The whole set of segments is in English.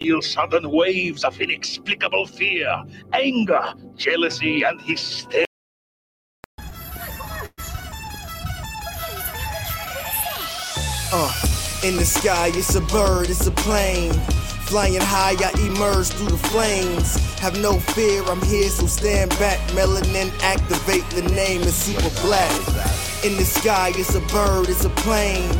feel sudden waves of inexplicable fear, anger, jealousy, and hysteria. Uh, in the sky, it's a bird, it's a plane. Flying high, I emerge through the flames. Have no fear, I'm here, so stand back. Melanin activate, the name is super black. In the sky, it's a bird, it's a plane.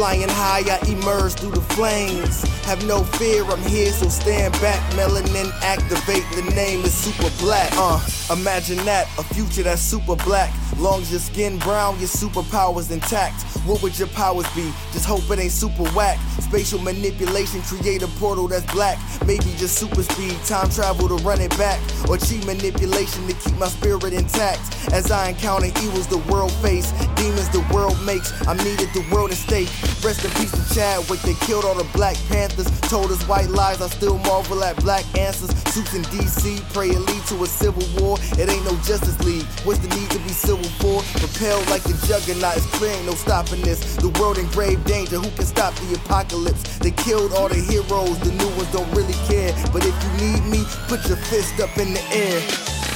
Flying high, I emerge through the flames. Have no fear, I'm here, so stand back. Melanin activate, the name is super black. Uh, imagine that, a future that's super black. Long as your skin brown, your superpowers intact. What would your powers be? Just hope it ain't super whack. Spatial manipulation, create a portal that's black. Maybe just super speed, time travel to run it back. Or cheat manipulation to keep my spirit intact. As I encounter evils the world face, demons the world makes. I'm needed the world at stake. Rest in peace to Chadwick, they killed all the Black Panthers. Told us white lies, I still marvel at black answers. Suits in DC, pray it lead to a civil war. It ain't no Justice League. What's the need to be civil for? Propelled like the juggernaut, it's clear ain't no stopping this. The world in grave danger, who can stop the apocalypse? They killed all the heroes, the new ones don't really care. But if you need me, put your fist up in the air.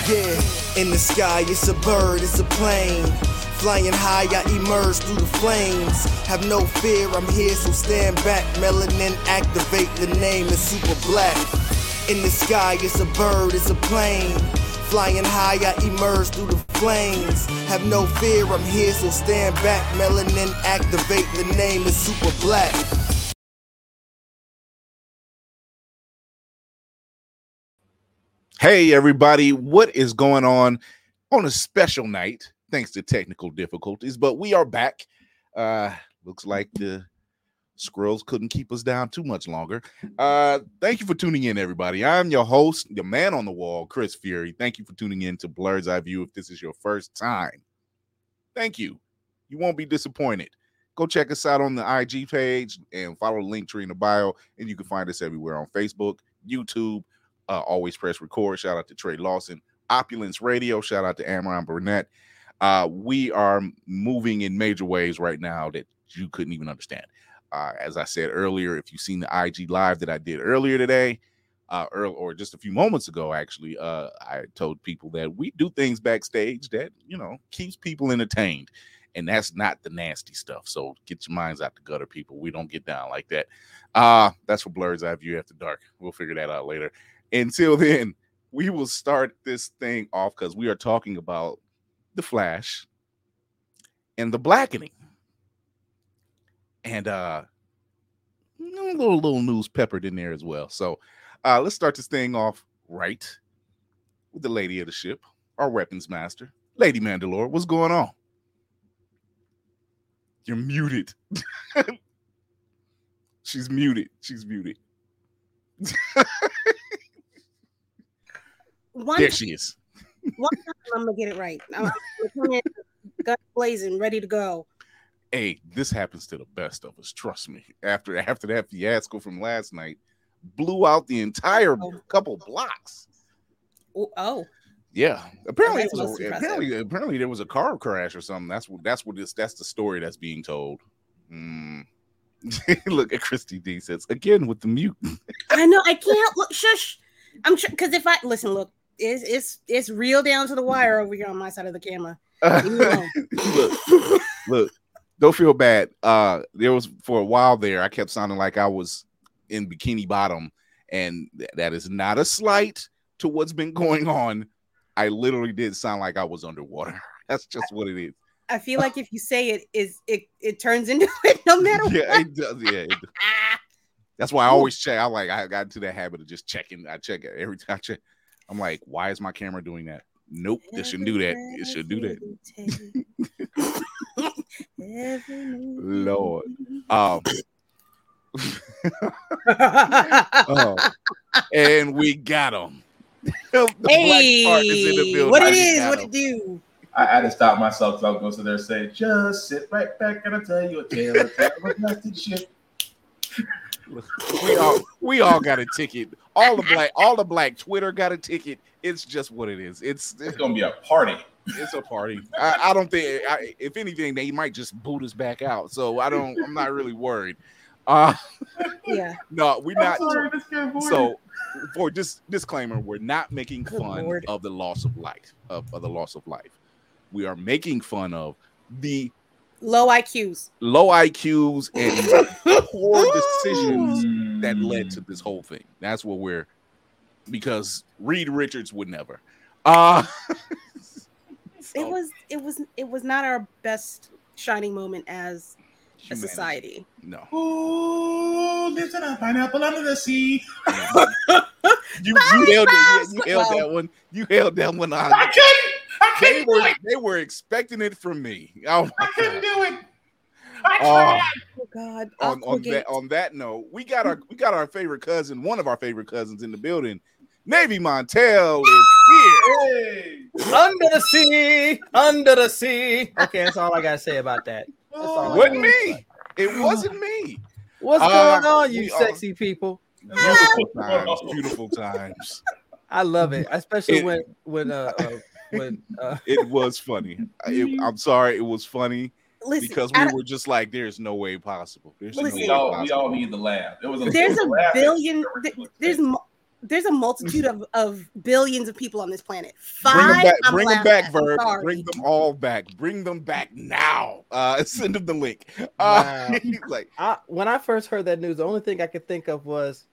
Yeah, in the sky, it's a bird, it's a plane. Flying high, I emerge through the flames. Have no fear, I'm here, so stand back. Melanin activate, the name is super black. In the sky, it's a bird, it's a plane. Flying high, I emerge through the flames. Have no fear, I'm here, so stand back. Melanin activate, the name is super black. Hey, everybody, what is going on on a special night? Thanks to technical difficulties, but we are back. Uh, looks like the squirrels couldn't keep us down too much longer. Uh, thank you for tuning in, everybody. I'm your host, your man on the wall, Chris Fury. Thank you for tuning in to Blerd's Eye View. If this is your first time, thank you. You won't be disappointed. Go check us out on the IG page and follow the link tree in the bio, and you can find us everywhere on Facebook, YouTube. Uh, always press record. Shout out to Trey Lawson, Opulence Radio. Shout out to Amron Burnett. Uh, we are moving in major ways right now that you couldn't even understand. Uh, as I said earlier, if you've seen the IG live that I did earlier today, uh, early, or just a few moments ago, actually, uh, I told people that we do things backstage that you know keeps people entertained, and that's not the nasty stuff. So get your minds out the gutter, people. We don't get down like that. Uh that's for Blerd's Eye View After Dark. We'll figure that out later. Until then, we will start this thing off because we are talking about the Flash and the blackening. And uh a little little news peppered in there as well. So uh let's start this thing off right with the lady of the ship, our weapons master, Lady Mandalore. What's going on? You're muted. She's muted. She's muted. One there she is. one time I'm gonna get it right. I'm blazing, ready to go. Hey, this happens to the best of us. Trust me. After after that fiasco from last night, blew out the entire Oh. couple blocks. Oh, oh. Yeah, apparently it was apparently apparently there was a car crash or something. That's what that's what this that's the story that's being told. Hmm. Look at Christy D says again with the mute. I know. I can't look. Shush. I'm because if I listen, look, it's it's it's real down to the wire over here on my side of the camera. Alone. look, look, don't feel bad. Uh, there was for a while there, I kept sounding like I was in Bikini Bottom, and th- that is not a slight to what's been going on. I literally did sound like I was underwater. That's just what it is. I feel like if you say it, is it it turns into it no matter Yeah, what. it does. Yeah, it does. that's why I always check. I like I got into that habit of just checking. I check it every time. I check. I'm like, why is my camera doing that? Nope, it shouldn't do that. It should do that. Lord. Um, oh, and we got them. the hey, black part is in the what it We is, got what him. it do? I had to stop myself because I was going to sit there and say, just sit right back and I'll tell you a tale of terrible plastic shit. We all we all got a ticket. All the black all the black Twitter got a ticket. It's just what it is. It's It's going to be a party. It's a party. I, I don't think I, if anything they might just boot us back out. So I don't I'm not really worried. Uh Yeah. no, we're I'm not. sorry, this guy voided. So, for just disclaimer, we're not making Good fun Lord. of the loss of life of, of the loss of life. We are making fun of the Low IQs. low IQs and poor decisions that led to this whole thing. That's what we're because Reed Richards would never. Uh It oh. was it was it was not our best shining moment as a society. No. Ooh, lives in a pineapple under the sea. You, you held it. You, you held Well- that one. You held that one on. I couldn't. I couldn't do were it. they were expecting it from me. Oh I couldn't God. do it. I Oh. tried. Oh God. on, on that on that note, we got our we got our favorite cousin, one of our favorite cousins in the building. Navy Montel is here. Hey. Under the sea, under the sea. Okay, that's all I gotta say about that. That's all Wasn't got. me. It wasn't me. What's Uh, going on, we you are- sexy people? Beautiful times. Beautiful times. I love it, especially It- when when uh, uh when uh It was funny. It- I'm sorry, it was funny Listen, because we were just like, "There's no way possible." There's no way We all, we all need to laugh. It was a, there's it was a laugh billion th- there's mu- there's a multitude of, of billions of people on this planet. Bring them back. I'm Bring them back, at. Verb. sorry. Bring them all back. Bring them back now. Uh, send them the link. Uh, Wow. like, I, when I first heard that news, the only thing I could think of was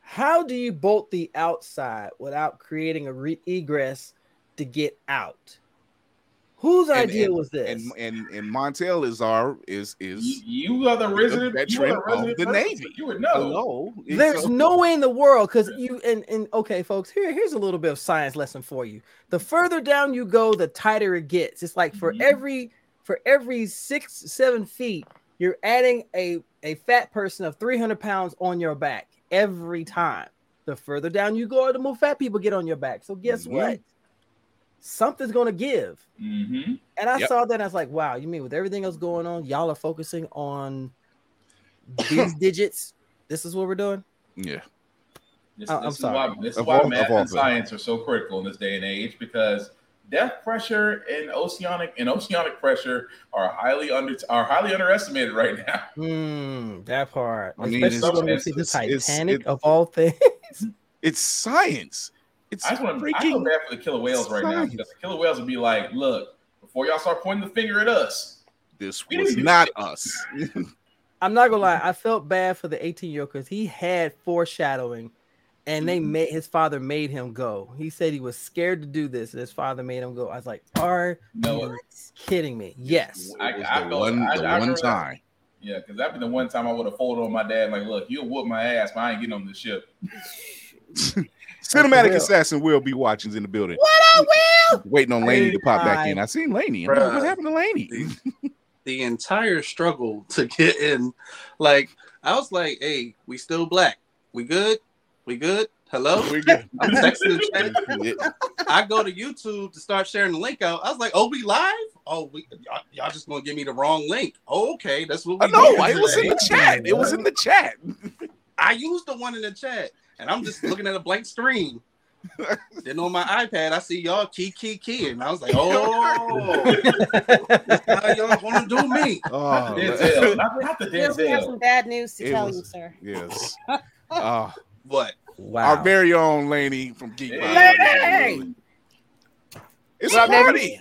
how do you bolt the outside without creating a re- egress to get out? Whose idea and- was this? and and and Montel is our is is You, you are the resident, you are veteran the resident of the person, Navy. You would know. hello. There's So- no way in the world because you and, and okay, folks. Here, here's a little bit of science lesson for you. The further down you go, the tighter it gets. It's like for Mhm. every for every six seven feet, you're adding a a fat person of 300 pounds on your back every time. The further down you go, the more fat people get on your back. So guess Mhm. what? Something's gonna give. Mm-hmm. And I Yep. saw that and I was like, wow, you mean with everything else going on, y'all are focusing on these digits? This is what we're doing. Yeah. This, I- I'm is sorry. why this is Of why math of and things. science are so critical in this day and age because depth pressure and oceanic and oceanic pressure are highly under are highly underestimated right now. Hmm, that part. I mean, Especially it's- when we see the it's- Titanic it's- of all things. It's science. It's I just want to I feel bad for the killer whales right now because the killer whales would be like, look, before y'all start pointing the finger at us, this was didn't do not shit. us. I'm not gonna lie, I felt bad for the 18 year old because he had foreshadowing, and they Mhm. made his father made him go. He said he was scared to do this, and his father made him go. I was like, are no, you kidding me? Yes. I- It was I the felt- one, I- the I one remember that. time. yeah, because that'd be the one time I would have folded on my dad like, look, you'll whoop my ass, but I ain't getting on the ship. Cinematic assassin will be watching in the building. What up, Will? Waiting on Laney to pop back in. I seen Laney. I'm like, what happened to Laney? the entire struggle to get in. Like I was like, "Hey, we still black. We good? We good? Hello." We're good. I'm texting the chat. I go to YouTube to start sharing the link out. I was like, "Oh, we live? Oh, we y'all, y'all just gonna give me the wrong link? Oh, okay, that's what we uh, I know. It was in the chat. It was in the chat. I used the one in the chat, and I'm just looking at a blank screen. then on my iPad, I see y'all key, key, key, and I was like, "Oh, that's how y'all want to do me?" Oh, Denzel, not, not the Will, we have some bad news to It tell was- you, sir. yes. Uh, What? wow. Our very own Laney from Geek Hey. Vibe. It's What a party.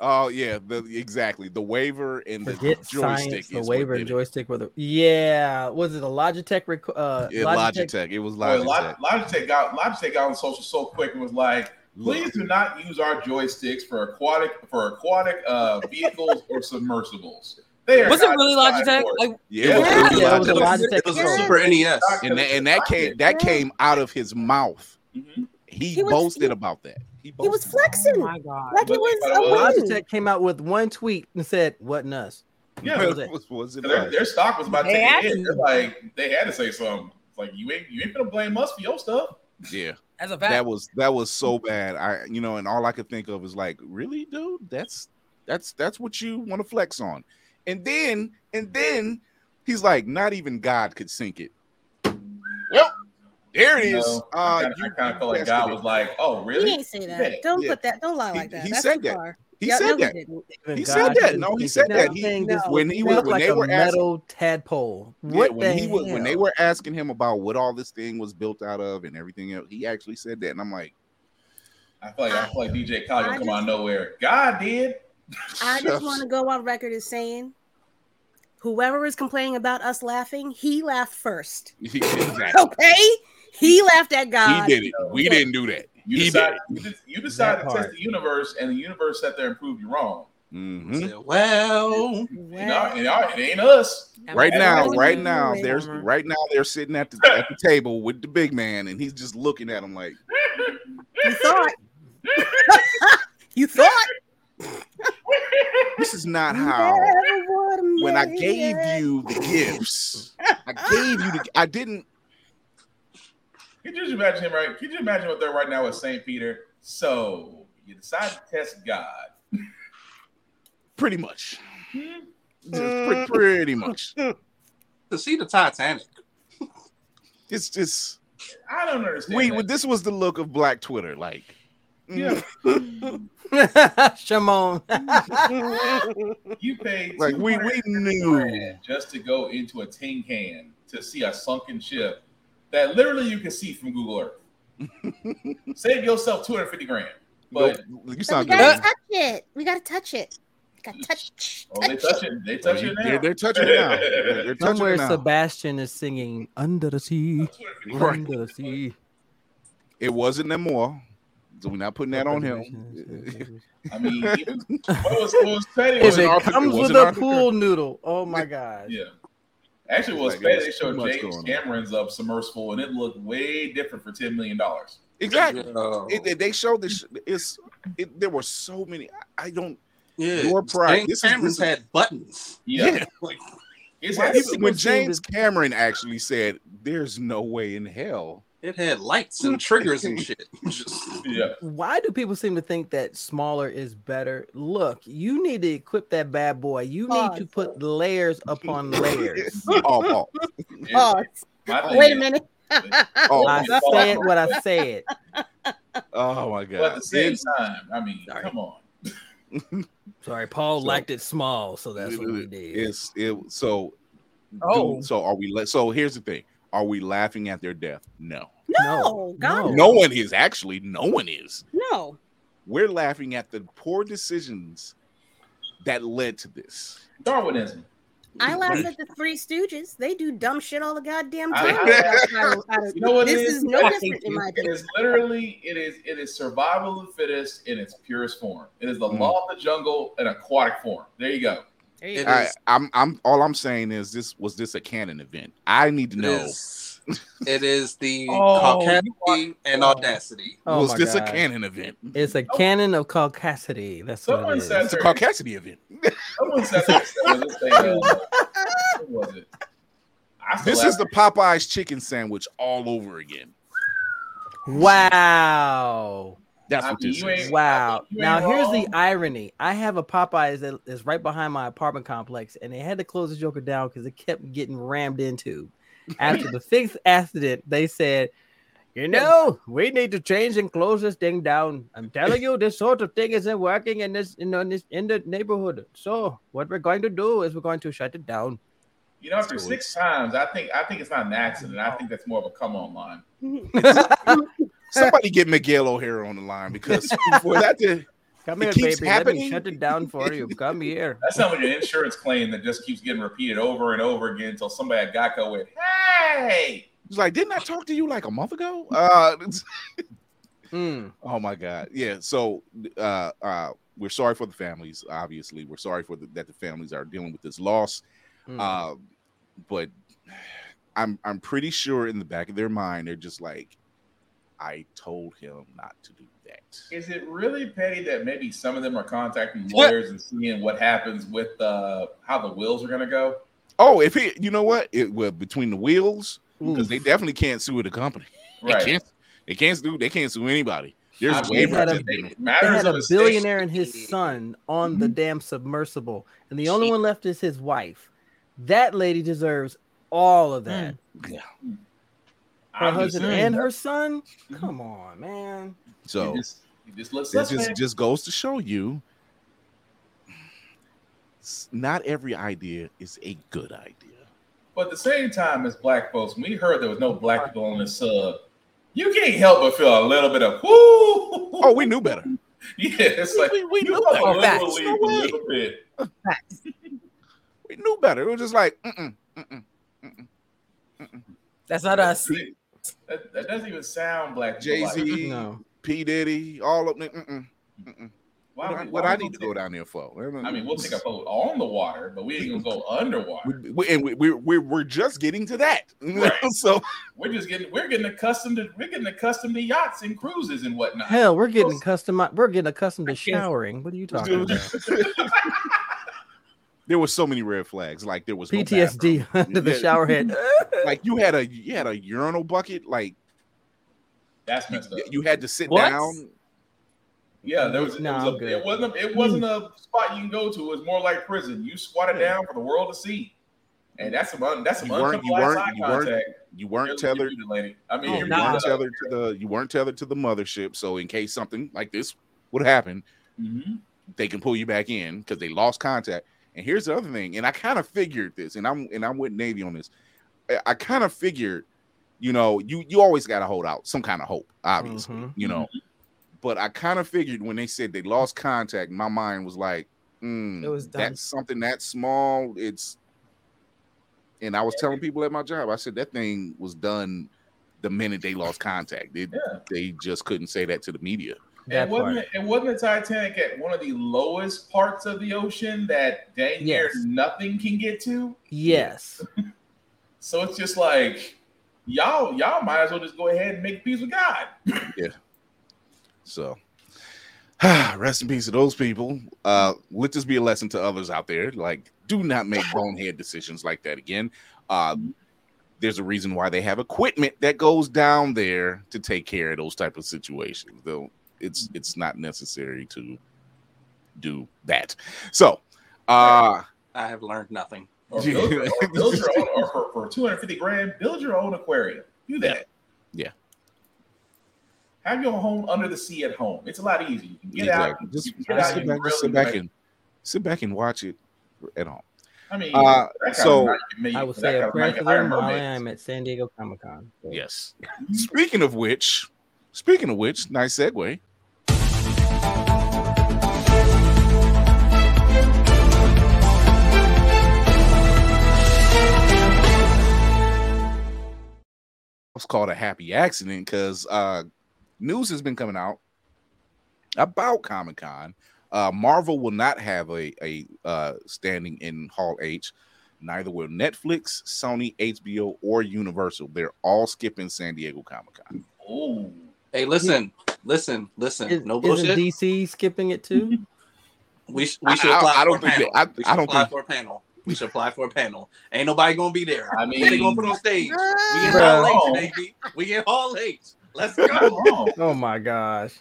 Oh yeah, the exactly the waiver and the Forget joystick. science, the waiver and joystick were the yeah. Was it a Logitech? Rec- uh, Yeah, Logitech. It was Boy, Logitech. Log- Logitech got Logitech got on social so quick and was like, please do not use our joysticks for aquatic for aquatic uh, vehicles or submersibles. They Was it really Logitech? Like, Yeah, it was Yeah. really Yeah, it was a Logitech. Logitech It was a. Super NES. and that, and that came that came out of his mouth. Mhm. He, He was- boasted he- about that. He was flexing oh my god. like it was but a what- win. Logitech came out with one tweet and said, "Wasn't us." Yeah, What was it? was, was it their, us? their stock was about to They take a hit. They're like they had to say something. It's like you ain't you ain't gonna blame us for your stuff. yeah, As a fact, that was that was so bad. I you know, and all I could think of is like, really, dude, that's that's that's what you want to flex on. And then and then he's like, not even God could sink it. Well, there it You is. know, Uh, I, you- kind of felt like God was like, "Oh, He really?" didn't say that. Don't Yeah. put that. Don't lie like that. he That's said too that. far. He Yeah, said no, that. didn't. He said that. No, he said of that. He- anything this when looked- he was- when like they a were asking- metal tadpole. Yeah, What when the he was when they were asking him about what all this thing was built out of and everything else, he actually said that, and I'm like, I feel like I feel like DJ Khaled come just- out of nowhere. God did. I just want to go on record as saying, whoever is complaining about us laughing, he laughed first. exactly. Okay, he laughed at God. He did it. We Yeah. didn't do that. You He decided did. you, de- you decided to test the universe, and the universe sat there and proved you wrong. hmm Said, Well, And y'all- it ain't us. Right now, right now, there's right now they're sitting at the at the table with the big man, and he's just looking at him like, You thought. you thought. "This is not how." When I gave you the gifts, I gave you the. I didn't. Could you just imagine him right? Could you imagine what they're right now with St. Peter? So you decide to test God. Pretty much. Hmm? Just pre- pretty much. to see the Titanic. It's just I don't understand. Wait, that. This was the look of Black Twitter. Like, mm. Yeah. Shimon. You paid Like, we- we 250 knew. grand just to go into a tin can to see a sunken ship that literally you can see from Google Earth. Save yourself 250 grand. But you But we gotta good. touch it. We gotta touch it. Got to touch. oh, they touch it. They touch it now. They're, they're touching it now. They're, they're touching Somewhere it now. Sebastian is singing Under the Sea. Right. Under the sea. It wasn't Namor, so we're not putting that on him. I mean, even, what was, what was petty If was an it comes with a pool noodle, oh my god. yeah. Actually, what was Like, They showed James going on. Cameron's up submersible, and it looked way different for ten million dollars. Exactly. Yeah. It, it- they showed this. It's it, there were so many. I, I don't. yeah. Your pride. James This Cameron's is- had buttons. Yeah, Yeah. Like, it's Why had does When James Cameron actually said, "There's no way in hell." It had lights and triggers and shit. Just, yeah. Why do people seem to think that smaller is better? Look, you need to equip that bad boy. You need to put layers upon layers. oh, oh, wait a minute. oh, I said what I said. oh my god. But at god! the same It's- time, I mean, Sorry. come on. Sorry, Paul So- liked it small, so that's what we did. It's it. So, Oh. do- so are we? la- So here's the thing: Are we laughing at their death? No. No, God, No one is actually. No one is. no. We're laughing at the poor decisions that led to this. Darwinism. I laugh at the Three Stooges. They do dumb shit all the goddamn time. I- I don't- I don't- You know what this is? is no I different in my opinion. is literally it is it is survival of the fittest in its purest form. It is the Mm. law of the jungle in aquatic form. There you go. There you It go. I, is- I'm. I'm. All I'm saying is this was this a canon event. I need to it know. is- it is the Oh, caucasity and audacity. Oh was my this a God. canon event? It's a cannon of caucasity. That's what Someone it is. said- It's a caucasity event. Someone said was this what was it? This is the Popeyes chicken sandwich all over again. Wow. That's I what mean, this is. Wow. Now ain't here's the irony. I have a Popeyes that is right behind my apartment complex, and they had to close the Joker down because it kept getting rammed into. After the fifth accident, they said, "You know, we need to change and close this thing down. I'm telling you, this sort of thing isn't working in this, in, this in the neighborhood. So what we're going to do is we're going to shut it down." You know, after six times, I think I think it's not an accident. I think that's more of a come on line. Somebody get Miguel O'Hara on the line because for that to Come It here, keeps baby. Let me happening. shut it down for you. Come here. That's not like an insurance claim that just keeps getting repeated over and over again until somebody at Geico went, "Hey, It's like, didn't I talk to you like a month ago? Uh, Mm. oh my god, yeah. So, uh, uh, we're sorry for the families. Obviously, we're sorry for the, that the families are dealing with this loss. Mm. Uh, but I'm I'm pretty sure in the back of their mind they're just like, I told him not to do that. Is it really petty that maybe some of them are contacting lawyers and seeing what happens with uh, how the wills are going to go? Oh, if he, you know what? It well between the wheels because they definitely can't sue the company. They Right. can't. They can't sue. They can't sue anybody. There's I mean, They had a- They had a billionaire and his son on the damn submersible, and the only one left is his wife. That lady deserves all of that. Her I'm husband saying, and her son. Mm-hmm. Come on, man. He So just, he just looks this just just goes to show you not every idea is a good idea. But at the same time, as black folks, when we heard there was no black people on the sub, uh, you can't help but feel a little bit of whoo. Oh, we knew better. yeah, it's like we, we knew better. Facts. No way. a little bit. Facts. We knew better. It was just like, mm-mm, mm-mm, mm-mm. That's not us. That, that doesn't even sound black. Jay people like. Z, No. P Diddy, all of them. Mm-mm, mm-mm. Why What, we- what why I need to gonna go down there for? I mean, we'll take a boat on the water, but we ain't gonna go underwater. We, we, and we, we're, we're we're just getting to that. Right. so We're just getting we're getting accustomed to we're getting accustomed to yachts and cruises and whatnot. Hell, we're getting accustomed. We're getting accustomed to showering. What are you talking about? there were so many red flags. Like there was no PTSD under the Yeah. shower head. like you had a you had a urinal bucket like That's you, messed up. you had to sit What? down Yeah, there was, Nah, it, was a, good. it wasn't a, it wasn't a spot you can go to. It was more like prison. You squatted Yeah. down for the world to see, and that's some un, that's some You weren't- you weren't- eye you weren't you weren't You're- tethered you're muted, lady. I mean, Oh, you're nah. weren't tethered to the you weren't tethered to the mothership so in case something like this would happen Mhm. they can pull you back in because they lost contact and here's the other thing and i kind of figured this and i'm and i'm with navy on this i, I kind of figured you know you you always got to hold out some kind of hope obviously Mhm. you know but i kind of figured when they said they lost contact my mind was like mm, It was done. that's something that small it's and i was telling people at my job i said that thing was done the minute they lost contact It- Yeah. they just couldn't say that to the media That And wasn't part. it, and wasn't the Titanic at one of the lowest parts of the ocean that dang near Yes. nothing can get to? Yes. So it's just like y'all y'all might as well just go ahead and make peace with God. Yeah. So, rest in peace to those people. Uh, let this be a lesson to others out there. Like, do not make bonehead decisions like that again. Uh, there's a reason why they have equipment that goes down there to take care of those type of situations. Though it's it's not necessary to do that. So, uh, I have learned nothing. Or build, your- or build your own, or for, for 250 grand, build your own aquarium. Do that. Yeah. Have your home under the sea at home. It's a lot easier. You can get out. exactly. Just, you can get out sit back, sit and back and sit back and watch it at home. I mean, Uh, so- of night you can make- I will that say a of prayer for you hire them while I am at San Diego Comic Con. Yes. Speaking of which, speaking of which, nice segue. It's called a happy accident because uh, news has been coming out about Comic Con. Uh, Marvel will not have a a uh, standing in Hall H. Neither will Netflix, Sony, HBO, or Universal. They're all skipping San Diego Comic Con. Ooh. Hey, listen, listen, listen. Is, no isn't bullshit. DC skipping it too? we sh- we I- should I- apply I don't for think panel. that- I- we I don't apply think- for a panel. We should apply for a panel. Ain't nobody gonna be there. I mean, they gonna put on stage? We get Bruh. Hall H, baby. We get Hall H. Let's go. Oh my gosh.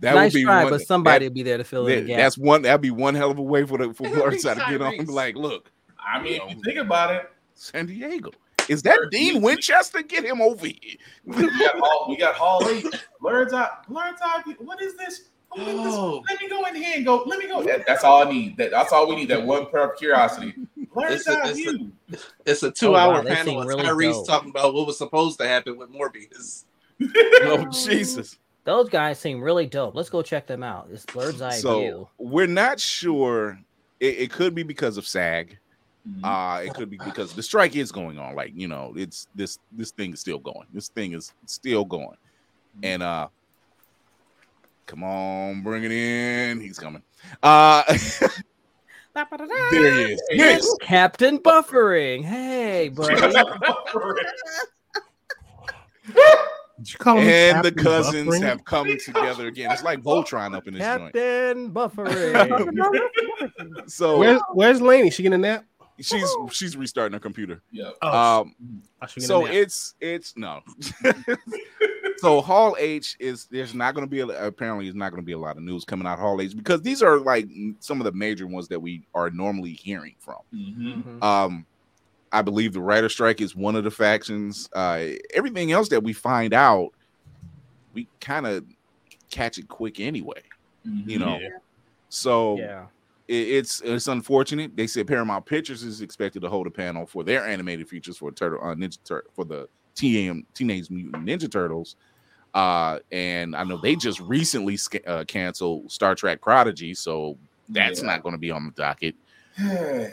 That nice would be try, one, but somebody that- will be there to fill that- in the gap. that's one. That'd be one hell of a way for the for Blurrside to get on. Tyrese. Like, look, I mean, if you think about it, San Diego. Is that Dean Winchester? Get him over here. we got Hall, we got Hall Eight. Blerd's eye, Blerd's eye. What is this? Oh, let, this- Oh. let me go in here and go. Let me go. That- that's all I need. That, that's all we need. That one pair of curiosity. Blerd's It's a- eye it's a- It's a two-hour wow, panel. seem with really Tyrese dope. talking about what was supposed to happen with Morbius. Oh Jesus! Those guys seem really dope. Let's go check them out. It's Bird's Eye So View. we're not sure. It, it could be because of SAG. Mhm. Uh it could be because the strike is going on. Like you know, it's this this thing is still going. This thing is still going. And uh, come on, bring it in. He's coming. Uh, Ba-ba-da-da. there he is. Yes. Captain Buffering. Hey, buddy. Did you call him And the cousins Buffering? have come together again. It's like Voltron up in this joint. Captain Buffering. So Where's Where's Laney? She getting a nap? she's she's restarting her computer. Yeah. Oh, Um, I so it's it's no. So Hall H is there's not going to be a, apparently there's not going to be a lot of news coming out of Hall H because these are like some of the major ones that we are normally hearing from. Mhm. Mhm. Um, I believe the writer strike is one of the factions. Uh, everything else that we find out, we kind of catch it quick anyway. Mhm. You know, Yeah. so yeah. it's it's unfortunate. They said Paramount Pictures is expected to hold a panel for their animated features for Turtle uh, Ninja Tur- for the TM Teenage Mutant Ninja Turtles. Uh, and I know they just recently sca- uh, canceled Star Trek Prodigy, so that's Yeah. not going to be on the docket.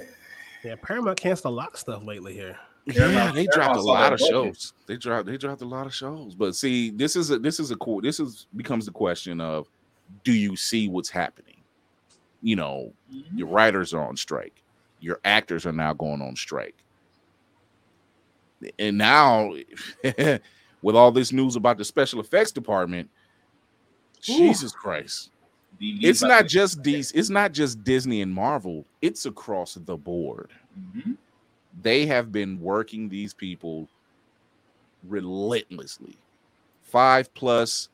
Yeah, Paramount canceled a lot of stuff lately here. Yeah, Paramount- they dropped a lot of budget. shows. They dropped they dropped a lot of shows. But see, this is a this is a cool this is becomes the question of do you see what's happening? You know, your writers are on strike, your actors are now going on strike. And now with all this news about the special effects department, Jesus Christ. DVD's It's not to- just these, it's not just Disney and Marvel, it's across the board Mhm. they have been working these people relentlessly five plus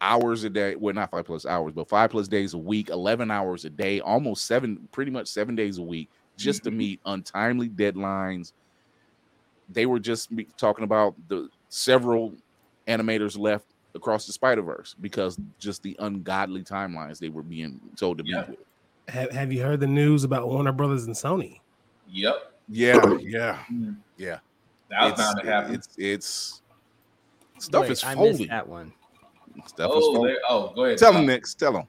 hours a day well not five plus hours but five plus days a week 11 hours a day almost seven pretty much seven days a week just to Mhm. meet untimely deadlines they were just talking about the several animators left across the spider-verse because just the ungodly timelines they were being told to Yeah. be with Have, have you heard the news about Warner Brothers and Sony? Yep. yeah yeah Mhm. yeah That was it's, bound to happen. It's it's stuff Wait, is I missed folding. that one. Stuff is oh, folding. oh, go ahead. Tell them next. Tell them.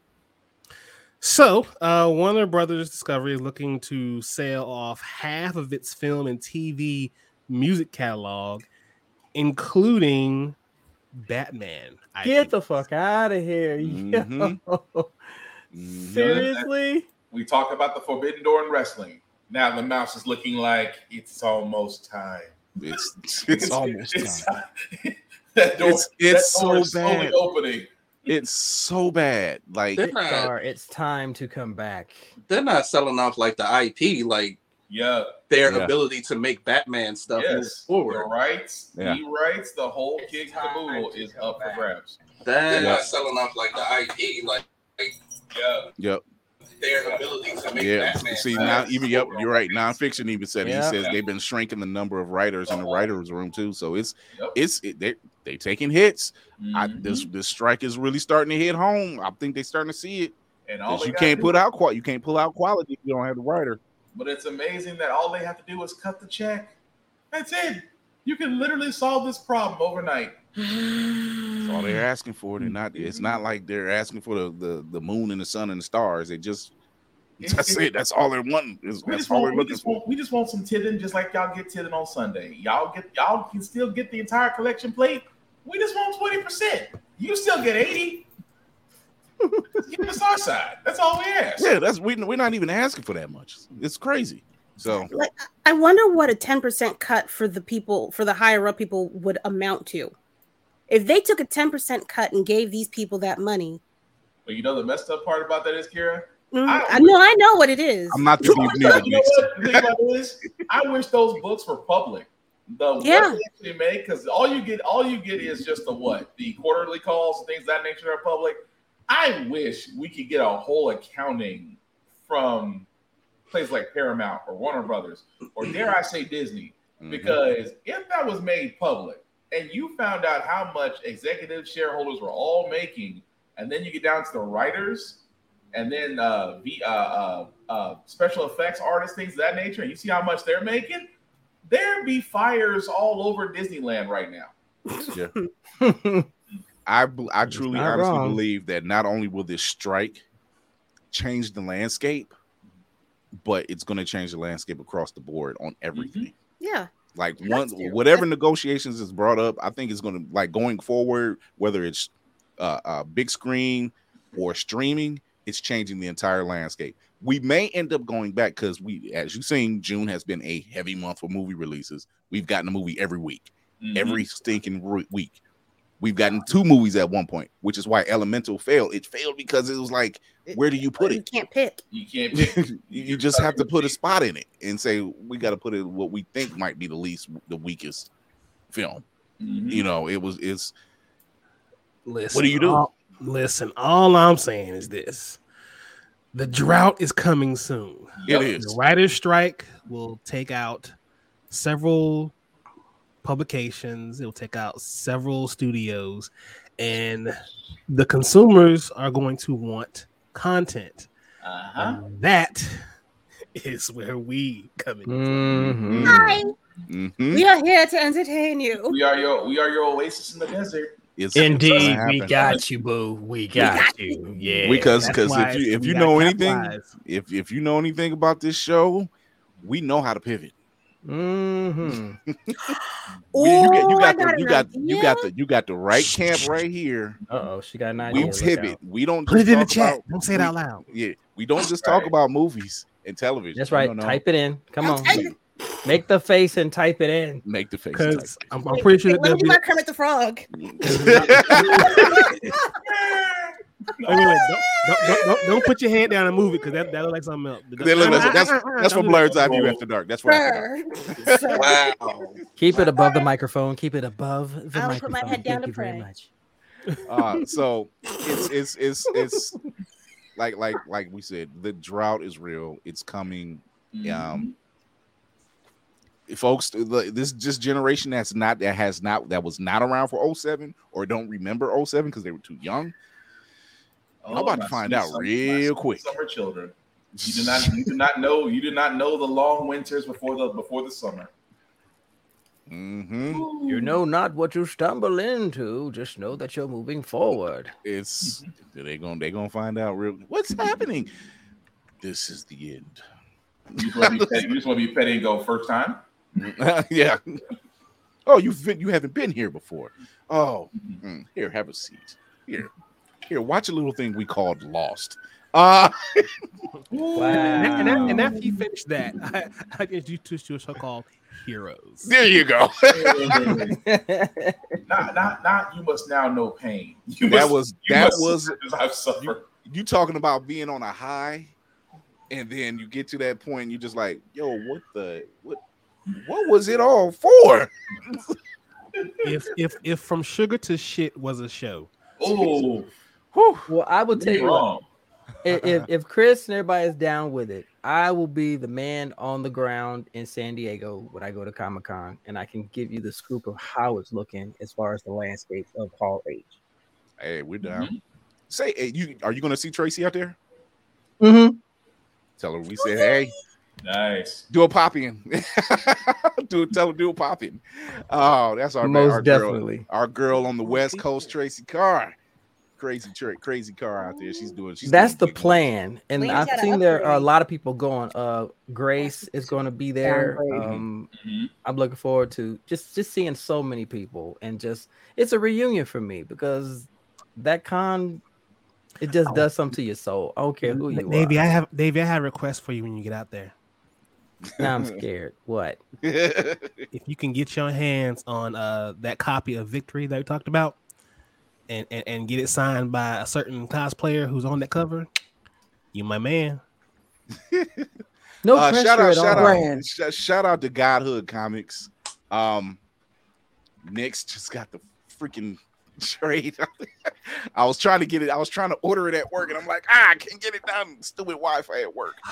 So, uh, Warner Brothers Discovery is looking to sell off half of its film and TV music catalog, including Batman. Get IP. the fuck out of here. Mhm. Yo. Mhm. Seriously? We talk about the Forbidden Door in wrestling. Now the mouse is looking like it's almost time. It's it's almost it's time. time. that door, It's it's that door so is slowly bad. opening. It's so bad. Like not, it's time to come back. they're not selling off like the IP, like Yeah. their Yeah. ability to make Batman stuff move Yes. The forward. rights, Yeah. the rights, the whole kick kid time caboodle is come up for back. grabs. They're Yeah. not selling off like the IP, like Yeah. yep. their ability to make Yeah. Batman. See now even yep, you're right. Nonfiction even said Yeah. he says they've been shrinking the number of writers in the Uh-huh. writers room too. So it's Yep. it's it, they they taking hits. I, Mhm. this this strike is really starting to hit home. I think they're starting to see it. and all 'Cause they you can't do- put out qual you can't pull out quality if you don't have the writer. But it's amazing that all they have to do is cut the check. That's it. You can literally solve this problem overnight. That's all they're asking for. They're not. It's not like they're asking for the the, the moon and the sun and the stars. They just that's it. That's all they're wanting. That's just, all want, they're we, looking just for. want, we just want some tiddin just like y'all get tiddin on Sunday. Y'all get y'all can still get the entire collection plate. We just want 20%. You still get 80. Just give us our side. That's all we ask. Yeah, that's we, we're not even asking for that much. It's crazy. So Like, I wonder what a 10% cut for the people, for the higher up people would amount to. If they took a 10% cut and gave these people that money, But you know the messed up part about that is, Kira? mm, I- I know, I know what it is. I'm not the deep You know neither. what the thing about it is? I wish those books were public. The Yeah. what they actually make, because all you get, all you get is just the what? The quarterly calls and things of that nature are public. I wish we could get a whole accounting from places like Paramount or Warner Brothers, or dare I say Disney, Mhm. because if that was made public and you found out how much executive shareholders were all making, and then you get down to the writers and then uh, the uh, uh, uh, special effects artists, things of that nature, and you see how much they're making, there'd be fires all over Disneyland right now. I I truly honestly wrong. believe that not only will this strike change the landscape, but it's going to change the landscape across the board on everything. yeah. Like It one whatever negotiations is brought up, I think it's going to like going forward, whether it's uh, uh, big screen or streaming, it's changing the entire landscape. We may end up going back because we, as you've seen, June has been a heavy month for movie releases. We've gotten a movie every week Mhm. every stinking ru- week. We've gotten two movies at one point, which is why Elemental failed. It failed because it was like, where do you put You it? can't pick. you can't. pick- you you just have to put a spot in it and say we got to put it what we think might be the least, the weakest film. Mhm. You know, it was it's Listen, What do you do? all- listen, all I'm saying is this: the drought is coming soon. it Yep. is. The writer's strike will take out several publications, it'll take out several studios, and the consumers are going to want content. Uh-huh. And that is where we come in. Mhm. Hi, Mhm. we are here to entertain you. We are your we are your oasis in the desert. It's, it's Indeed, we got you, boo. We got, got you. Yeah. because because if you if you know anything capitalized. if if you know anything about this show, we know how to pivot. hmm We- you, got, you Ooh, got the you an got you got the you got the right camp right here. Uh oh, she got an idea. We pivot. We don't Put it in the chat. about- Don't say it out loud. Yeah, we don't just talk about movies and television. That's right. no, no. Type it in. Come I'll on. type. Make the face and type it in. Make the face. Because I'm, I'm Wait, pretty sure wait, that let me be. Kermit the Frog. Wait, wait, wait. Don't, don't, don't, don't, don't put your hand down and move it because that, that looks like something else. That look- that's that's, that's for Blerd's Eye View After Dark. That's for After Dark. Wow. Keep it above the microphone. Keep it above the I'll microphone. put my head down Thank to you very much. Uh, so it's it's it's it's like like like we said, the drought is real. It's coming. Um, folks, this just generation that's not that has not that was not around for 07 or don't remember 07 because they were too young. I'm about to find out summer- real quick. Summer children. You do not you do not know you do not know the long winters before the before the summer. hmm You know not what you stumble into. Just know that you're moving forward. It's they gonna they gonna find out real. What's happening? This is the end. You just want to be petty, you just want to be petty and go first time. yeah. Oh, you've been, you haven't been here before. Oh, mm, here, have a seat. Here, here, watch a little thing we called Lost. Uh Wow. And, and, and, and after you finish that, I, I introduced you to a show called Heroes. there you go. not not not you must now know pain. You that must- was you that was I've suffered. you talking about being on a high, and then you get to that point, and you just like, yo, what the what what was it all for? If if if From Sugar to Shit was a show, Oh, Whew. well, I will tell you're you what, wrong. if, if if Chris and everybody is down with it, I will be the man on the ground in San Diego when I go to Comic Con, and I can give you the scoop of how it's looking as far as the landscape of Hall H. Hey, we're down. Say, hey, you are you gonna see Tracy out there? Mm-hmm. Tell her we said, hey, Nice. do a pop in. do tell her do a pop in. Oh, that's our Most our girl, definitely. our girl on the West Coast, Tracy Carr. Crazy, tra- crazy car out there. She's doing. She's That's the doing big plan, and Lane's I've gotta seen there are a lot of people going. Uh, Grace is going to be there. Downgrade. Um, Mhm. I'm looking forward to just just seeing so many people, and just it's a reunion for me because that con it just does something to your soul. I don't care who you Davey, are. I have Davey, I have a request for you when you get out there. Now I'm scared. What? If you can get your hands on uh that copy of Victory that we talked about, and and, and get it signed by a certain cosplayer who's on that cover, you my man. No uh, pressure shout out, at shout all. out, sh- shout out to Godhood Comics. Um, Nick's just got the freaking trade. I was trying to get it. I was trying to order it at work, and I'm like, ah, I can't get it done. Stupid Wi-Fi at work.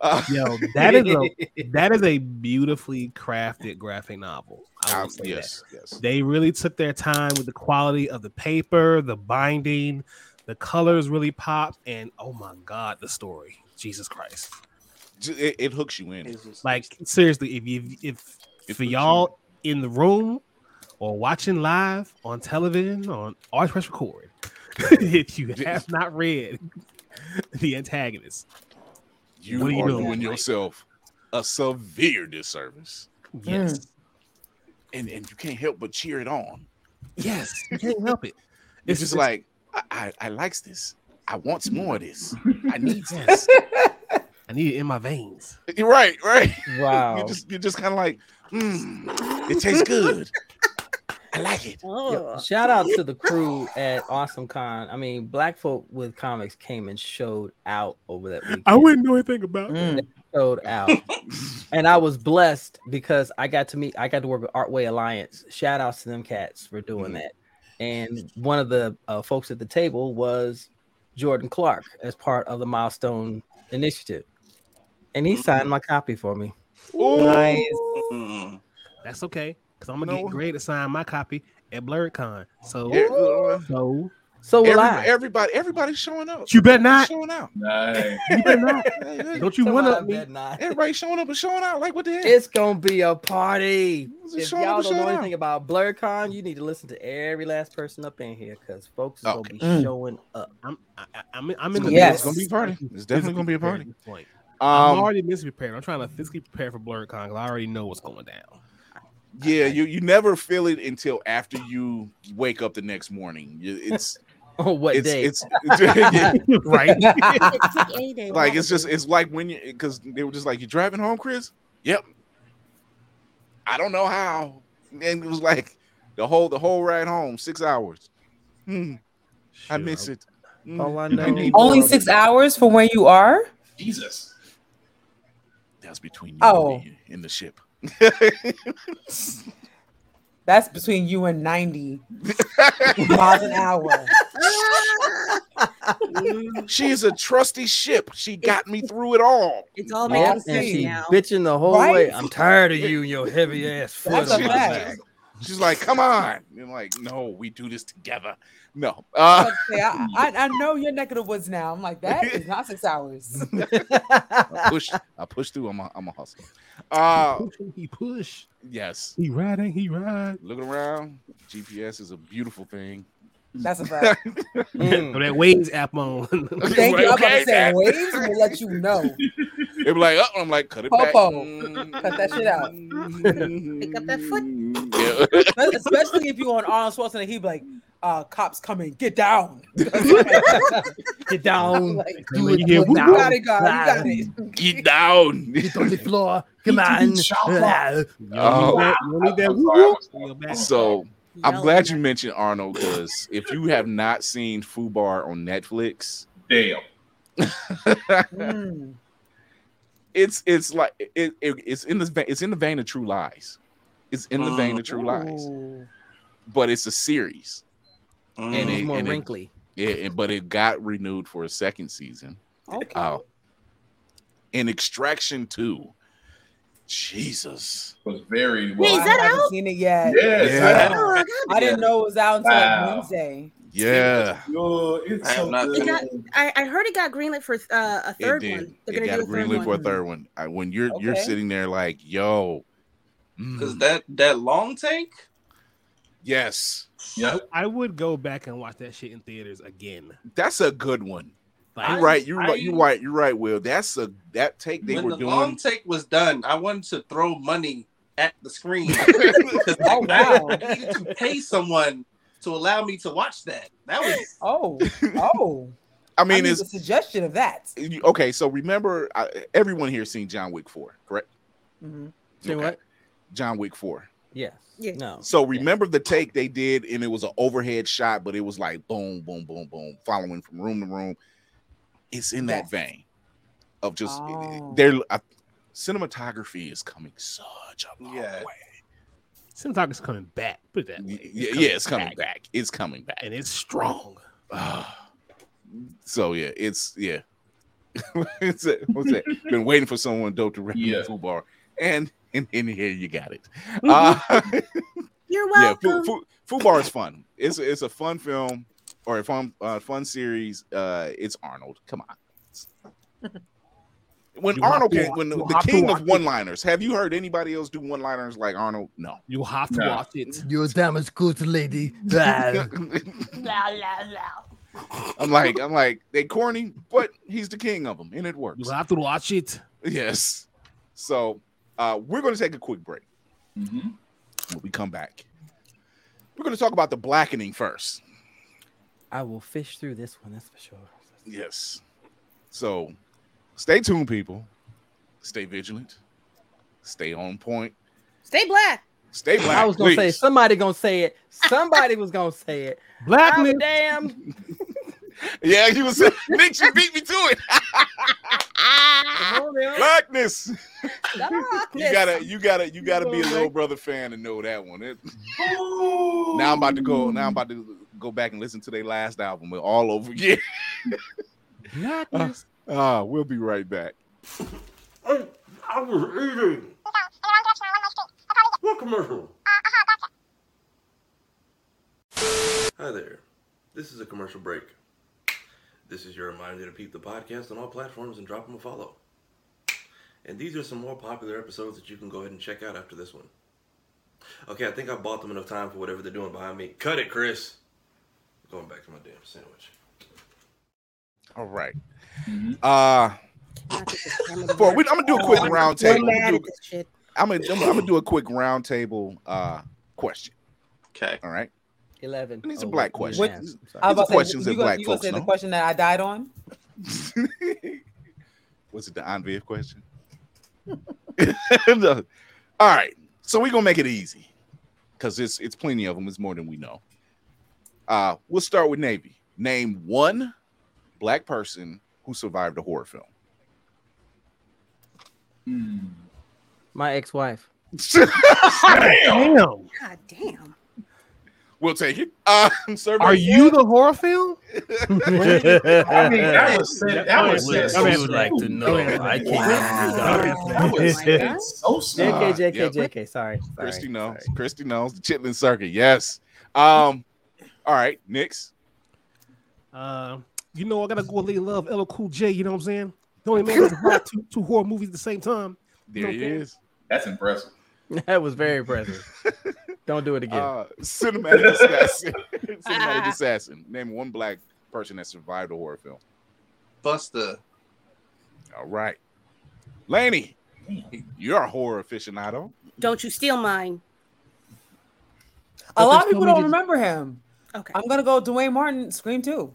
Uh, Yo, that is a that is a beautifully crafted graphic novel. I will um, say that. yes, yes. They really took their time with the quality of the paper, the binding, the colors really pop, and oh my god, the story. Jesus Christ. It, it hooks you in. Like seriously, if you if it for y'all in the room or watching live on television on always press record. if you have not read the antagonist, You What are you are doing? doing yourself a severe disservice, yes, and and you can't help but cheer it on. yes, you can't help it. It's just like I, I, I likes this. I want some more of this. I need Yes. this. I need it in my veins. You're right, right. Wow. You just you're just kind of like, mm, it tastes good. I like it. Oh, Shout out to the crew at Awesome Con. I mean, Black folk with comics came and showed out over that weekend. I wouldn't know anything about Mm. That. showed out, and I was blessed because I got to meet. I got to work with Artway Alliance. Shout outs to them cats for doing Mhm. that. And one of the uh, folks at the table was Jordan Clark as part of the Milestone Initiative, and he signed my copy for me. Nice. Mm. That's okay, because I'm gonna No. get Gray to sign my copy at BlerdCon. So, Yeah, so So will Every- I. everybody, everybody's showing up. You better not. Showing out. Nice. You better not. Hey, hey, Don't you want to? bet not. Everybody showing up and showing out. Like what the heck? It's gonna be a party. If y'all don't know show out. anything about BlerdCon, you need to listen to every last person up in here because folks is Okay. gonna be Mm. showing up. I'm, I, I- I'm, in- I'm in the Yes. It's gonna be a party. It's definitely gonna be a party. At this. I'm Um, already mentally prepared. I'm trying to physically prepare for BlerdCon because I already know what's going down. yeah, you you never feel it until after you wake up the next morning. It's On what it's, day? it's yeah, right? It's like A day. like it's just it's like when you because they were just like you driving home, Chris. Yep. I don't know how, and it was like the whole the whole ride home, six hours. Hmm, I Sure. miss it. Hmm, All I I know. Only six hours from where you are. Jesus. That's between you Oh. and me in the ship. That's between you and 90 miles an hour. she is a trusty ship. She got me through it all. It's all Yeah, making and sense she now. bitching the whole Right? way. I'm tired of you and your heavy ass foot That's a fact. She's like, "Come on!" And I'm like, "No, we do this together." No, uh, I, I, I know your neck of the woods now. I'm like, that is not six hours. I push. I push through. I'm a, I'm a hustler. Uh, he push. Yes. He riding, he ride. Looking around, GPS is a beautiful thing. That's a fact. Mm. That Waze app on. Thank you. I'm about Okay, to say, Dad. Waze will let you know. They be like, oh, I'm like, cut it back. Popo. Cut that shit out. Pick up that foot. Yeah. Especially if you're on Arnold Schwarzenegger, he'd be like, uh, cops coming, get down. Get down. like, Do it you hear good you now. got it, God. You got it. Get down. Get on the floor. Come on. Oh. don't need that- you don't need that I'm whoop sorry, I'm whoop in your back. So I'm glad you mentioned Arnold because if you have not seen Fubar on Netflix, Damn. Mm. It's it's like it, it it's in this vein, it's in the vein of True Lies. It's in the vein of True Lies, Ooh. but it's a series. Mm. And It's more and it- wrinkly. Yeah, and- but it got renewed for a second season. Okay. Uh, in Extraction 2. Jesus. Was very Wait, well. is I that haven't out? seen it yet. Yes, Yeah. I. Oh, I didn't know it was out until Wow. Wednesday. Yeah. Good. It's I so good. got- I, I heard it got greenlit for uh, a It third did. one. They're It got do a third greenlit for a third one. I, when you're you're sitting there like, yo. Because mm, that that long take, yes. Yep. I would go back and watch that shit in theaters again. That's a good one. Like, You're right. You're I- right. You're right. You're right, Will. That's a that take they when were the doing. long take was done, I wanted to throw money at the screen because Oh, wow. I needed to pay someone to allow me to watch that. That was Oh, oh. I I mean, need it's a suggestion of that. okay. So remember, uh, everyone here seen John Wick four, correct? Mhm. Say Okay. what? John Wick four. Yes. Yeah. No. So remember the take they did, and it was an overhead shot, but it was like boom, boom, boom, boom, following from room to room. It's in that Yes. vein of just Oh. their uh, cinematography is coming such a long Yeah. way. Cinematography's coming back. Put it that way. Y- Yeah, yeah, it's coming back. It's coming back. and it's strong. so yeah, it's yeah. it's a, what's that? Been waiting for someone dope to recommend Yeah. Fubar, and in, in here you got it. Uh, You're yeah, welcome. Fu, Fu, Fubar is fun. It's a, it's a fun film or a fun uh, fun series. Uh, it's Arnold. Come on. When You Arnold to can, wa- when the, the king of one-liners, have you heard anybody else do one-liners like Arnold? No. You'll have to No. watch it. You're a damn good lady. I'm like, I'm like, they corny, but he's the king of them, and it works. You'll have to watch it. Yes. So uh, we're going to take a quick break. Mhm. When we come back, we're going to talk about the blackening first. I will fish through this one, that's for sure. Yes. So stay tuned, people. Stay vigilant. Stay on point. Stay black. Stay black. I was gonna say somebody gonna say it. Somebody was gonna say it. Blackness. I'm damn. Yeah, you was Nick. You beat me to it. Come on. Blackness. Darkness. You gotta, you gotta, you gotta be a little brother fan to know that one. It- now I'm about to go. Now I'm about to go back and listen to their last album all over again. Blackness. Uh, Ah, we'll be right back. I was eating. What commercial? Hi there. This is a commercial break. This is your reminder to peep the podcast on all platforms and drop them a follow. And these are some more popular episodes that you can go ahead and check out after this one. Okay, I think I bought them enough time for whatever they're doing behind me. Cut it, Chris. Going back to my damn sandwich. All right. Uh for, we, I'm gonna do a quick Oh, round table. I'm gonna do. I'm gonna, I'm gonna I'm gonna do a quick round table uh question. Okay. All right. 11. These are Oh, black wait, questions. yeah, These- sorry. I was These are about to say, questions you that gonna- black you gonna folks say the question that I died on? Was it the Anviv question? No. All right. So we're gonna make it easy. Because it's it's plenty of them, it's more than we know. Uh we'll start with Navy. Name one black person who survived a horror film. My ex-wife. Damn. God damn. We'll take it. Uh, survey Are you the horror film? I mean, that was said. That was said. I mean, so would like to know. I can't Wow. That was so smooth. JK, JK, yep. JK. Sorry. Christy sorry, knows. sorry. Christy knows the Chitlin Circuit. Yes. Um. All right, Nix. Uh, you know, I gotta go with Love, LL Cool J. You know what I'm saying? The only man that's watched two, two horror movies at the same time. There he Okay. is. That's impressive. That was very impressive. Don't do it again. Uh, cinematic assassin. cinematic assassin. Name one black person that survived a horror film. Buster. All right, Laney. You're a horror aficionado. Don't you steal mine. A lot of people don't remember him. Okay. I'm gonna go Duane Martin, Scream 2.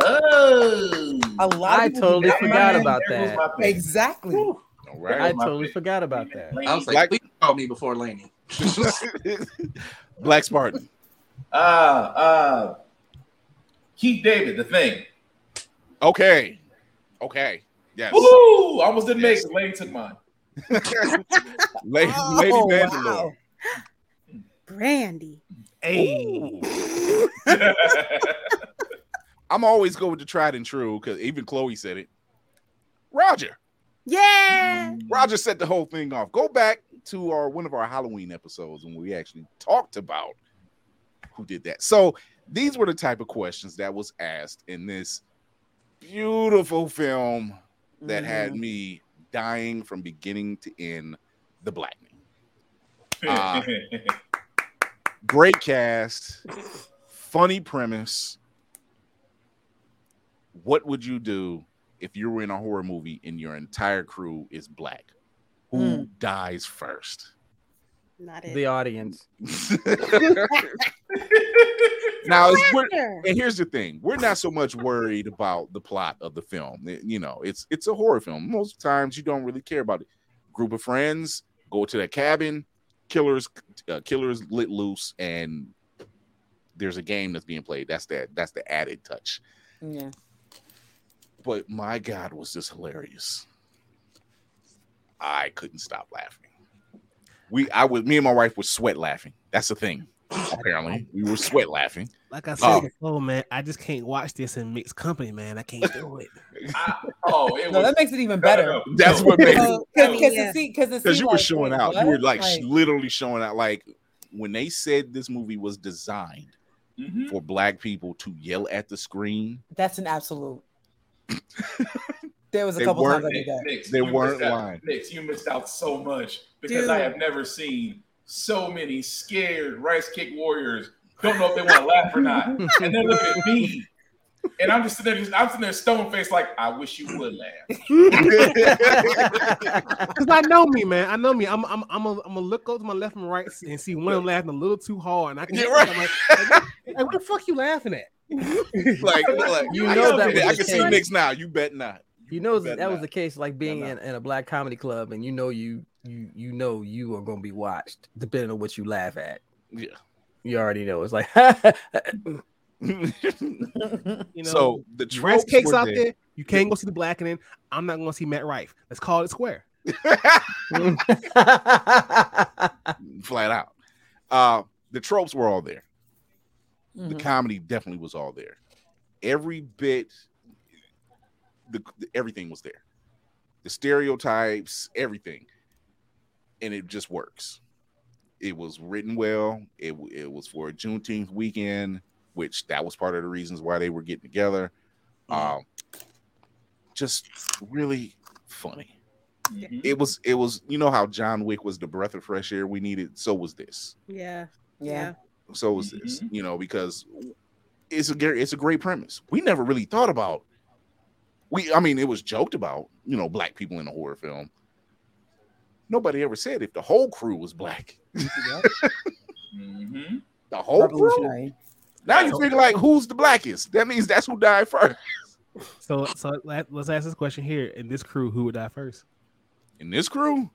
Oh, A lot I totally do forgot remember about There that. my pick. Exactly. All I totally pick. forgot about that. I was like, Black- please call me before Laney. Black Spartan. Uh, uh, Keith David, the thing. Okay, okay, yes. Woo! I almost didn't make it. Lady took mine. Lady, Oh, Lady wow. Mandalore. Brandy. Hey, I'm always go with the tried and true because even Chloe said it. Roger. Yeah. Roger set the whole thing off. Go back to our one of our Halloween episodes when we actually talked about who did that. So these were the type of questions that was asked in this beautiful film that had me dying from beginning to end. The Blackening. Uh, Great cast, funny premise. What would you do if you were in a horror movie and your entire crew is black? Who dies first? Not it. The audience. now, it's, we're, Sure. and here's the thing: we're not so much worried about the plot of the film. You know, it's it's a horror film. Most times, you don't really care about it. Group of friends go to the cabin, killers uh, killers lit loose, and there's a game that's being played. That's that. That's the added touch. Yeah. But my God, was this hilarious! I couldn't stop laughing. We, I was, me and my wife was sweat laughing. That's the thing. Apparently, we were sweat laughing. like I said Oh. before, man, I just can't watch this in mixed company, man. I can't do it. oh, it No, was. that makes it even better. That's what made it Because Yeah. because you were showing out. You were like, like literally showing out. Like when they said this movie was designed Mhm. for black people to yell at the screen, that's an absolute. there was a They couple times I weren't- did that. Nix, They weren't out. lying. Nix, you missed out so much because Dude. I have never seen so many scared rice cake warriors. Don't know if they want to laugh or not, and then look at me, and I'm just sitting there, just, I'm sitting there stone faced, like I wish you would laugh. Because I know me, man. I know me. I'm I'm I'm a, I'm gonna look over to my left and right and see one of them laughing a little too hard, and I can Yeah, I'm right. like, like, like, what the fuck you laughing at? like, like You know can that I the can see case. Nix now. You bet not. You know bet that was the case, like being in, in a black comedy club, and you know you you you know you are gonna be watched depending on what you laugh at. Yeah. You already know. It's like You know, so the rice tropes cakes were out there. You can't go see the blackening. I'm not gonna see Matt Rife. Let's call it square. flat out. Uh, the tropes were all there. The Mhm. comedy definitely was all there. Every bit, the, the- everything was there. The stereotypes, everything, and it just works. It was written well. It it was for a Juneteenth weekend which that was part of the reasons why they were getting together. Um, just really funny. Mhm. It was it was you know how John Wick was the breath of fresh air we needed. So was this. Yeah. Yeah. So was this. You know because it's a gar- it's a great premise. We never really thought about. We I mean it was joked about you know black people in a horror film. Nobody ever said if the whole crew was black. Mhm. The whole crew. Now you figure like who's the blackest? That means that's who died first. So, so let, let's ask this question here: In this crew, who would die first? In this crew,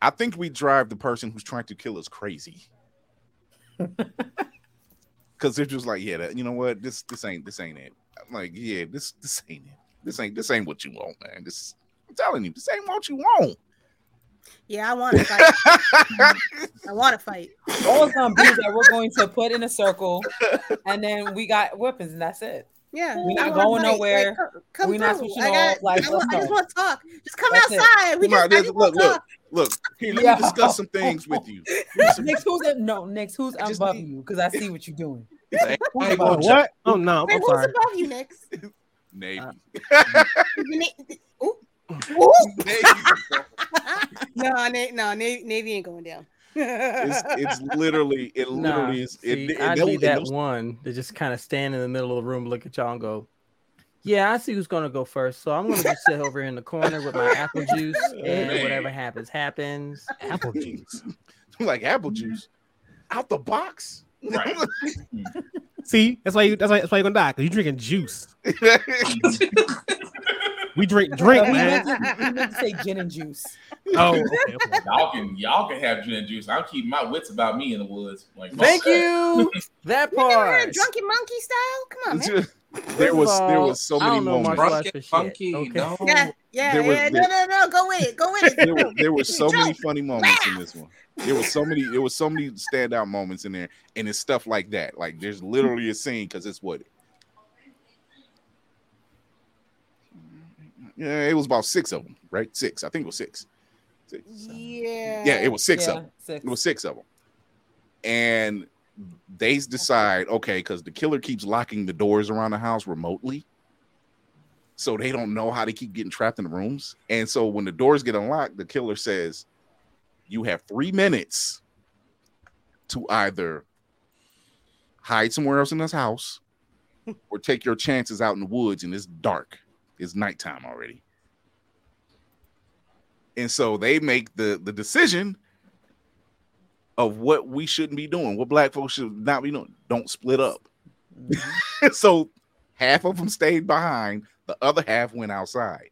I think we drive the person who's trying to kill us crazy. Cause they're just like, yeah, that, you know what? This this ain't this ain't it. I'm like, yeah, this this ain't it. This ain't this ain't what you want, man. This I'm telling you, this ain't what you want. Yeah, I want to fight. I want to fight. All it's gonna be is that we're going to put in a circle, and then we got weapons, and that's it. Yeah, We're not wanna going fight. nowhere. Like, come We're not through. switching I got- off. Like, I, want, I just want to talk. Just come That's it. outside. We Come just, I just look, look, look. Here, let Yeah. me discuss some things with you. Next, who's in, no? Next, who's I above need- you? Because I see what you're doing. Hey, Who's hey, above Oh, what? Oh no, Wait, I'm who's sorry. above you next? Navy. Uh, you ne- Ooh. Ooh. no, na- no, Navy, Navy ain't going down. It's it's literally it Nah, literally is it, see, it, I'd be that those- one to just kind of stand in the middle of the room, look at y'all, and go, "Yeah, I see who's gonna go first. So I'm gonna just sit over here in the corner with my apple juice, and Man. whatever happens, happens." Apple juice. like apple juice out the box. Right. See, that's why you that's why that's why you're gonna die because you're drinking juice. We drink drink, He man. meant, to, he meant to say gin and juice. Oh, okay, okay. Y'all can y'all can have gin and juice. I'm keeping my wits about me in the woods. Like Thank fuck that. you. That You never heard part. Drunken Monkey style? Come on, man. there was there was so many don't moments. martial arts Drunken for shit, monkey, okay? no. Yeah, yeah, There was- yeah. there- no, no, no. Go with it. Go with it. there were there were so many funny moments in this one. There was so many there was so many standout moments in there, and it's stuff like that. Like there's literally a scene because it's what. Yeah, it was about six of them, right? Six, I think it was six. Six. Yeah. Yeah, it was six of them. six. It was six of them, and they decide okay because the killer keeps locking the doors around the house remotely, so they don't know how to keep getting trapped in the rooms. And so when the doors get unlocked, the killer says, "You have three minutes to either hide somewhere else in this house, or take your chances out in the woods. And it's dark; it's nighttime already." And so they make the the decision of what we shouldn't be doing, what black folks should not be doing. Don't split up. Mm-hmm. so half of them stayed behind, the other half went outside.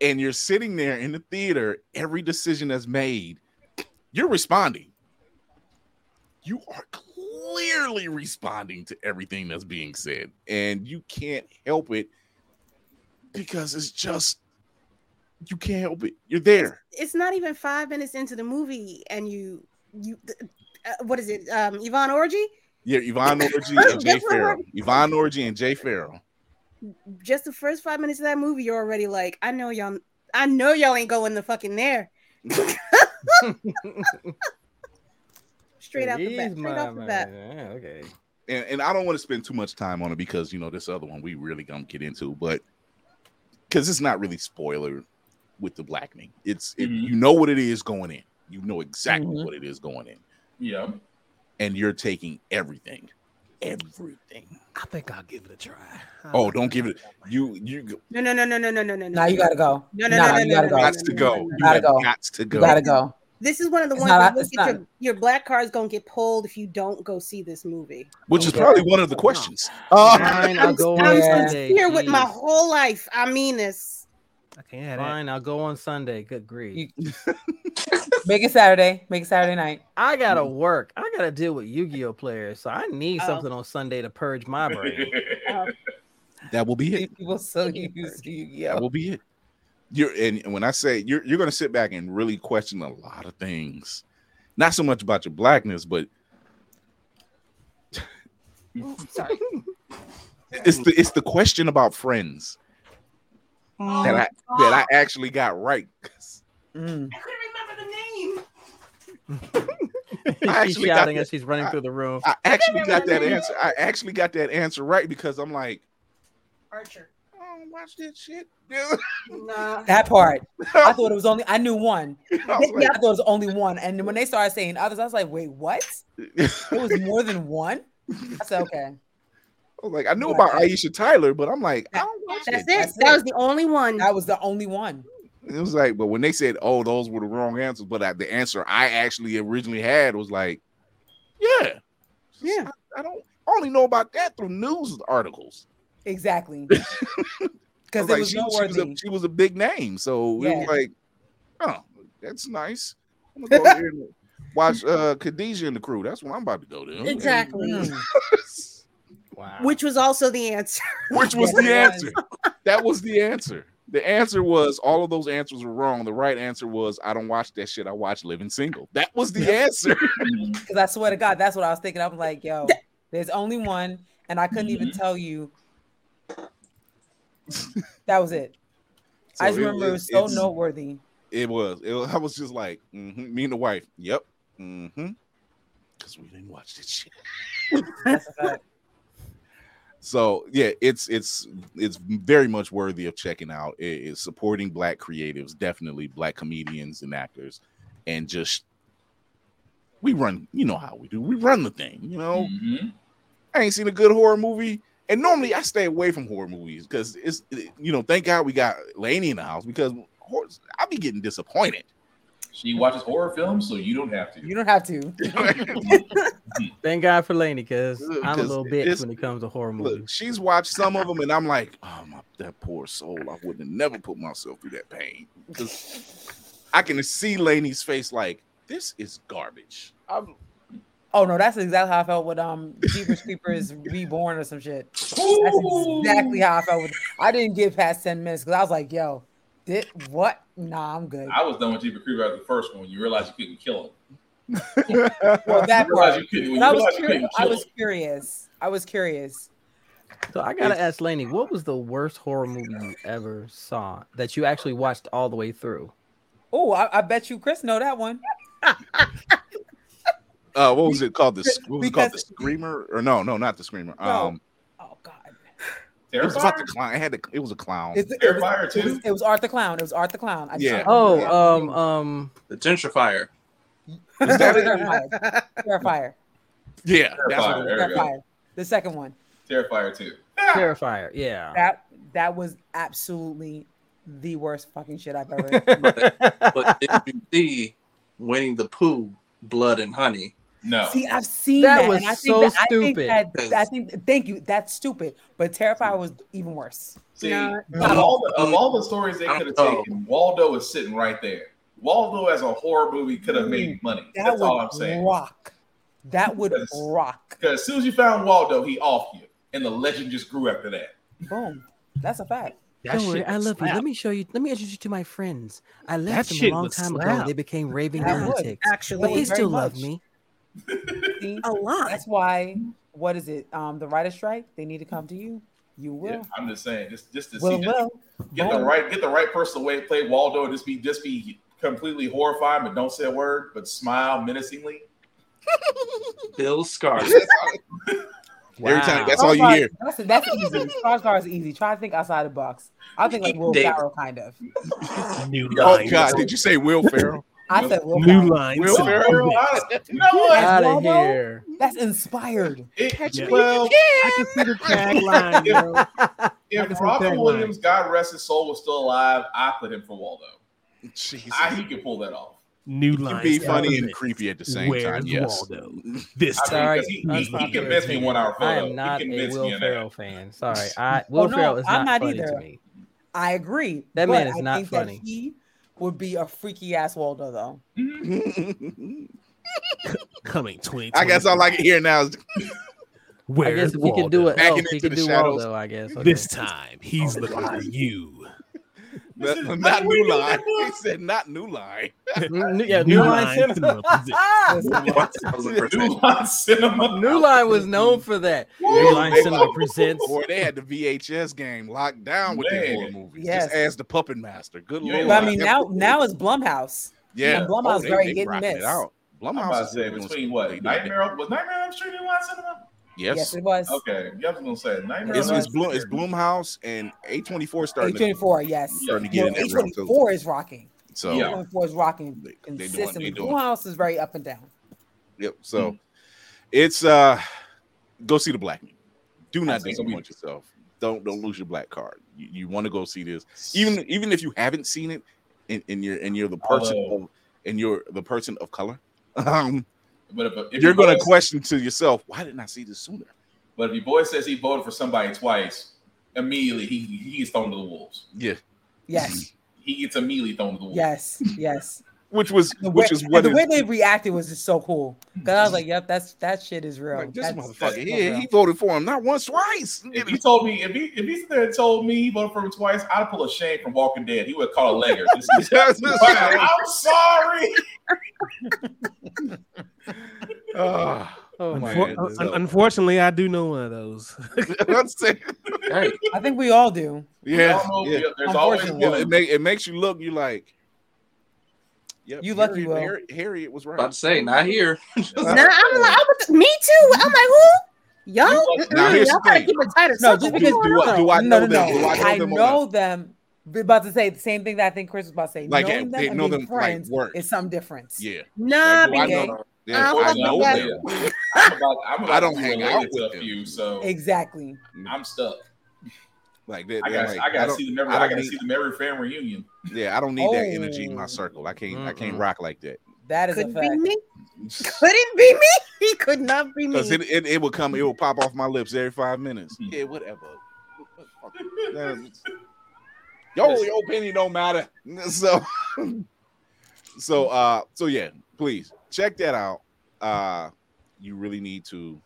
And you're sitting there in the theater, every decision that's made, you're responding. You are clearly responding to everything that's being said, and you can't help it because it's just you can't help it. You're there. It's not even five minutes into the movie, and you, you, uh, what is it? Um, Yvonne Orji. Yeah, Yvonne Orji and Jay Pharoah. Yvonne Orji and Jay Pharoah. Just the first five minutes of that movie, you're already like, I know y'all. I know y'all ain't going the fucking there. Straight out the bat. Straight my off the bat. Yeah, okay. And, and I don't want to spend too much time on it because you know this other one we really gonna get into, but because it's not really spoiler with the blackening. It's it, Mhm. you know what it is going in. You know exactly Mhm. what it is going in, Yeah. and you're taking everything, everything. I think I'll give it a try. Oh, don't give it. You you No, no, no, no, no, no, no, no. Now you gotta go. No, no, Nah, no, no, you no, gotta no, go. no, got to no, go. no, no, You no. gotta have go. got to You go. gotta go. This is one of the It's ones not- that it's look not- your, your black card's gonna get pulled if you don't go see this movie. Which is probably one of the questions. Fine, I'll uh, go on I'm Yeah. Sunday. here with my whole life. I mean this. I can't have that. Fine, I'll go on Sunday. Good grief. Make it Saturday. Make it Saturday night. I gotta work. I gotta deal with Yu-Gi-Oh players, so I need Oh. something on Sunday to purge my brain. Oh. That will be it. people so used to you. That Yeah. will be it. You're and and when I say you're you're gonna sit back and really question a lot of things. Not so much about your blackness, but Sorry. it's the it's the question about friends that I that I actually got right. Mm. I couldn't remember the name. She's shouting as she's running through the room. I actually got that answer. I actually got that answer right because I'm like, Archer. I don't watch that shit. Nah. That part. I thought it was only I knew one. I I was like, thought it was only one. And when they started saying others, I was like, wait, what? It was more than one? I said, okay. I was like, I knew about Aisha Tyler, but I'm like, I That- don't watch That's that. it. That's That it. was the only one. That was the only one. It was like, but when they said, "Oh, those were the wrong answers," but I, the answer I actually originally had was like, "Yeah, Yeah. I, I don't I only know about that through news articles." Exactly. Because like, was she, she was a, she was a big name, so it Yeah. was like, "Oh, that's nice." I'm gonna go there and watch uh Khadijah and the crew. That's what I'm about to go to. Exactly. Mm. Wow. Which was also the answer. Which was the answer. That was the answer. The answer was all of those answers were wrong. The right answer was I don't watch that shit. I watch Living Single. That was the answer. Because I swear to God, that's what I was thinking. I was like, yo, there's only one, and I couldn't even tell you. That was it. I just it- remember it it- was so noteworthy. It was. It was- I was just like, mhm. me and the wife. Yep. Mm-hmm. Because we didn't watch this shit. That's a fact. So yeah, it's it's it's very much worthy of checking out. It is supporting black creatives, definitely black comedians and actors, and just we run. You know how we do. We run the thing. You know, Mhm. I ain't seen a good horror movie. And normally I stay away from horror movies because it's you know, thank God we got Laney in the house because horror, I'll be getting disappointed. She watches horror films, so you don't have to. You don't have to. Mm-hmm. Thank God for Laney, because uh, I'm a little bitch when it comes to horror movies. Look, she's watched some of them, and I'm like, oh my, that poor soul. I wouldn't have never put myself through that pain because I can see Laney's face like this is garbage. I'm, Oh no, that's exactly how I felt with um Jeepers Creepers Reborn or some shit. That's exactly how I felt with. I didn't get past ten minutes because I was like, yo, did what? Nah, I'm good. I was done with Jeepers Creepers after the first one. When you realize you couldn't kill him. Well, that You realize part. you couldn't- when I was, realize you couldn't I was curious. I was curious. So I gotta ask Laney, what was the worst horror movie you ever saw that you actually watched all the way through? Oh, I, I bet you Chris know that one. uh, what was it called? The what was it called? The Screamer? Or no, no, not the Screamer. No. Um, Oh God. it was about the clown. It had the, it was a clown. It's- it, was, Terrifier it, was, too? it was Art the Clown. It was Art the Clown. I Yeah. Oh, remember. um, um, The gentrifier. Is that it? Terrifier. Terrifier. Yeah, that's what Terrifier. it There we go. Terrifier. The second one. Terrifier too. Terrifier. Yeah. That that was absolutely the worst fucking shit I've ever. But if you see Winnie the Pooh, Blood and Honey? No. See, I've seen That that. was and I think so that, I think stupid. that, I think. Thank you. That's stupid. But Terrifier was even worse. See, No. of all the of all the stories they could have taken, Waldo is sitting right there. Waldo as a horror movie could have mm-hmm. made money. That That's all I'm saying. rock. That would Because- rock. Because as soon as you found Waldo, he off you, and the legend just grew after that. Boom. That's a fact. That Don't worry, I love you. Let me show you. Let me introduce you to my friends. I That left them a long would time ago. They became raving That lunatics, Actually, but they very still love me. See? a lot. That's why. What is it? Um, the writer strike. They need to come to you. You will. Yeah, I'm just saying, just just to Will see, will. get the right get the right person to play Waldo, and just be just be completely horrified, but don't say a word, but smile menacingly. Bill Skarsgård. Every time, Wow. that's all you hear. That's, that's easy. Skarsgård is easy. Try to think outside the box. I think like Will David. Ferrell, kind of. New Oh line. God, did you say Will Ferrell? I said Will New Ferrell. line. Will son of a Ferrell? bitch. You know what? Out of Waldo? here. That's inspired. It- Yeah. Well, I can see the tagline, yo. I if can Robin tagline. Williams, God rest his soul, was still alive, I put him for Waldo. Jesus. I, he can pull that off. New He line. be funny and creepy at the same Where's time. Yes. Waldo? This I time. Sorry, 'cause he, he, he unpopular convinced me one hour I am not a Will. Ferrell fan. Sorry, I oh, Will Oh, no, Ferrell is I'm not, not funny either. to me. I agree. That man is I not think funny. That he would be a freaky ass Waldo though. Coming 20. I guess all I can hear now is I Where's guess if he could do Waldo? it, Backing elf, he into could the do shadows. Waldo. I guess. Okay. This time he's oh, looking for you. Not, not new line. He said not new line. New- yeah, New, Line, Cinema. New Line Cinema. New Line was known for that. New Line They- Cinema presents. Boy, they had the VHS game locked down with their Man. horror movies. Yes. Just ask the Puppet Master. Good You lord. But I mean, now now it's Blumhouse. yeah, and Blumhouse oh, they- very they hit and rocking it out. Blumhouse about is say between what they- they- Nightmare was Nightmare on Street in Live Cinema? Yes, Yes, it was. Okay, yeah, I was gonna say Nightmare. it's it's, Elm Bloom, it's Blumhouse and A24 starting A24, yes. starting to get in No, that realm. So, A24 is rocking. so A24 is rocking they doing- consistently. they doing- Blue House is very up and down. Yep. So it's uh go see the black man. Do not disappoint yourself. Don't don't lose your black card. You, you want to go see this. Even even if you haven't seen it and, and you're and you're the person Although- of, and you're the person of color, um But if, if you're gonna question to yourself, why didn't I see this sooner? But if your boy says he voted for somebody twice, immediately he he gets thrown to the wolves. Yeah. Yes, He gets immediately thrown to the wolves. yes, yes. Which was The which way, is what the is- way they reacted was just so cool. Cause I was like, "Yep, that's that shit is real." like, this That's- motherfucker. that's Yeah, real. he voted for him not once, twice. If he told me, if he if he's there and told me he voted for him twice, I'd pull a shame from Walking Dead. He would call a legger. I'm sorry. Ah, Oh my Unfor- goodness. un- unfortunately, I do know one of those. that's it. Hey, I think we all do. Yeah, all know yeah. there's always Unfortunately. It, it, make, it makes you look. You like. Yep, You lucky, Harriet, Will. Harriet, Harriet was right. about to say, not here. Nah, I'm like, I was, me too. I'm like, who? Y'all, Now, y'all the gotta keep it tighter. No, just because do I- do I no, know no, them? no. Do I know I them know them. About to say the same thing that I think Chris was about to say. Like, Knowing they them know and being them, like, friends work. is some difference. Yeah, Nah, Like, do I BK. know- yeah, I'm I fucking know with them. I'm about, I'm about I don't hang out with a few, so Exactly. Mm. I'm stuck. Like they, I they're got like, I got to don't- see the every I I got to need- see them every family reunion. Yeah, I don't need that energy in my Oh. circle. I can't. I can't rock like that. That is Couldn't a be fact. me. Couldn't be me. He could not be me. Because it, it, it will come. It will pop off my lips every five minutes. Hmm. Yeah, whatever. That's- Yo, your opinion don't matter. So, so, uh, so yeah, please check that out. Uh, you really need to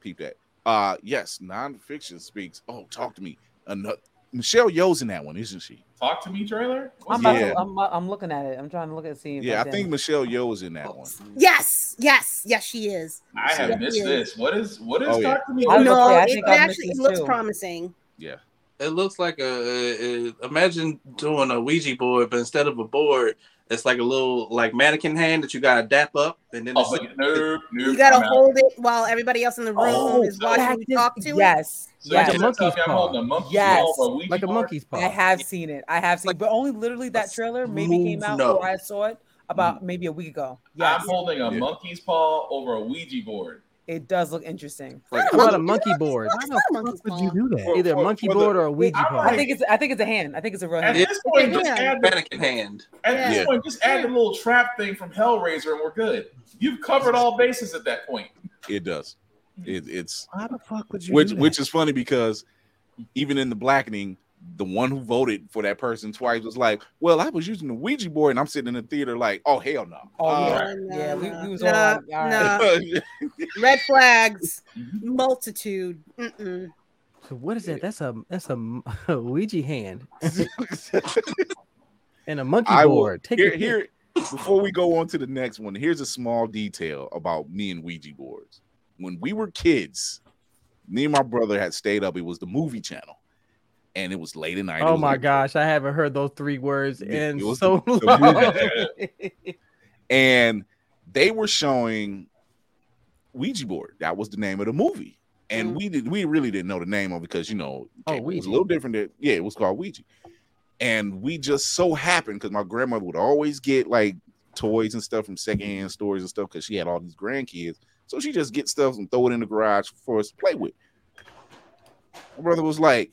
peep that. Uh, yes, nonfiction speaks. Oh, talk to me. Ano- Michelle Yeoh's in that one, isn't she? Talk to me, trailer. I'm, Yeah. to, I'm, I'm looking at it. I'm trying to look at see. if Yeah, I that's think in. Michelle Yeoh is in that one. yes, yes, yes, she is. I have Yes, missed yes. this. What is what is Oh, yeah. talk to me? I no, say, it, it actually it looks too. promising. Yeah. It looks like a, a, a- imagine doing a Ouija board, but instead of a board, it's like a little like mannequin hand that you gotta dap up, and then Oh, it's, but nope, nope, You gotta I'm out. hold it while everybody else in the room Oh, is watching you talk to it. yes, So yes. Like a monkey's paw. holding Yes. paw over a Ouija like a monkey's paw. I have seen it. I have seen, it. but only literally that trailer maybe came out no. or I saw it about mm. maybe a week ago. Yes, I'm holding a Yeah. monkey's paw over a Ouija board. It does look interesting. Like, how about a monkey board? Why not Would you do that? For- Either a monkey for the- board or a Ouija I'm. I think it's I think it's a hand. I think it's a real At hand. this point, just Yeah. add the, mannequin hand. at Yeah. this point, just add the little trap thing from Hellraiser, and we're good. You've covered all bases at that point. It does. It, it's Why the fuck would you? which do that? which is funny because even in the blackening, the one who voted for that person twice was like, "Well, I was using the Ouija board, and I'm sitting in the theater like, oh hell no." Oh Uh, yeah, yeah. We, we was Nah, all like, all right. nah. Red flags, multitude. Mm-mm. So what is that? That's a that's a, a Ouija hand and a monkey I will board. Take here a here before we go on to the next one. Here's a small detail about me and Ouija boards. When we were kids, me and my brother had stayed up. It was the movie channel, and it was late at night. Oh my like- gosh, I haven't heard those three words in so the- the long. and they were showing Ouija board. That was the name of the movie. And mm. we did we really didn't know the name of it because you know Oh, it was a little different. Than, yeah, it was called Ouija. And we just so happened because my grandmother would always get like toys and stuff from secondhand stores and stuff because she had all these grandkids. So she just get stuff and throw it in the garage for us to play with. My brother was like,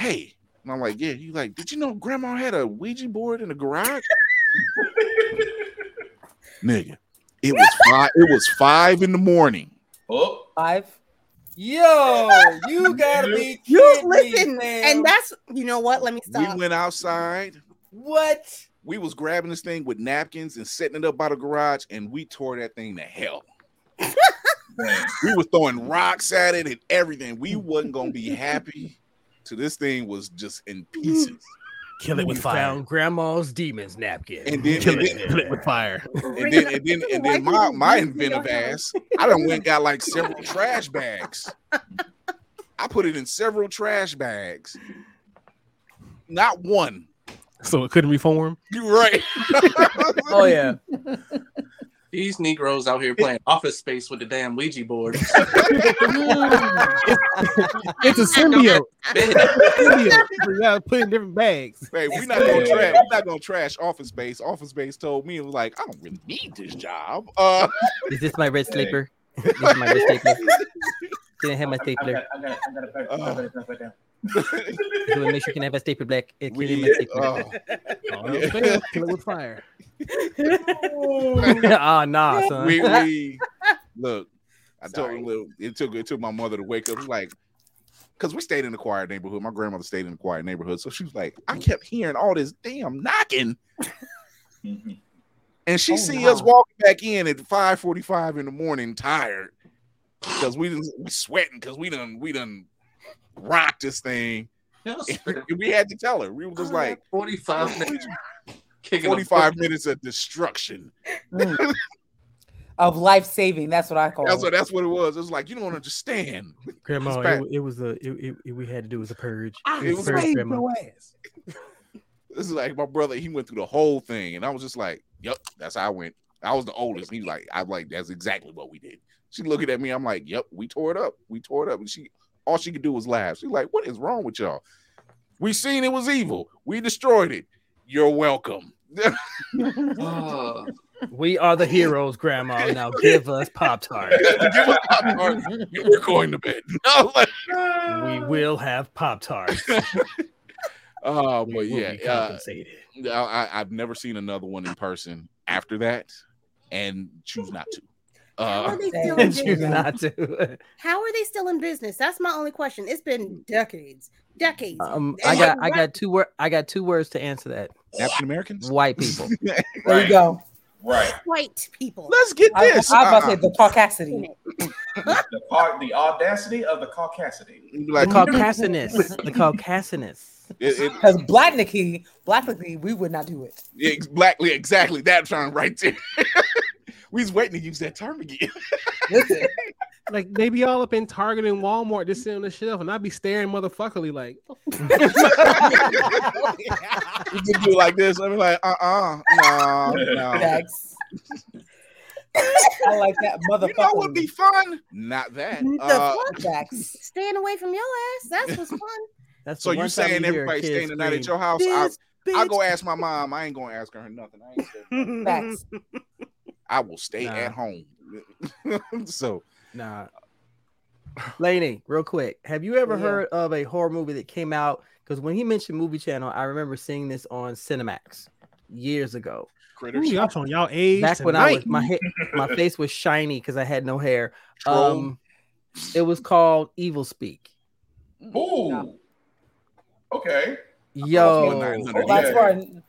"Hey," and I'm like, "Yeah." You like? Did you know Grandma had a Ouija board in the garage? Nigga, it was five. It was five in the morning. Oh, Five. Yo, you gotta be You kidding me, listen, fam. and that's you know what? Let me stop. We went outside. what? We was grabbing this thing with napkins and setting it up by the garage, and we tore that thing to hell. We was throwing rocks at it and everything. We wasn't gonna be happy till this thing was just in mm. pieces. kill it with We fire. Found grandma's demons napkin. And then, Kill and it, then, kill it with fire. and then, and then, and then my, my inventive ass, I done went and got like several trash bags. I put it in several trash bags. Not one. So it couldn't reform. You're right. oh yeah. These Negroes out here playing Office Space with the damn Ouija board. It's a symbiote. symbiote. We gotta put in different bags. Hey, we're not gonna trash. We're not gonna trash Office Space. Office Space told me it was like, I don't really need this job. Uh, Is this my red stapler? this is my red stapler. Didn't have my stapler. I got, I got it back. I got it back down. So make sure you can have a stapler black. It we, can have my stapler. uh, Oh, no, fail. Kill it with fire. oh nah, son. we, we look. I told him look, it took it took my mother to wake up. It was like, because we stayed in a quiet neighborhood. My grandmother stayed in a quiet neighborhood, so she was like, I kept hearing all this damn knocking, and she Oh, see no. us walking back in at five forty five in the morning, tired because we done, we sweating because we done we done rocked this thing. And we had to tell her. We were just like 45 minutes. 45 minutes of destruction. Mm. Of life saving. That's what I call That's it. what that's what it was. It was like you don't understand. Grandma, it, it was a it, it, it- we had to do was a purge. I It was a purge, saved Grandma. your This is like my brother. He went through the whole thing, and I was just like, "Yep, that's how I went." I was the oldest. He's like, "I'm like, that's exactly what we did." She looking at me. I'm like, "Yep, we tore it up. We tore it up." And she, all she could do was laugh. She's like, "What is wrong with y'all? We seen it was evil. We destroyed it. You're welcome." Uh, We are the heroes, Grandma. Now give us Pop Tart. Give us Pop-Tart. We're going to bed. I like, We will have Pop Tarts. Oh, but will yeah, uh. I, I, I've never seen another one in person after that, and choose not to. How Uh, are they still Damn. in Choose business? not to. How are they still in business? That's my only question. It's been decades, decades. Um, I got I got two word I got two words to answer that. African Americans. White people. There Right. you go. Right. white people. Let's get I, I was this. about to say Uh-uh. the caucasity. The, au- the audacity of the caucasity. The Like, Caucasiness. The Caucasiness. it, it, Because blacknicky, blacknicky, we would not do it. it's blackly exactly that term right there. We was waiting to use that term again. Listen, Like they be all up in Target and Walmart just sitting on the shelf, and I'd be staring motherfuckerly like, you can do it like this. I'm like, uh, uh no, no. Dax. I like that motherfucker. You know what would be fun? Not that. The Uh, fuck? Staying away from your ass. That's what's fun. That's so you one time saying you hear a everybody staying the night at your house? I, "This I'll go ask my mom. I ain't gonna ask her nothing. I, ain't staying. Facts. I will stay Nah. at home. so Nah. Laney, real quick. Have you ever Yeah. heard of a horror movie that came out? Because when he mentioned movie channel, I remember seeing this on Cinemax years ago. Ooh, y'all showing y'all age Back when I was my head, my face was shiny because I had no hair. Troll. Um, it was called Evil Speak. Ooh. Okay. Yo, That's Yeah. for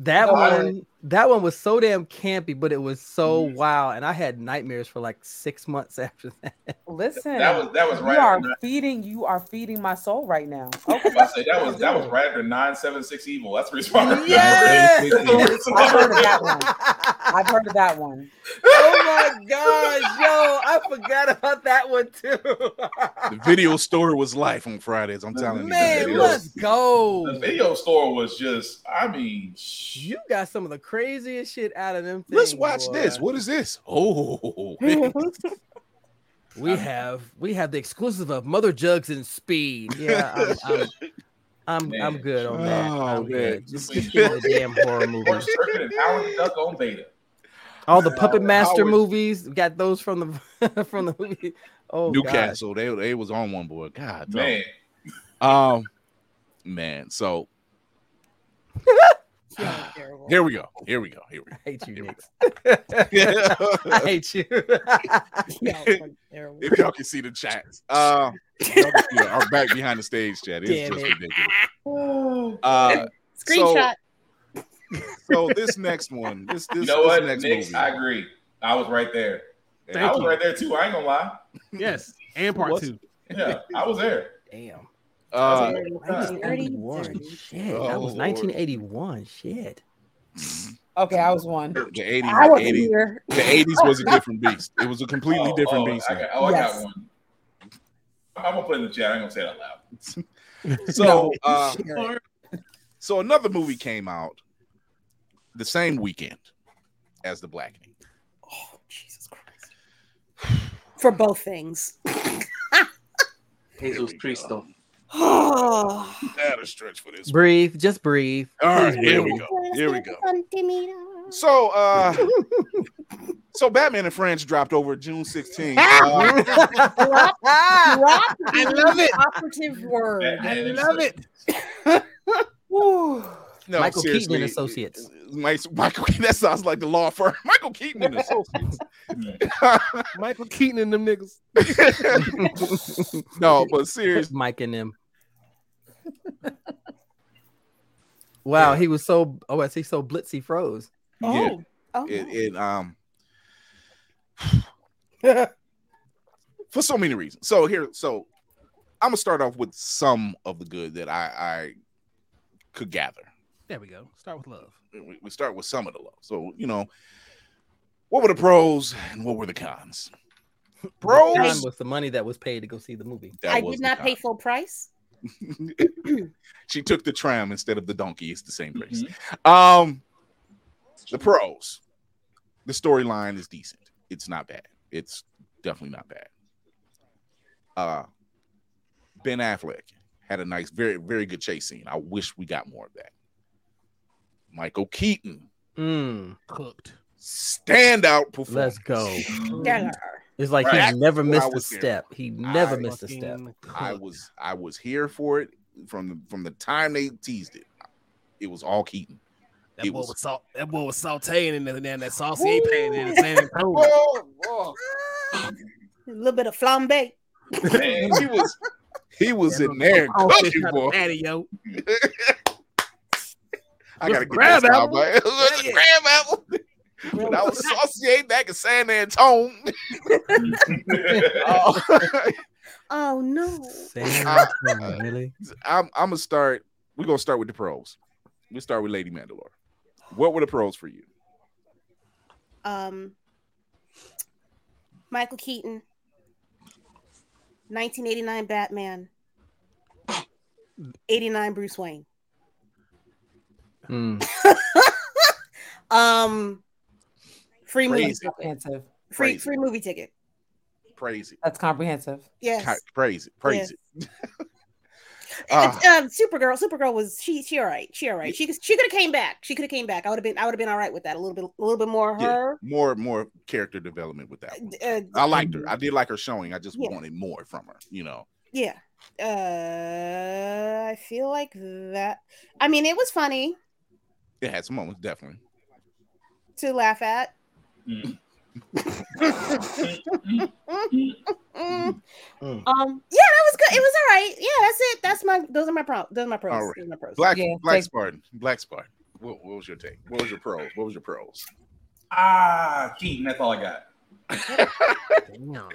that No, I- one, that one was so damn campy, but it was so Mm-hmm. wild, and I had nightmares for like six months after that. listen. That was that was right. you right. are after- feeding. You are feeding my soul right now. Okay. was about to say that was that was right after nine seven six evil. That's the response. Yes! I've heard of that one. I've heard of that one. oh my gosh, yo, I forgot about that one too. The video store was life on Fridays. I'm telling you. Man, the let's go. The video store was just. I mean, You got some of the craziest shit out of them. Let's watch boy. this. What is this? Oh, We have we have the exclusive of Mother Jugs and Speed. Yeah, I'm I'm, I'm, I'm good on that. Oh, I'm man. good. Just, just the damn horror Short movies. Circuit and Duck on beta. All the Puppet Master Howard- movies. We got those from the from the movie. Oh, God. Newcastle. They they was on one boy. God, dog. Man, Um, man. So Yeah, terrible. here we go. Here we go. Here we go. I hate you, Here we Nix. go. I hate you. Yeah, fucking terrible. if y'all can see the chats, uh, y'all our back behind the stage chat. It's Damn just it. ridiculous. Uh, Screenshot. so this next one, this this, you know this what, next Nix? movie. I agree. I was right there. Yeah, I was you. right there too. I ain't gonna lie. yes, and part What's- two. Yeah, I was there. Damn. Uh, Dirty, 1981. Shit. Oh, that was Lord. 1981. Shit. Okay, I was one. the 80s, I the wasn't 80s, here. the 80s was a different beast. It was a completely Oh, different oh, beast. I got, oh, I Yes. got one. I'm gonna put it in the chat. I'm gonna say it out loud. So, uh, Share so another movie came out the same weekend as the blackening. Oh, Jesus Christ. For both things. Jesus Cristo. Oh. That a stretch for this. Breathe, just breathe. All right, Please here we go. Here we go. So, uh, so Batman and Friends dropped over June 16th. Uh, Drop, drop I love it. Operative word. I love it. No, Michael Keaton and Associates. Mike- Michael, that sounds like the law firm. Michael Keaton and Associates. Michael Keaton and them niggas. no, but seriously, Mike and them. Wow, he was so oh, I see so blitzy froze. yeah, Oh. Oh. it, it um for so many reasons. So here, so I'm gonna start off with some of the good that I, I could gather. There we go. Start with love. We, we start with some of the love. So you know, what were the pros and what were the cons? Time Pros. was the money that was paid to go see the movie. that I did not con. pay full price. she took the tram instead of the donkey. It's the same price. Mhm. Um, the pros. The storyline is decent. It's not bad. It's definitely not bad. Uh, Ben Affleck had a nice, very, very good chase scene. I wish we got more of that. Michael Keaton, Mm, Cooked. standout performance. let's go. Stellar. It's like Right. he never That's what I missed a was here. step. He never I missed a step. I was, I was here for it from the from the time they teased it. It was all Keaton. That it boy was- was, salt, that boy was sauteing in there, and then that saucy pan in the San Antonio. Whoa, oh, whoa. A little bit of flambe. Man, he was, he was in there Oh, cooking, shit, boy. patio. I gotta get Crab that apple. sound bite. It was a crab apple. When I was saucier back in San Antonio. Oh, Oh no. San Uh, Antonio, really? I'm, I'm gonna start. We're gonna start with the pros. We start with Lady Mandalore. What were the pros for you? Um Michael Keaton. 1989 Batman. 89 Bruce Wayne. Mm. Um free movie Crazy. Comprehensive. free Crazy. free movie ticket. It. That's comprehensive. Yes. Ca- it. Praise it. Uh, Uh, um, Supergirl, Supergirl was she she all right. She all right. She she could have came back. She could have came back. I would have been I would have been all right with that. A little bit a little bit more yeah, her. more more character development with that. One. Uh, I liked her. I did like her showing. I just Yeah. wanted more from her. You know. yeah. Uh, I feel like that. I mean, it was funny It had some moments, definitely. to laugh at. Mm. Um, yeah, that was good. It was all right. Yeah, that's it. That's my. Those are my pros. Those are my pros. All right. Are my pros. Black Yeah, Black take- Spartan. Black Spartan. What, what was your take? What was your pros? What was your pros? ah, Keaton. That's all I got. Y'all,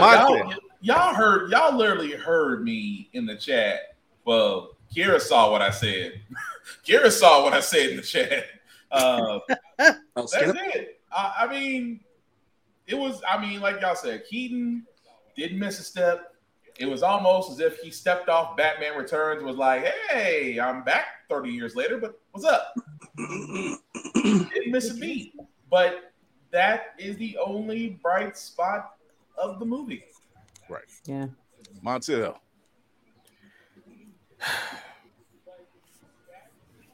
My y'all, y'all heard, y'all literally heard me in the chat. Well, Kira saw what I said. Kira saw what I said in the chat. Uh, Oh, that's it. I, I mean, it was. I mean, like y'all said, Keaton didn't miss a step. It was almost as if he stepped off Batman Returns. Was like, "Hey, I'm back 30 years later, but what's up?" didn't miss a beat. But that is the only bright spot of the movie. Right. Yeah. Montel.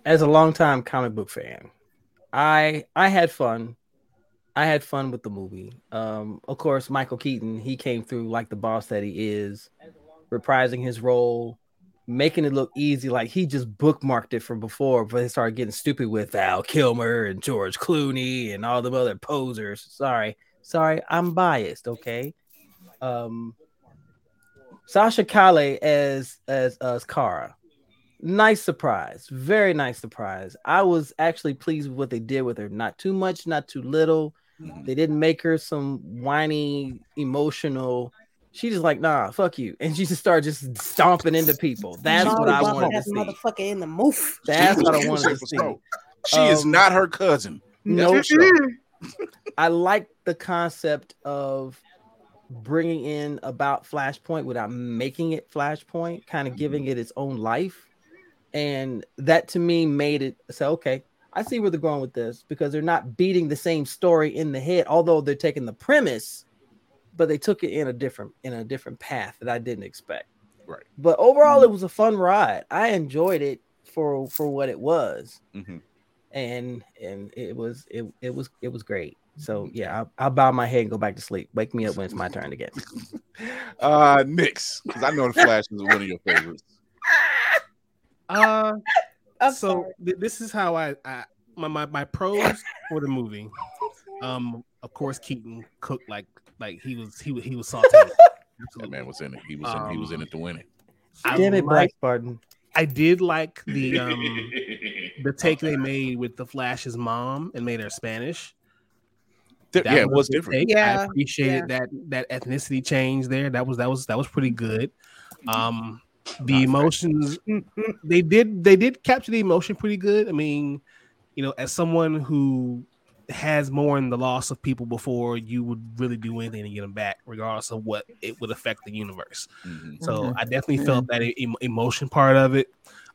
As a longtime comic book fan, I I had fun. I had fun with the movie. Um, of course, Michael Keaton, he came through like the boss that he is, reprising his role, making it look easy, like he just bookmarked it from before, but he started getting stupid with Val Kilmer and George Clooney and all the other posers. Sorry, sorry, I'm biased, okay? Um Sasha Calle as as as Kara. Nice surprise, very nice surprise. I was actually pleased with what they did with her. Not too much, not too little. They didn't make her some whiny, emotional. She just like, nah, fuck you, and she just started just stomping into people. That's what I Bump wanted to see. motherfucker in the move. That's She what I wanted to see. stoked. She is Um, not her cousin. No, sure. I like the concept of bringing in about Flashpoint without making it Flashpoint, kind of giving it its own life. And that to me made it so okay. I see where they're going with this because they're not beating the same story in the head, although they're taking the premise, but they took it in a different in a different path that I didn't expect. Right. But overall, it was a fun ride. I enjoyed it for for what it was, Mhm. and and it was it it was it was great. So yeah, I'll, I'll bow my head and go back to sleep. Wake me up when it's my turn again. Uh, Nix, because I know the Flash is one of your favorites. Uh, I'm so th- this is how I, I my, my my pros for the movie. Um, of course, Keaton cooked like like he was he was he was sauteing. That man was in it. He was in, he was in it to win it. I Damn it, Black like- Spartan. I did like the um the take they made with the Flash's mom and made her Spanish. That yeah, it was different. take. Yeah, I appreciated that that ethnicity change there. That was that was that was pretty good. Um, the emotions they did they did capture the emotion pretty good. I mean, you know, as someone who has mourned the loss of people before, you would really do anything to get them back, regardless of what it would affect the universe. Mhm. So Mhm. I definitely felt that em- emotion part of it.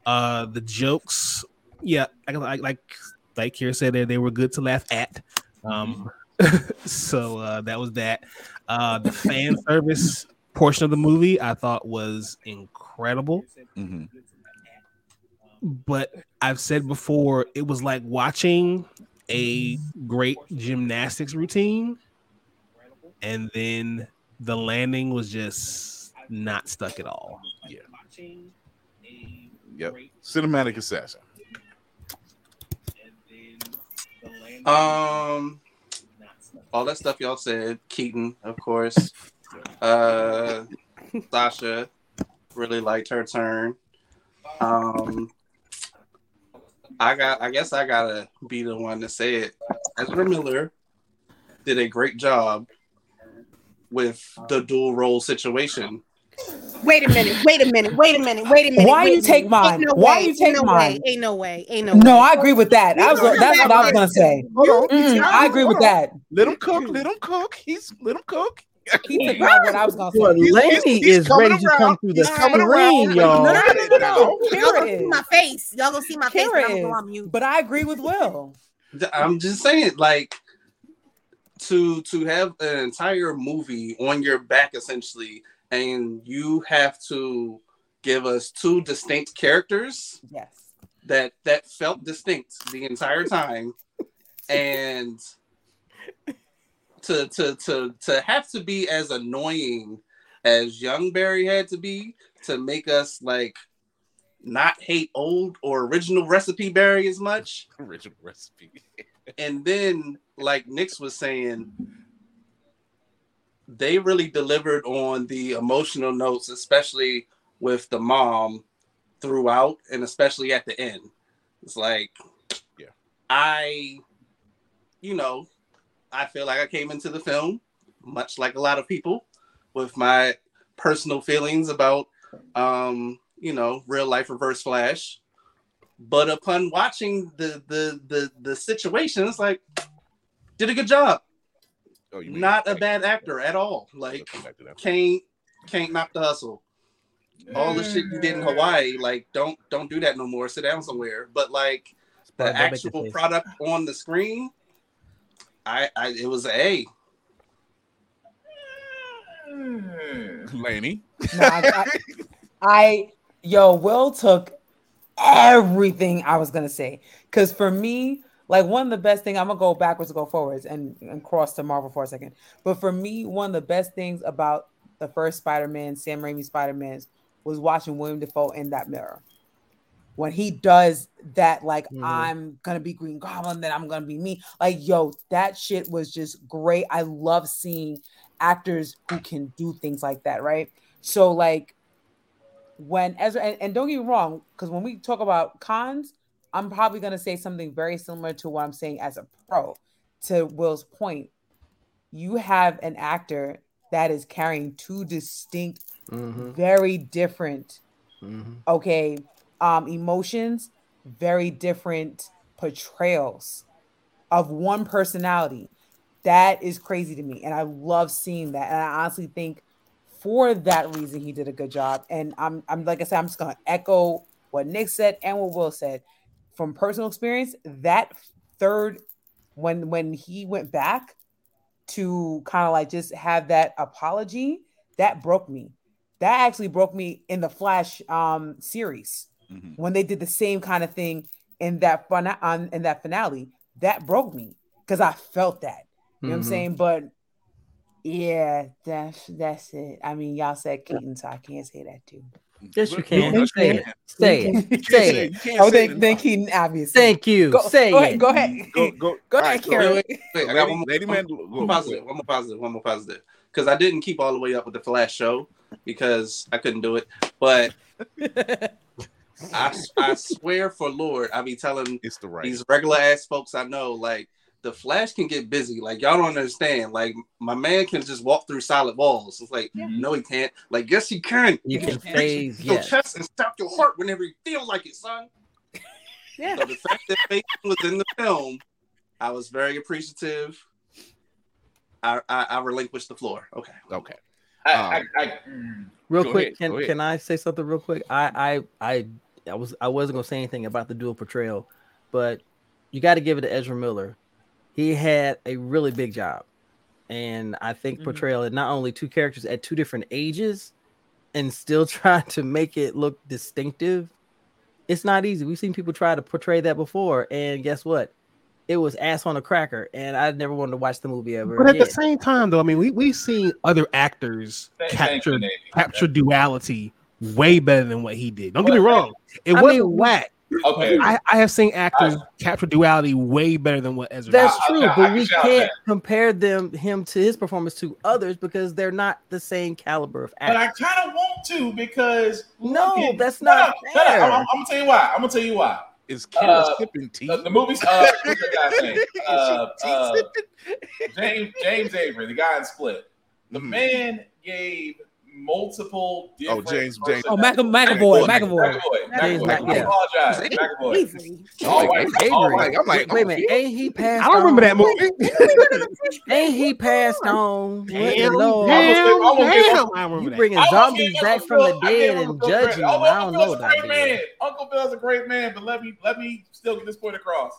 Uh, the jokes, yeah, like like like, like Kira said, they, they were good to laugh at. Um, so uh, that was that. Uh, the fan service portion of the movie I thought was incredible. Mhm. But I've said before, it was like watching a great gymnastics routine, and then the landing was just not stuck at all. Yeah. Yep. Cinematic assassin. Um, all that stuff y'all said. Keaton, of course. Uh, Sasha really liked her turn. Um, I got. I guess I gotta be the one to say it. Ezra Miller did a great job with the dual role situation. Wait a minute. Wait a minute. Wait a minute. Wait a minute. Why you take mine? No Why way, you take ain't no mine? Way, ain't no way. Ain't no. No, way. I agree with that. I was, that's what I was gonna say. Mm, I agree with that. Let him cook. Let him cook. He's let him cook. He took out what I was gonna say. He's- Laney he's- he's is coming ready to come through the screen, around. y'all. No, no, no, no, no. Y'all gonna see my face. Y'all gonna see my face. I'm gonna go on mute. But I agree with Will. I'm just saying, like, to to have an entire movie on your back essentially, and you have to give us two distinct characters Yes. that that felt distinct the entire time, and to to to to have to be as annoying as young Barry had to be to make us like not hate old or original recipe Barry as much Original recipe. and then like Nix was saying, they really delivered on the emotional notes, especially with the mom throughout, and especially at the end. It's like, Yeah. I, you know, I feel like I came into the film much like a lot of people with my personal feelings about, um, you know, real life Reverse Flash. But upon watching the the the the situation, it's like did a good job. Oh, you mean Not a bad actor at all. Like Let's go back to that. can't can't knock the hustle. All the shit you did in Hawaii, like don't don't do that no more. Sit down somewhere. But like the Don't make your actual product on the screen, I, I it was a A. Laney. No, I, I, I- yo, Will took everything I was gonna say. Cause for me, like one of the best things, I'm gonna go backwards to go forwards and, and cross to Marvel for a second. But for me, one of the best things about the first Spider-Man, Sam Raimi Spider-Man, was watching William Dafoe in that mirror. When he does that, like Mhm. I'm gonna be Green Goblin, then I'm gonna be me. Like, yo, that shit was just great. I love seeing actors who can do things like that, right? So, like, when Ezra, and, and don't get me wrong, because when we talk about cons, I'm probably gonna say something very similar to what I'm saying as a pro. To Will's point, you have an actor that is carrying two distinct, Mhm, very different mhm. okay um emotions very different portrayals of one personality. That is crazy to me and i love seeing that. And i honestly think for that reason he did a good job. And i'm i'm like i said i'm just gonna echo what nick said and what will said. From personal experience, that third when when he went back to kind of like just have that apology, that broke me. That actually broke me in the Flash um series Mm-hmm. when they did the same kind of thing in that fun on in that finale. That broke me because I felt that. You know what I'm Mhm. saying? But yeah, that's that's it. I mean, y'all said Keaton, so I can't say that too. Yes, you can. No, you Say can't. it. Say it. Say say it. Oh, say then, then it. Keaton, obviously. Thank you. Go, Say go it. ahead. Go ahead. Go, go, Go ahead, right, so- Karen. Wait, wait, wait, I got Lady, one more. Lady one- Man, go, One go. positive, one more positive, one more positive. Because I didn't keep all the way up with the Flash show because I couldn't do it. But I, I swear for Lord, I be telling It's the right. these regular ass folks I know, like the Flash can get busy. Like y'all don't understand. Like my man can just walk through solid walls. It's like no, he can't. Like yes, he can. You He can reach phase, your yes. chest and stop your heart whenever you feel like it, son. Yeah. So the fact that Faith was in the film, I was very appreciative. I, I, I relinquished the floor. Okay. Okay. I, Um, I, I, Real quick, ahead, can can I say something real quick? I I I I was I wasn't gonna say anything about the dual portrayal, but you got to give it to Ezra Miller. He had a really big job, and I think Mhm. portrayal of not only two characters at two different ages, and still trying to make it look distinctive. It's not easy. We've seen people try to portray that before, and guess what? It was ass on a cracker, and I never wanted to watch the movie ever But at the same time, though, I mean, we we've seen other actors thank- thank capture Navy. capture duality way better than what he did. Don't get me wrong; it I wasn't mean, whack. Okay. I, I have seen actors capture duality way better than what Ezra. That's I- I- true, I- I but can we can't that. compare them him to his performance to others because they're not the same caliber of actors. But. I kind of want to because No, look that's not no, shut up. fair. I'm, I'm gonna tell you why. I'm gonna tell you why. Is Kira Uh, sipping tea? The, the movie's uh, what's the guy's name? Uh, uh. James James Avery, the guy in Split. The Mhm. man gave multiple oh, different. James- James- Oh. Mac- McAvoy, McAvoy. McAvoy. James McAvoy. Mac- I yeah. apologize. Avery. McAvoy. Avery. All. Avery. All white. I'm like, Wait a oh, minute, ain't he passed? I don't remember that movie. Ain't he passed on? Damn, Lord? I almost- damn, almost damn, him- I remember You bringing zombies back from the dead and judging them. I don't know about that. man. Uncle Phil's a great man, but let me let me still get this point across.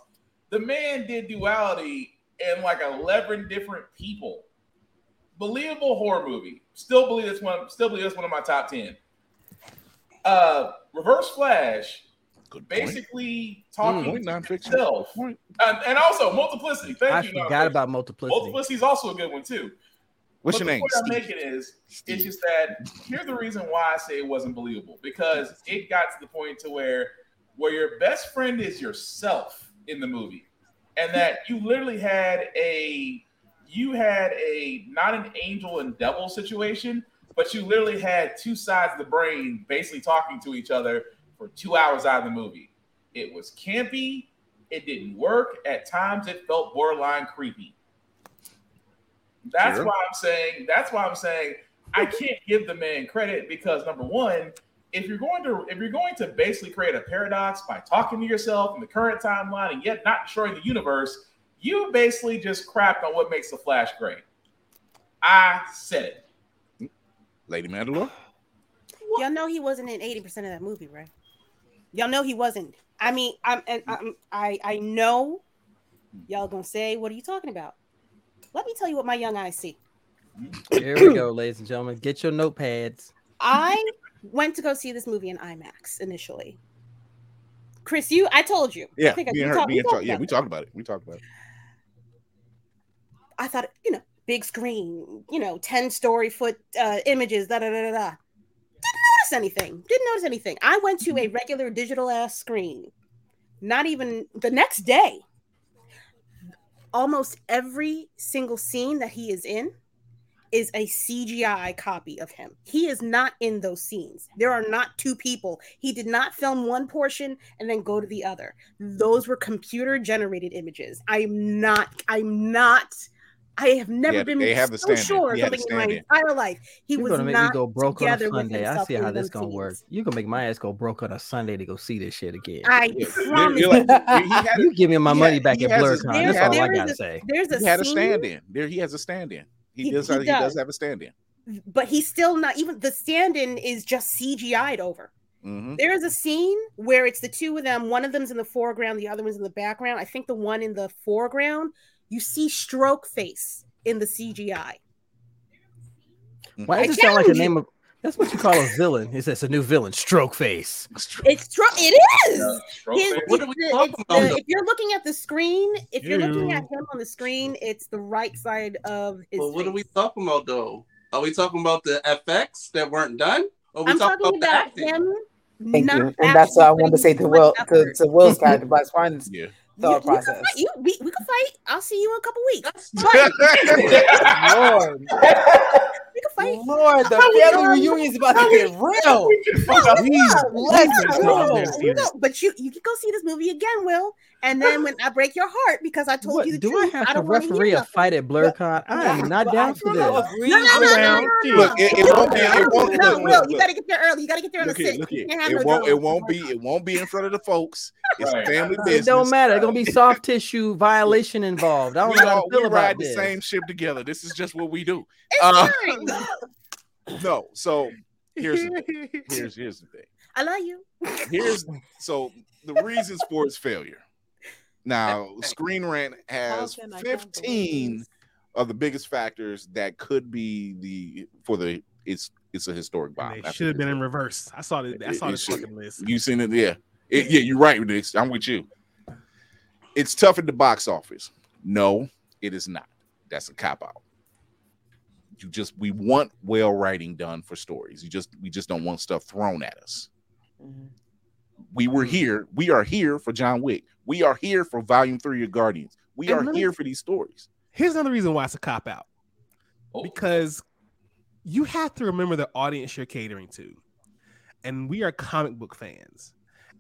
The man did duality in like eleven different people. Believable horror movie. Still believe it's one. Still believe it's one of my top ten. Uh, Reverse Flash, Good point. basically talking Point, to nonfiction. himself, and, and also multiplicity. Thank I you. forgot Nonfiction. about multiplicity. multiplicity is also a good one too. What's But your name? The point I'm making is, Steve. it's just that here's the reason why I say it wasn't believable because it got to the point to where where your best friend is yourself in the movie, and that you literally had a you had a not an angel and devil situation, but you literally had two sides of the brain basically talking to each other for two hours out of the movie. It was campy. It didn't work. At times, it felt borderline creepy. That's Sure. why I'm saying. That's why I'm saying I can't give the man credit because number one, if you're going to if you're going to basically create a paradox by talking to yourself in the current timeline and yet not destroying the universe, you basically just crapped on what makes the Flash great. I said it. Lady Mandalore. Y'all know he wasn't in 80% of that movie, right? Y'all know he wasn't. I mean, I'm, and I'm I I know y'all gonna say, what are you talking about? Let me tell you what my young eyes see. Here we go, ladies and gentlemen. Get your notepads. I went to go see this movie in IMAX initially. Chris, you I told you. Yeah, I think I, me we and her, talked- we talk, yeah, about we it. talked about it. We talked about it. I thought, you know, big screen, you know, 10 story foot uh, images, da da da da da. Didn't notice anything. Didn't notice anything. I went to a regular digital ass screen. Not even the next day. Almost every single scene that he is in is a CGI copy of him. He is not in those scenes. There are not two people. He did not film one portion and then go to the other. Those were computer generated images. I'm not, I'm not, I have never had- been they have the so stand-in. sure of He something in my entire life. He You're was gonna make not me go broke on a Sunday. I see how this those gonna work. scenes. You gonna make my ass go broke on a Sunday to go see this shit again. I Yeah, promise. you're like- had a- you give me my money had- back he at has his- BlerdCon. That's all I there is gotta a- say. There's a He had a stand-in. There, he has a stand-in. He, He- does. he he does does. have a stand-in. but he's still not even the stand-in is just CGI'd over. Mhm. There is a scene where it's the two of them. One of them's in the foreground, the other one's in the background. I think the one in the foreground, you see stroke face in the CGI. Mm-hmm. Why does it sound like a name of? That's what you call a villain. It's, it's a new villain, Stroke Face. It's tro- it is. Stroke His- What are we it's talking the- about? if you're looking at the screen, if you're looking at him on the screen, it's the right side of his. Well, what are we talking about though? Are we talking about the FX that weren't done? Or are we I'm talking talking about, the about him. Thank not you. And that's what I actually wanted to say to putting Will much to, effort. to Will's character, but it's fine. Yeah. You, Thought you can process. fight, you, we, we can fight. I'll see you in a couple weeks. Lord, We can fight. Lord, the family reunion is about to get real. Let's go. But you you can go see this movie again, Will. And then when I break your heart because I told What, you the do I have to don't wanna hear referee a nothing. fight at BlerdCon? I am not down for this. No, no, no, no, no, no, Look, it, it won't be. It won't. no, Will, you got to get there early. You got to get there on Look the here, six. look You here. can't have It no won't. It won't be. It won't be in front of the folks. It's Right. family It don't matter. It's gonna be soft tissue violation involved. I don't We, know how all, to feel we about ride the this. same ship together. This is just what we do. It's Uh, fine. No. So here's the thing. here's here's the thing. I love you. Here's so the reasons for its failure. Now, Screen Rant has can I count the 15 of the biggest factors that could be the for the it's it's a historic bomb. They That's should have been in reverse. I saw it. I saw it this fucking list. You seen it? Yeah. It- yeah, you're right, Nick. I'm with you. It's tough at the box office. No, it is not. That's a cop out. You just we want well writing done for stories. You just we just don't want stuff thrown at us. Mhm. We were here. We are here for John Wick. We are here for Volume Three of Guardians. We And are me- here for these stories. Here's another reason why it's a cop out. Oh, because you have to remember the audience you're catering to. And we are comic book fans.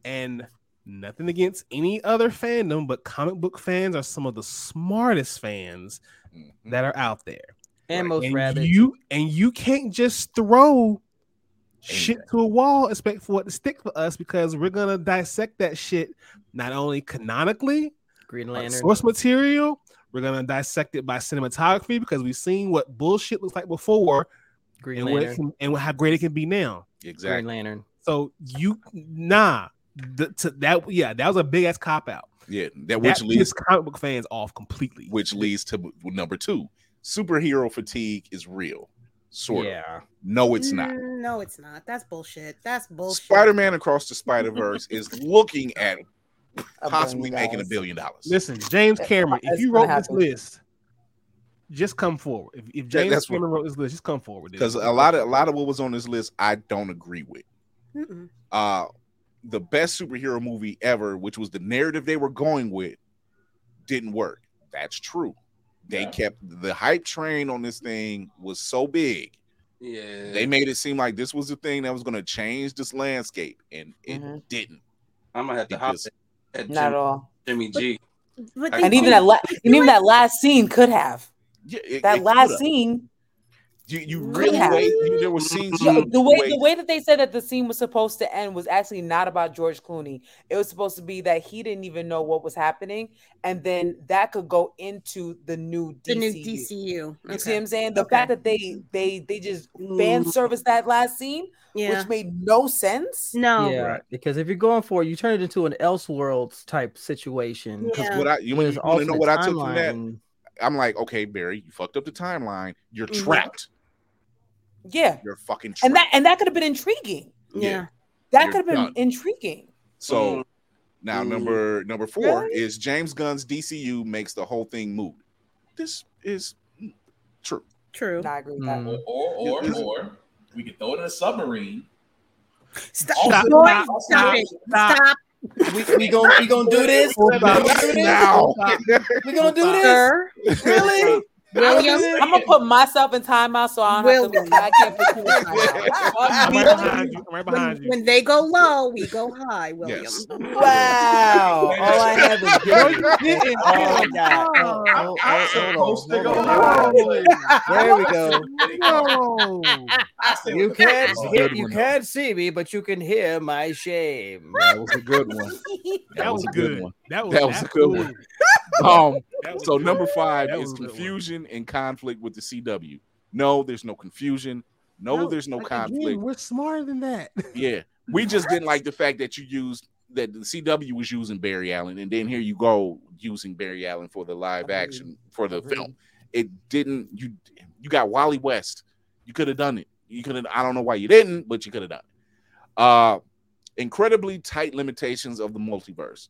And nothing against any other fandom, but comic book fans are some of the smartest fans Mhm. that are out there. And most And rabbits. you and you can't just throw shit to a wall, expect for it to stick for us because we're gonna dissect that shit not only canonically, Green uh, Lantern. source material. We're gonna dissect it by cinematography because we've seen what bullshit looks like before Green and what Lantern. can, and how great it can be now. Exactly. Green Lantern. So you nah, the, to, that yeah, that was a big ass cop out. Yeah, that That which leads comic book fans off completely. which leads to number two. Superhero fatigue is real. Sort of. Yeah. No, it's not. Mm, No, it's not. That's bullshit. That's bullshit. Spider-Man Across the Spider-Verse is looking at possibly billion making a billion dollars. Listen, James Cameron, if you gonna wrote this list, just come forward. If, if James that's what- Cameron wrote this list, just come forward. Because a lot of a lot of what was on this list, I don't agree with. Mm-mm. Uh the best superhero movie ever, which was the narrative they were going with, didn't work. That's true. They Yeah. kept the hype train on this thing was so big. Yeah. They made it seem like this was the thing that was going to change this landscape, and it Mhm. didn't. I'm gonna have to hop just- at Not at all. Jimmy G. But And And even that, la- and even that last scene could have. Yeah, it- That it last coulda. scene You, you really have. wait. You, there were scenes. Yeah, you the way wait. the way that they said that the scene was supposed to end was actually not about George Clooney. It was supposed to be that he didn't even know what was happening, and then that could go into the new DCU. the new DCU. You Okay. see what I'm saying? The Okay. fact that they they they just fan service that last scene, Yeah. which made no sense. no. yeah, because if you're going for it, you turn it into an Elseworlds type situation. Yeah. Because what I you, with you its want to know alternate what I took from that? timeline. I'm like, okay, Barry, you fucked up the timeline. You're Mhm. trapped. Yeah, You're fucking trapped. and that and that could have been intriguing. Yeah. That could have been done. intriguing. so Mm. now Mm. number number four Really? is James Gunn's DCU makes the whole thing moot. This is true. True. And I agree with that. Mm. Or or or, or we could throw it in a submarine. Stop. Stop. Boy, Stop. stop it. Stop. We we gonna we gonna do this. We gonna do this? now. We gonna do this? Really? William. I'm gonna put myself in timeout so I don't have William. to. I can't put you. I'm right behind you. I'm right When, you. when they go low, we go high, William. Yes. Wow! All I have is good. Oh my god! Oh, oh, oh, Supposed oh, oh, to hold go on, hold on. low. There we go. No. You can't fuck? Good you can't see me, but you can hear my shame. That was a good one. That was a good good. one. That was That was a good one. Um, so good. number five That is was a good one. confusion and conflict with the CW. No, there's no confusion. No, there's no like, conflict. Again, we're smarter than that. Yeah, we just didn't like the fact that you used that the CW was using Barry Allen, and then here you go using Barry Allen for the live action for the film. It didn't. You you got Wally West. You could have done it. You could have. I don't know why you didn't, but you could have done it. Uh, incredibly tight limitations of the multiverse.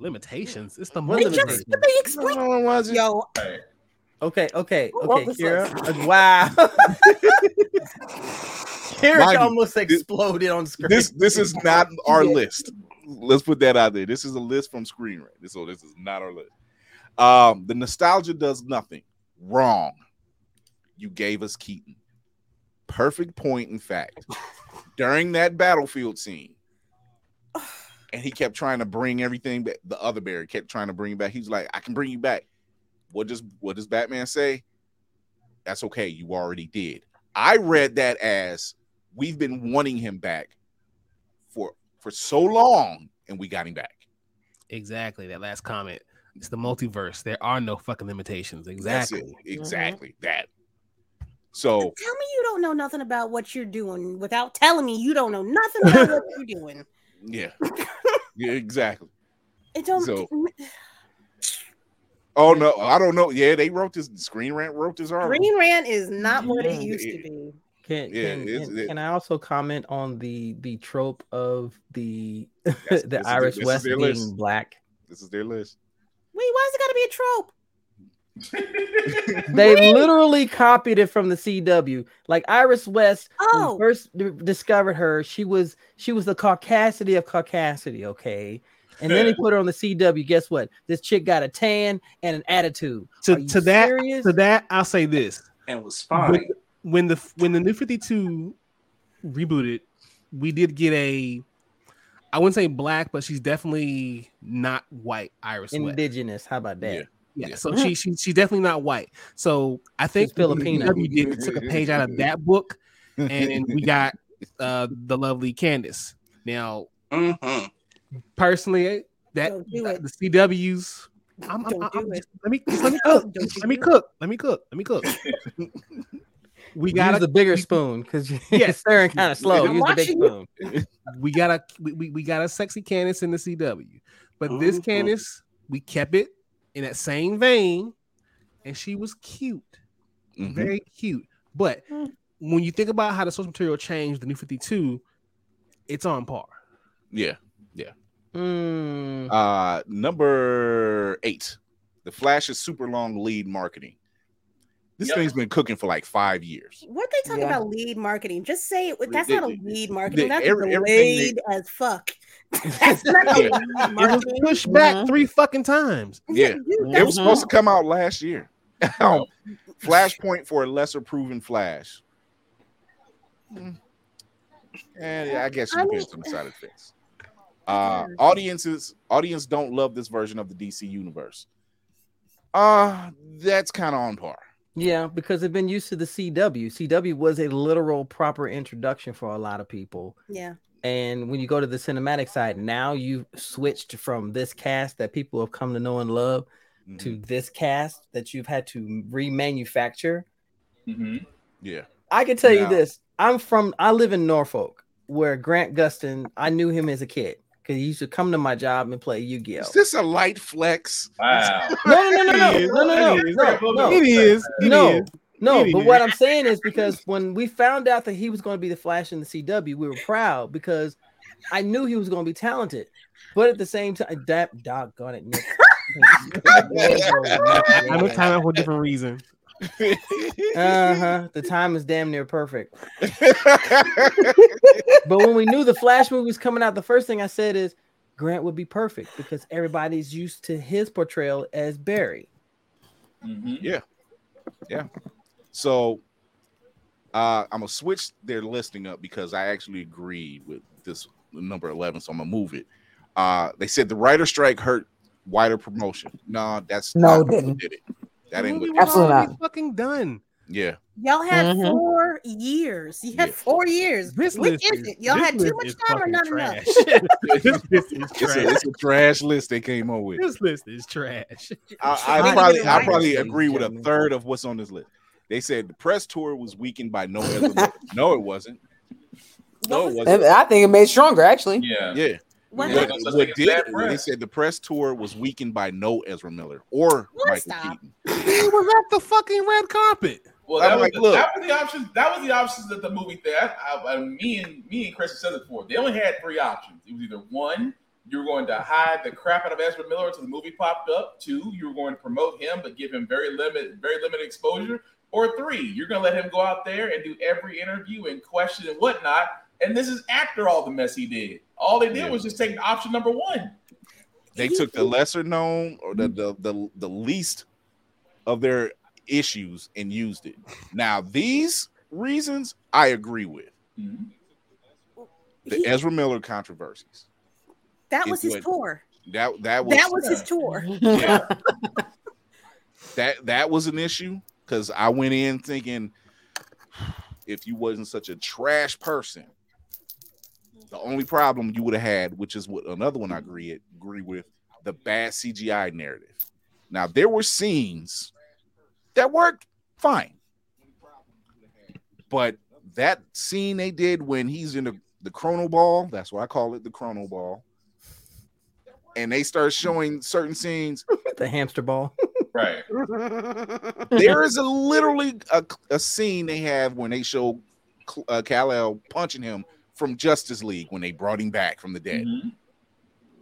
Limitations. It's the What They just multiverse. they explain. no, it wasn't. Yo, Okay, okay, okay, was Kira. Uh, Wow. Kira Mind you, almost this- exploded on screen. This this is not our list. Let's put that out there. This is a list from Screen Rant. So this is not our list. Um, the nostalgia does nothing wrong. You gave us Keaton. Perfect point, in fact. During that battlefield scene, and he kept trying to bring everything back. The other Barry kept trying to bring him back. He's like, "I can bring you back." What does what does Batman say? That's okay. You already did. I read that as we've been wanting him back for for so long, and we got him back. Exactly. That last comment. It's the multiverse. There are no fucking limitations. That's Exactly. it. Exactly mm-hmm. that. So tell me you don't know nothing about what you're doing without telling me you don't know nothing about what you're doing. Yeah, yeah, exactly. It don't. So- Oh no, I don't know. Yeah, they wrote this. Screen Rant wrote this article. Green Rant is not what it Yeah. used to be. Can Yeah, can, it's- can, it- can I also comment on the the trope of the the Irish is West being list. black? This is their list. Wait, why is it got to be a trope? They literally copied it from the CW. Like Iris West, when Oh. first d- discovered her, she was she was the caucasity of caucasity, okay. And then they put her on the CW. Guess what? This chick got a tan and an attitude. To, to that serious? to that, I'll say this. and was when, fine. when the when the new 52 rebooted, we did get a I wouldn't say black, but she's definitely not white Iris West. indigenous. How about that? Yeah. Yeah, Yeah. so she, she she's definitely not white. So I think She's Filipino. CW did took a page out of that book, and we got uh the lovely Candice. Now, Mhm. personally, that Don't do it. the CWs. I'm, I'm, I'm- I'm just- let me just let me cook. Let me cook. Let me cook. Let me cook. we got the bigger spoon because you're Yes. stirring kind of slow. Use the big spoon. we got a we, we- we got a sexy Candice in the CW, but this Mhm. Candice we kept it in that same vein, and she was cute, Mhm. very cute. But when you think about how the source material changed the new Fifty Two, it's on par. Yeah. Mm, Uh number eight. The Flash's super long lead marketing. This Yep. thing's been cooking for like five years. What they talking Yeah. about lead marketing? Just say it. That's They- not a lead marketing. they- That's every- everything they- delayed as fuck. That's not Yeah. It was pushed back Mhm. three fucking times. Yeah. dude, It was supposed to come out last year. Um, Flashpoint for a lesser proven Flash. Mm. And yeah, I guess you I depends mean- on side of the. Uh, audiences, audience don't love this version of the DC universe. Uh, that's kind of on par. yeah, because they've been used to the CW. CW was a literal proper introduction for a lot of people. yeah. And when you go to the cinematic side, now you've switched from this cast that people have come to know and love to Mhm. this cast that you've had to remanufacture. Mhm. Yeah. I can tell you this. I'm from I live in Norfolk, where Grant Gustin, I knew him as a kid because he used to come to my job and play Yu-Gi-Oh. Is this a light flex? Wow. No, no, no, no, no, It is. no, no, no, It is. no, no. It is. It No, is. No, but what I'm saying is because when we found out that he was going to be the Flash in the CW, we were proud because I knew he was going to be talented. But at the same time, that doggone it, Nick. I know time out for a different reason. Uh huh. The time is damn near perfect. But when we knew the Flash movie was coming out, the first thing I said is Grant would be perfect because everybody's used to his portrayal as Barry. Mhm. Yeah. Yeah. So uh I'm gonna switch their listing up because I actually agree with this number 11, so I'm gonna move it. Uh they said the writer strike hurt wider promotion. No, that's No, not didn't. did it. That ain't what Absolutely not. fucking done. yeah. Y'all had Mhm. four years. You had Yeah. four years. This Which list is is, it? Y'all had too list much time or fucking not enough? this list is It's trash. a, it's a trash list they came up with. This list is trash. I, Trying I probably I probably agree with a third of what's on this list. They said the press tour was weakened by no Ezra No, it wasn't. No, it wasn't. I think it made stronger actually. Yeah. Yeah. What What, happened? what did bad they said the press tour was weakened by no Ezra Miller or What? Michael Stop. Keaton. He was at the fucking red carpet. Well, that was, like, the, look. that was the options. That was the options that the movie. That I, I, me and me and Chris said it before. They only had three options. It was either one, you were going to hide the crap out of Ezra Miller until the movie popped up. Two, you were going to promote him but give him very limited, very limited exposure. Or three, you're going to let him go out there and do every interview and question and whatnot. And this is after all the mess he did. All they did Yeah. was just take option number one. They took the lesser known or the, mm-hmm. the the the least of their issues and used it. Now these reasons I agree with. The He- Ezra Miller controversies. that was his would- tour. That that was That was his tour. Yeah. that that was an issue because I went in thinking if you wasn't such a trash person, the only problem you would have had, which is what another one I agree agree with, the bad CGI narrative. Now there were scenes that worked fine, but that scene they did when he's in the, the chrono ball, that's why I call it the chrono ball. And they start showing certain scenes the hamster ball. Right. there is a literally a, a scene they have when they show uh, Kal-El punching him from Justice League when they brought him back from the dead. Mhm.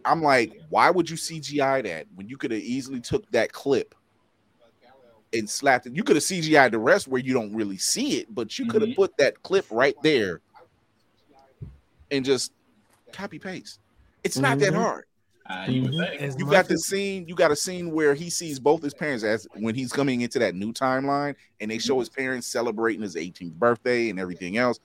I'm like, why would you CGI that when you could have easily took that clip and slapped it? You could have CGI the rest where you don't really see it, but you could have Mhm. put that clip right there and just copy paste. It's not that Mhm. hard. Uh, you would think. You got the scene. You got a scene where he sees both his parents as when he's coming into that new timeline, and they show his parents celebrating his 18th birthday and everything else.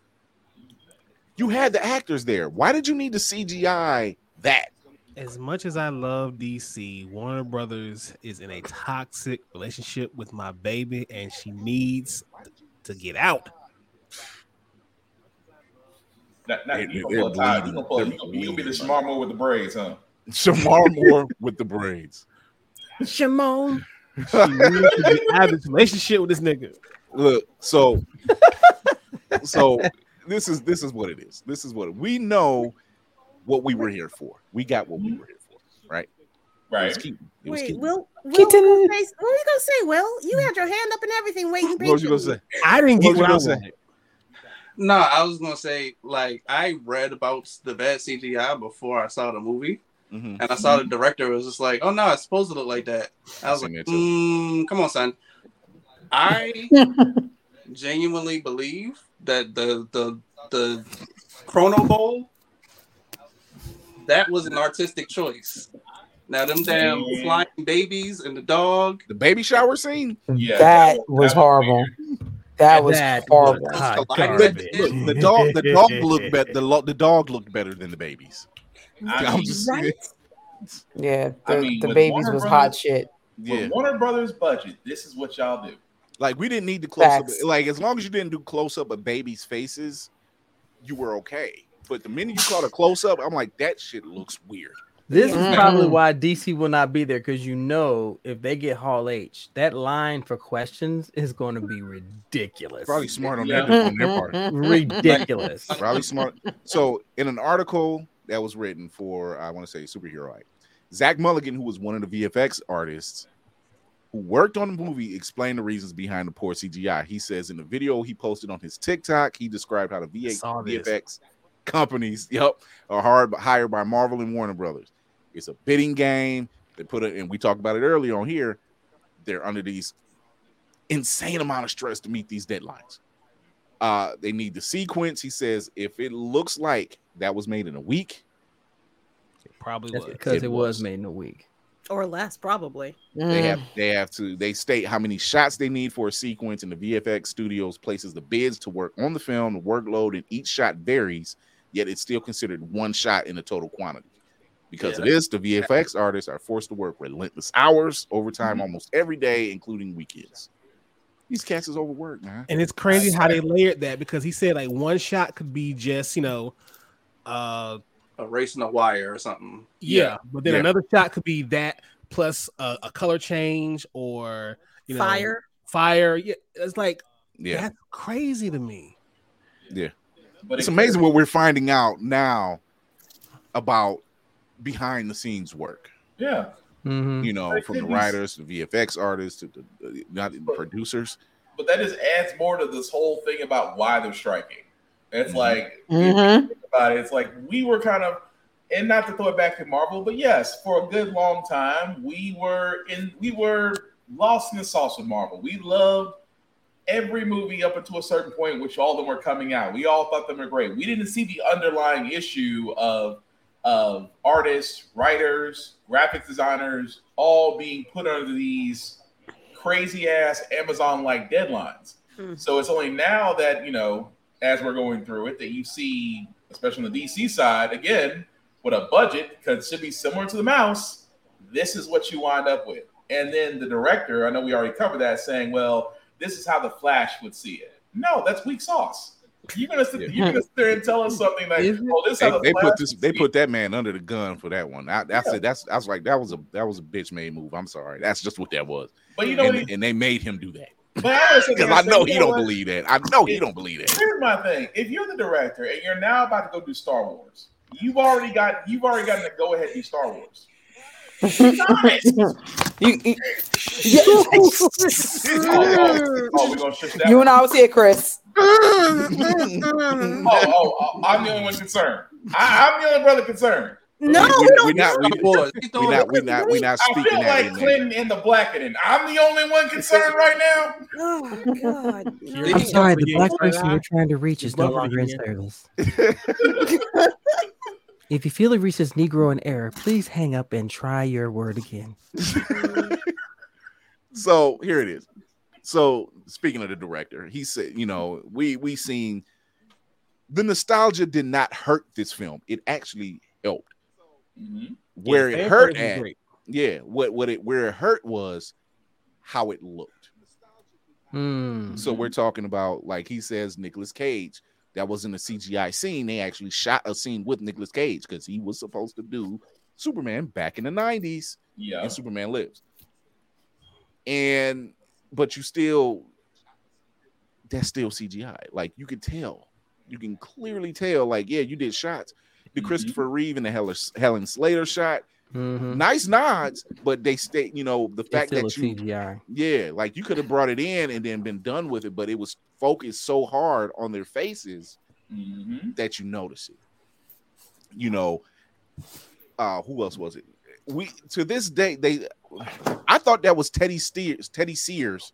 You had the actors there. Why did you need to CGI that? as much as I love DC, Warner Brothers is in a toxic relationship with my baby, and she needs to get out. Not, not, you they're gonna pull a tie. You gonna pull. You gonna, be the bleeding. smart move with the braids, huh? Shemar Moore with the braids. Shimon. She needs to get out of this relationship with this nigga. Look, so so this is this is what it is. This is what we know what we were here for. We got what we were here for, right? It was Right. Keaton. It was Wait, Keaton. Will, Will Keaton. what were you gonna say, Will? You had your hand up and everything, waiting What was you gonna say? I didn't get was you what I gonna say? wanted. No, I was gonna say like I read about the bad CGI before I saw the movie, Mhm. and I saw the director was just like, "Oh no, it's supposed to look like that." I was like, mm, "Come on, son." I genuinely believe that the the the Chrono ball that was an artistic choice. Now them damn Yeah. flying babies and the dog. The baby shower scene. Yeah. That was that horrible. That was That horrible. was hot Look, look, the dog, the dog looked better. The, lo- the dog looked better than the babies. I I'm mean, just Right? Yeah, I the, mean, the babies Warner was hot shit. yeah. With Warner Brothers budget, this is what y'all do. Like we didn't need to close up. Like as long as you didn't do close up of babies' faces, you were okay. But the minute you caught a close up, I'm like, that shit looks weird. This is Mhm. probably why DC will not be there because you know if they get Hall H, that line for questions is going to be ridiculous. Probably smart on, Yeah. their, on their part. ridiculous. Probably smart. So in an article that was written for I want to say superhero Zach Mulligan, who was one of the VFX artists who worked on the movie, explained the reasons behind the poor CGI. He says in the video he posted on his TikTok, he described how the VA, this. VFX companies, yep, are hard hired by Marvel and Warner Brothers. It's a bidding game. They put it, and we talked about it earlier on here. They're under these insane amount of stress to meet these deadlines. Uh, they need the sequence. He says if it looks like that was made in a week, It probably That's was. because It it, was. was. made in a week. Or less, probably. they have Mm. they have to they state how many shots they need for a sequence, and the VFX studios places the bids to work on the film. The workload in each shot varies, yet it's still considered one shot in the total quantity. Because of this, the VFX artists are forced to work relentless hours, overtime almost every day, including weekends. These cats is overworked, man. And it's crazy how they layered that because he said like one shot could be just, you know, uh Erasing a wire or something. yeah, Yeah. but then Yeah. another shot could be that plus a, a color change or you know Fire. fire. Yeah, it's like Yeah, That's crazy to me. yeah. But it's it- amazing what we're finding out now about behind the scenes work. Yeah. Mhm. You know, Like, from the writers, the VFX artists, to the, the not the producers. But that just adds more to this whole thing about why they're striking. It's Mhm. like Mhm. About it. It's like we were kind of, and not to throw it back to Marvel, but yes, for a good long time, we were in, we were lost in the sauce with Marvel. We loved every movie up until a certain point, which all of them were coming out. We all thought them were great. We didn't see the underlying issue of of artists, writers, graphic designers, all being put under these crazy ass Amazon like deadlines. Hmm. So it's only now that, you know, as we're going through it, that you see, especially on the DC side, again, with a budget, because it should be similar to the mouse, this is what you wind up with. And then the director, I know we already covered that, saying, well, this is how the Flash would see it. No, that's weak sauce. You're gonna sit, you're gonna sit there and tell us something like, Is oh, this is They, how the they Flash put this. would They see put that man under the gun for that one. I, that's Yeah. it. That's. I was like, that was a that was a bitch made move. I'm sorry. That's just what that was. But you know and, he- and they made him do that But I was because I know he don't believe that. I know he don't believe that. Here's my thing: if you're the director and you're now about to go do Star Wars, you've already got you've already gotten to go ahead and do Star Wars. You, you, oh, we're gonna shift that. you and I was here, Chris. Oh, oh, oh, I'm the only one concerned. I, I'm the only brother concerned. No, we, we we, don't. we not. We, Boys, we not. We not. We not I speaking feel like in. Clinton and the Blackening. I'm the only one concerned right now. Oh God. no. I'm I'm sorry, the black person you're trying to reach is no Love longer in it. service. If you feel it reaches Negro in error, please hang up and try your word again. so here it is. So speaking of the director, he said, you know, we we seen the nostalgia did not hurt this film. It actually helped. Where Yeah, it hurt at, yeah, what what it where it hurt was how it looked. Hmm. So we're talking about like he says Nicolas Cage. That wasn't a CGI scene. They actually shot a scene with Nicolas Cage because he was supposed to do Superman back in the 90s Yeah. and Superman Lives. And but you still that's still CGI. Like you could tell, you can clearly tell. Like, yeah, you did shots. The Mhm. Christopher Reeve and the Helen, Helen Slater shot, Mhm. nice nods, but they stay, you know, the fact that you CGI. yeah, like you could have brought it in and then been done with it, but it was focused so hard on their faces Mhm. that you notice it. You know, uh who else was it? We to this day they I thought that was Teddy Sears, Teddy Sears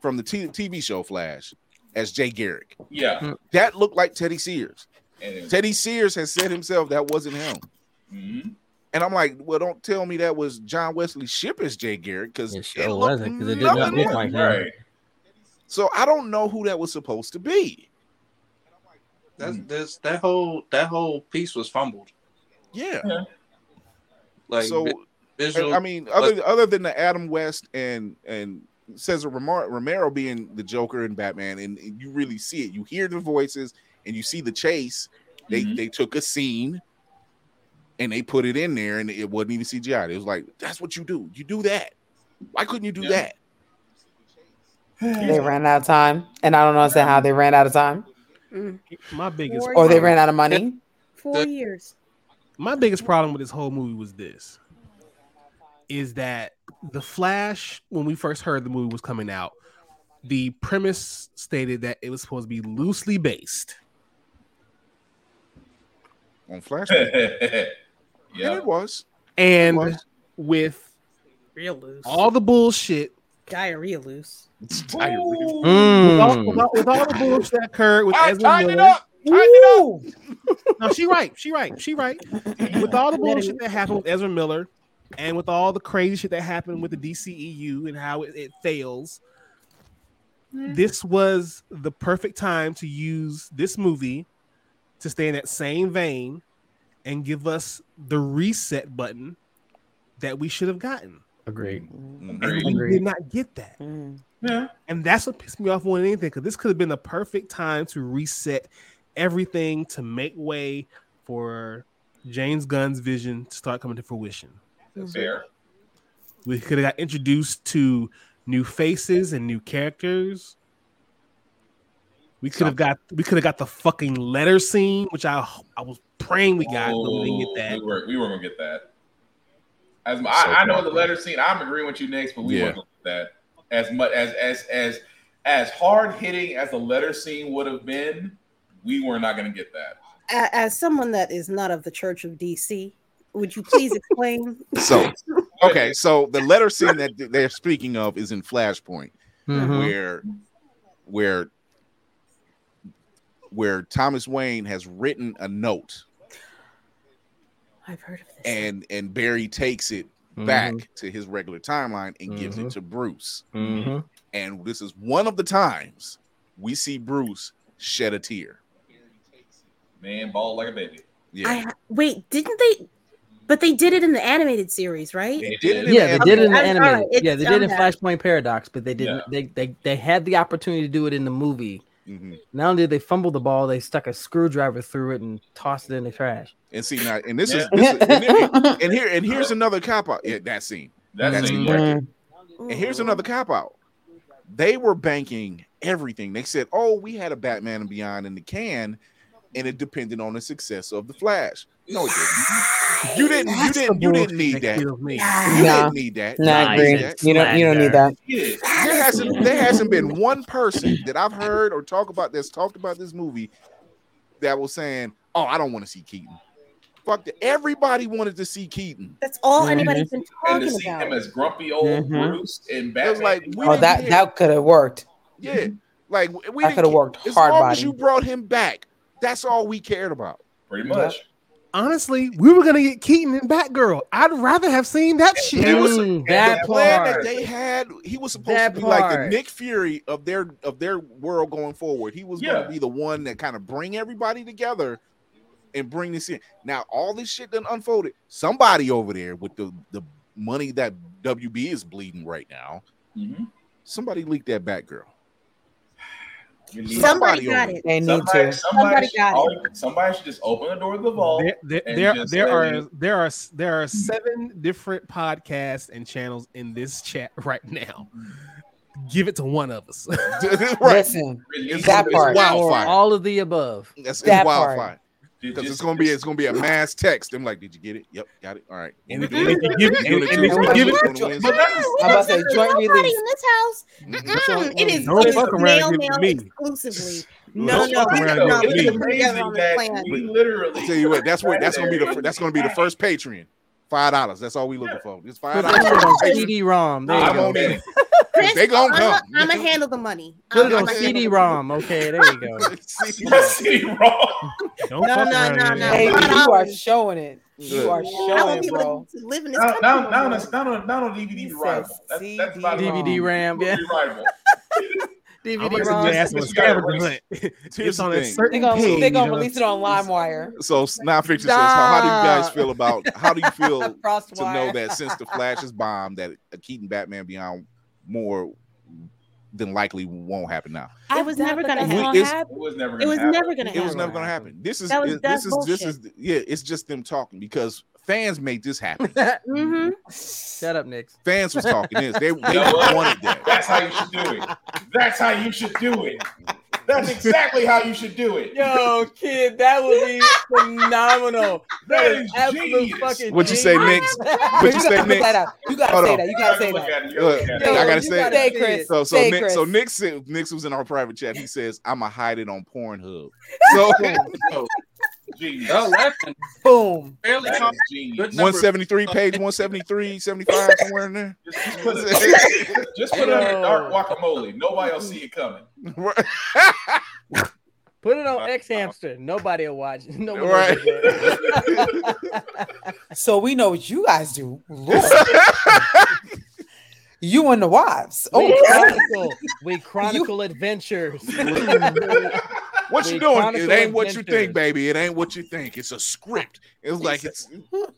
from the T- TV show Flash as Jay Garrick. Yeah. That looked like Teddy Sears. And Teddy Sears has said himself that wasn't him. Mhm. And I'm like, well, don't tell me that was John Wesley Shipp as Jay Garrick because It sure wasn't because it did not look like that. Right. So I don't know who that was supposed to be. That's, that's that whole that whole piece was fumbled. Yeah. Like so visual. I mean, other other than the Adam West and and Cesar Romero, Romero being the Joker and Batman, and, and you really see it. You hear the voices and you see the chase. They Mhm. they took a scene and they put it in there, and it wasn't even CGI. It was like that's what you do. You do that. Why couldn't you do Yeah. that? They ran out of time, and I don't understand how they ran out of time, My biggest Four or they ran out of money. Four years. my biggest problem with this whole movie was this is that the flash when we first heard the movie was coming out the premise stated that it was supposed to be loosely based On Flash, and yeah. it was. and was. with Real loose. all the bullshit Diarrhea loose. Diarrhea. with, Mm. all, with, all, with all the bullshit that occurred with I Ezra tighten it Miller. up. Tighten it up. No, she right. She right. She right. With all the bullshit that happened with Ezra Miller, and with all the crazy shit that happened with the DCEU and how it, it fails, this was the perfect time to use this movie to stay in that same vein and give us the reset button that we should have gotten. Agreed. Mhm. And we did not get that. Mm. Yeah. And that's what pissed me off more than anything, because this could have been the perfect time to reset everything to make way for James Gunn's vision to start coming to fruition. That's fair. We could have got introduced to new faces and new characters. We could have got we could have got the fucking letter scene, which I I was praying we got, but we didn't get that. We were we were gonna get that. As I, I know the letter scene, I'm agreeing with you, next, but we Yeah. weren't gonna get that. As much as as as as hard hitting as the letter scene would have been, we were not gonna get that. As someone that is not of the Church of DC, would you please explain? So, okay, so the letter scene that they're speaking of is in Flashpoint, Mhm. where where where Thomas Wayne has written a note I've heard of this. and and Barry takes it back to his regular timeline and gives it Mhm. to Bruce. Mhm. And this is one of the times we see Bruce shed a tear. Man, ball like a baby. Yeah. I wait, didn't they? But they did it in the animated series, right? They did it in Yeah, the they did it in the animated. sorry, yeah, they did it in. Flashpoint Paradox, but they didn't. Yeah. They, they they had the opportunity to do it in the movie. Mhm. Not only did they fumble the ball, they stuck a screwdriver through it and tossed it in the trash. And see now, and this is, this is and, here- and here and here's another cop out. Yeah, that scene. That's That's it. it. Mm. And here's another cop out. They were banking everything. They said, "Oh, we had a Batman and Beyond in the can, and it depended on the success of the Flash." No, it didn't. You didn't. You didn't. You didn't need that. You. Nah. didn't need that. No, You I agree. that. You don't you don't need that. Yeah. There hasn't there hasn't been one person that I've heard or talk about that's talked about this movie that was saying, "Oh, I don't want to see Keaton." Fuck that. Everybody wanted to see Keaton. That's all Mhm. anybody's been talking And to talking see him as grumpy old Mhm. Bruce and Batman. Like Oh, that hear- that could have worked. yeah, like we could have ca- worked As hard long as you brought him back, that's all we cared about. pretty much. Honestly, we were gonna get Keaton and Batgirl. I'd rather have seen that shit. It was Mm, the that plan that they had. He was supposed That to be like the. Nick Fury of their of their world going forward. He was gonna be the one that kind of bring everybody together and bring this in. Now all this shit done unfolded. Somebody over there with the the money that WB is bleeding right now. Mhm. Somebody leaked that Batgirl. You need- Somebody Somebody got it. They need Somebody, to. somebody, Somebody should, got oh, somebody should just open the door of the vault. There, there, there, there are it- there are there are seven different podcasts and channels in this chat right now. Give it to one of us. right. Listen, Release that it. part. Wildfire. All of the above. That's That it's part. Wildfire. Just- Because it's gonna be it's gonna be a mass text. I'm like, did you get it? Yep, got it. All right. And if we they give it- We doing and- it and if Tuesday? they give it- We doing it But that's I'm about to say joint Nobody release. in this house. Mm-mm. It is, Don't it is fuck around male, and give it male me. exclusively. No, no, no, around no. and give We it to can me. put together amazing on the that plan. we literally. I tell you what, that's what that's gonna be the fir- that's gonna be the first Patreon. Five dollars. That's all we looking for. It's five Put that shit on dollars. CD-ROM. There you I'm go. on it. Chris, They gonna I'm come. I'm gonna handle the money. Put it I'm- on I'ma handle the CD-ROM. Okay, there you go. See wrong. Don't No, fuck no, around no, and no. give Hey, it Five to me. you are dollars. showing it. You are I showing won't it, be bro. able to live in this Now, country. now, no now, more. on a- now, on- now on DVD He rival. says That's, that's about DVD RAM, yeah. rival. I'm DVD gonna ROM. suggest It's a gotta scavenger race. hunt. Here's It's the on a thing. They're certain gonna, page. they gonna of- release it on LimeWire. So now fiction says, how, how do you guys Stop. feel about how do you feel to know Crosswire. that since the Flash is bombed, that a Keaton Batman Beyond more than likely won't happen now. It was never gonna happen. It was never. Gonna was happen. never gonna It was never gonna happen. This is That was- this that's is this is yeah, it's just them talking because fans made this happen. Mm-hmm. Shut up, Nick. fans was talking this. They, they You know what? wanted that. That's how you should do it. That's how you should do it. That's exactly how you should do it. Yo, kid, that would be phenomenal. That That is is absolute genius. fucking. What you say, genius. Nick? you What you say, put Nick? You gotta Hold say on. that. You gotta say that. at it, you Look, look Yo. I gotta say gotta Chris. So so Nick Chris. so Nick said Nick was in our private chat. He says, I'ma hide it on Pornhub. So Genius. Y'all laughing. Boom. Barely That talk. is genius. 173, page 173, 75, somewhere in there. Just, just put it, just put it under dark guacamole. Nobody will see it coming. Put it on X Hamster. Nobody will watch. No one Right. So we know what you guys do. You and the wives. We Oh, chronicle, we chronicle adventures. What you doing? It ain't what you think, baby. It ain't what you think. It's a script. It's like it's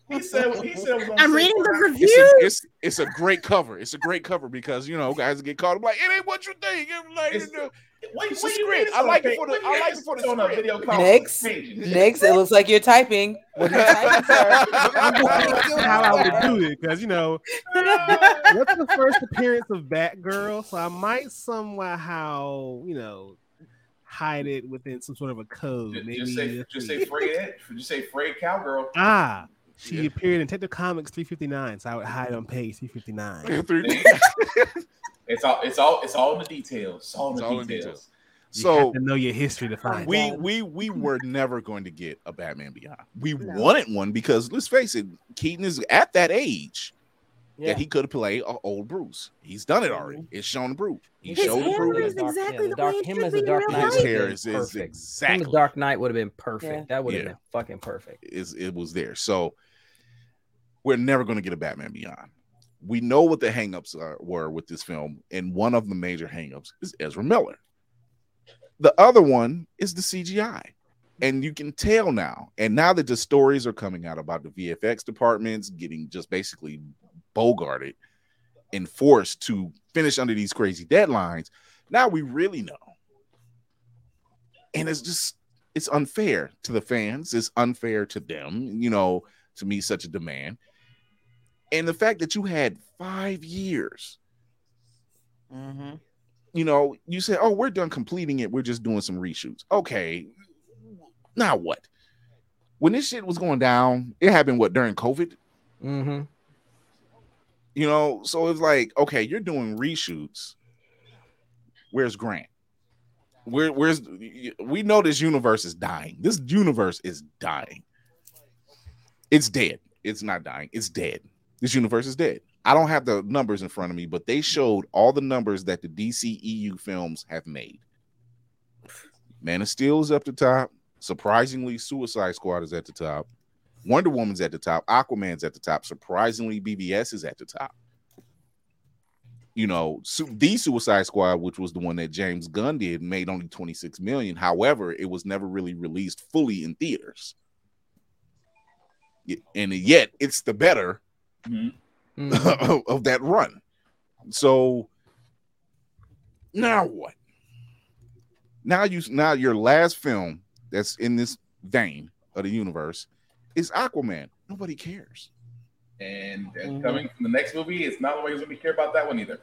He said. He said. It was I'm reading the Silver. it's reviews. a, it's it's a great cover. It's a great cover because you know guys get caught up like it ain't what you think. It's like It's- you know, Wait, It's a wait, you script. I like it for the- I like it's it for the on a script. video call. Next, Pages. next, it looks like you're typing. What are you typing, sir? how I would do it because you know that's the first appearance of Batgirl, so I might somehow you know hide it within some sort of a code. Just, Maybe just say let's just see. say Fred just say Fred Cowgirl. ah. She Yeah. appeared in Detective Comics 359, so I would hide on page 359. It's all it's all it's all in the details. It's all in It's the all in details. details. You So have to know your history to find we it. we we were never going to get a Batman Beyond. We No. wanted one because let's face it, Keaton is at that age Yeah. that he could have played a old Bruce. He's done it mm-hmm. already. It's shown to prove. He His showed hair prove is it. Dark- exactly yeah, the way it him should as be a Dark Knight His hair been is, is perfect. Him exactly as Dark Knight would have been perfect. Yeah. That would have Yeah. been fucking perfect. is it was there. So we're never going to get a Batman Beyond. We know what the hangups are, were with this film, and one of the major hangups is Ezra Miller. The other one is the CGI. And you can tell now, and now that the stories are coming out about the VFX departments getting just basically bogarted and forced to finish under these crazy deadlines, now we really know. And it's just it's unfair to the fans. It's unfair to them, you know, to meet such a demand. And the fact that you had five years, Mm-hmm. you know, you said, "Oh, we're done completing it. We're just doing some reshoots." Okay, now what? When this shit was going down, it happened what during COVID. Mm-hmm. You know, so it's like, okay, you're doing reshoots. Where's Grant? Where, where's we know this universe is dying. This universe is dying. It's dead. It's not dying. It's dead. This universe is dead. I don't have the numbers in front of me, but they showed all the numbers that the DCEU films have made. Man of Steel is up the top. Surprisingly, Suicide Squad is at the top. Wonder Woman's at the top. Aquaman's at the top. Surprisingly, BVS is at the top. You know, su- the Suicide Squad, which was the one that James Gunn did, made only 26 million. However, it was never really released fully in theaters. And yet, it's the better Mhm. of, of that run. So now what? Now you now your last film that's in this vein of the universe is Aquaman. Nobody cares. And, and Mm-hmm. coming from the next movie, it's not like we care about that one either.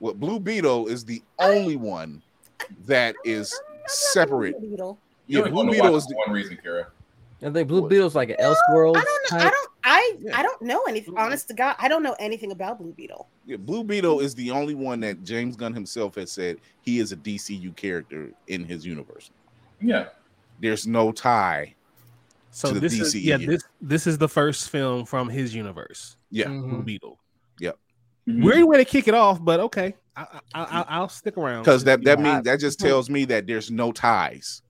Well, Blue Beetle is the only one that is separate. Beetle. You Yeah, Blue Beetle watch is for the, one reason, Kira. I think Blue Beetle's like an Elseworlds. I don't know. I don't. I Yeah. I don't know anything. Honest to God, I don't know anything about Blue Beetle. yeah, Blue Beetle is the only one that James Gunn himself has said he is a DCU character in his universe. Yeah. There's no tie. So to the this is yeah, DCEU. this this is the first film from his universe. Yeah. Mhm. Blue Beetle. Yep. Mhm. Weird way to kick it off, but okay. I, I, I, I'll stick around because that that means that just tells me that there's no ties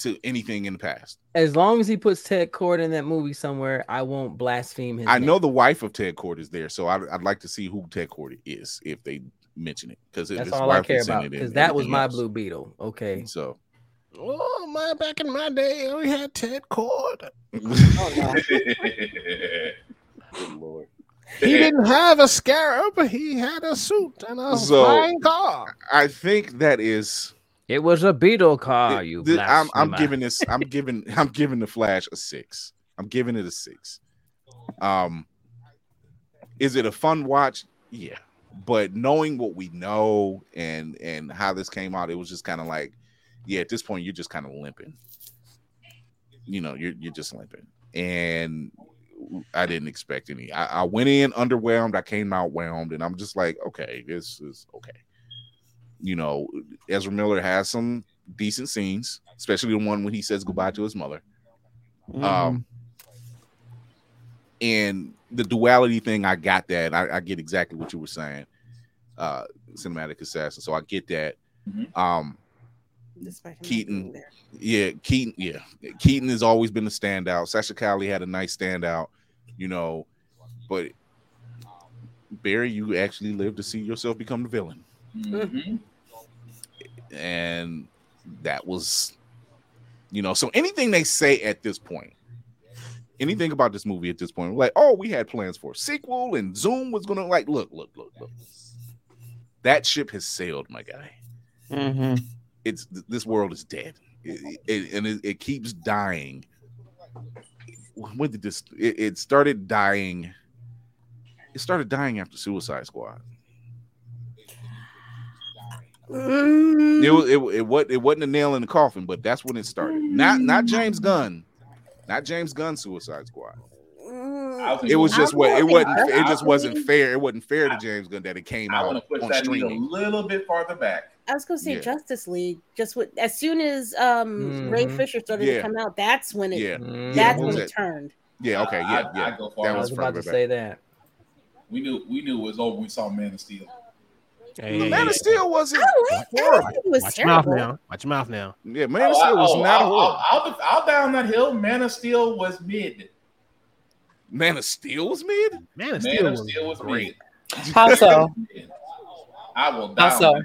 to anything in the past. As long as he puts Ted Kord in that movie somewhere, I won't blaspheme his I name. know the wife of Ted Kord is there, so I'd, I'd like to see who Ted Kord is if they mention it. Because That's all I care about. Because that was my Blue Beetle. Okay. So Oh my! Back in my day, we had Ted Kord. Oh, Good lord. He didn't have a scarab. He had a suit and a So- flying car. I think that is. It was a Beetle car. You. th- I'm, I'm giving this. I'm giving. I'm giving the Flash a six. I'm giving it a six. Um, is it a fun watch? Yeah, but knowing what we know and and how this came out, it was just kind of like, yeah. At this point, you're just kind of limping. You know, you're you're just limping, and I didn't expect any. I, I went in underwhelmed. I came out whelmed, and I'm just like, okay, this is okay. You know, Ezra Miller has some decent scenes, especially the one when he says goodbye to his mother. Um, and the duality thing, I got that. I, I get exactly what you were saying. Uh, cinematic assassin. So I get that. Mhm. Um, Despite him Keaton. there. yeah, Keaton, yeah. Keaton has always been a standout. Sasha Calle had a nice standout, you know, but Barry, you actually live to see yourself become the villain. Mhm. And that was, you know, so anything they say at this point, anything about this movie at this point, like, oh, we had plans for a sequel and Zoom was gonna like, look, look, look, look. That ship has sailed, my guy. Mm-hmm. It's this world is dead It- it- and it, it keeps dying when did this it, it started dying it started dying after suicide squad Mm, It was it, it what it wasn't a nail in the coffin, but that's when it started. Not not James Gunn, not James Gunn Suicide Squad. mm, I was It was just what it wasn't. It just wasn't fair. It wasn't fair to James Gunn that it came I want out to push on that a little bit farther back. I was gonna say Yeah. Justice League. Just with as soon as um Ray Mhm. Fisher started Yeah. to come out, that's when it Yeah, Mhm. that's what when it it? turned. yeah, okay, I- yeah, yeah. I'd go That far. I was was about to back. say that. We knew we knew it was over. We saw Man of Steel. Hey, Man of Steel wasn't I don't like. I it was watch your mouth now. Watch your mouth now. Yeah, Man of Oh, Steel was oh, not I'll, horrible. I'll, I'll, I'll down that hill. Man of Steel was mid. Man of Steel was mid. Man of Man Steel of was Steel was great. mid. How so? I will How down so?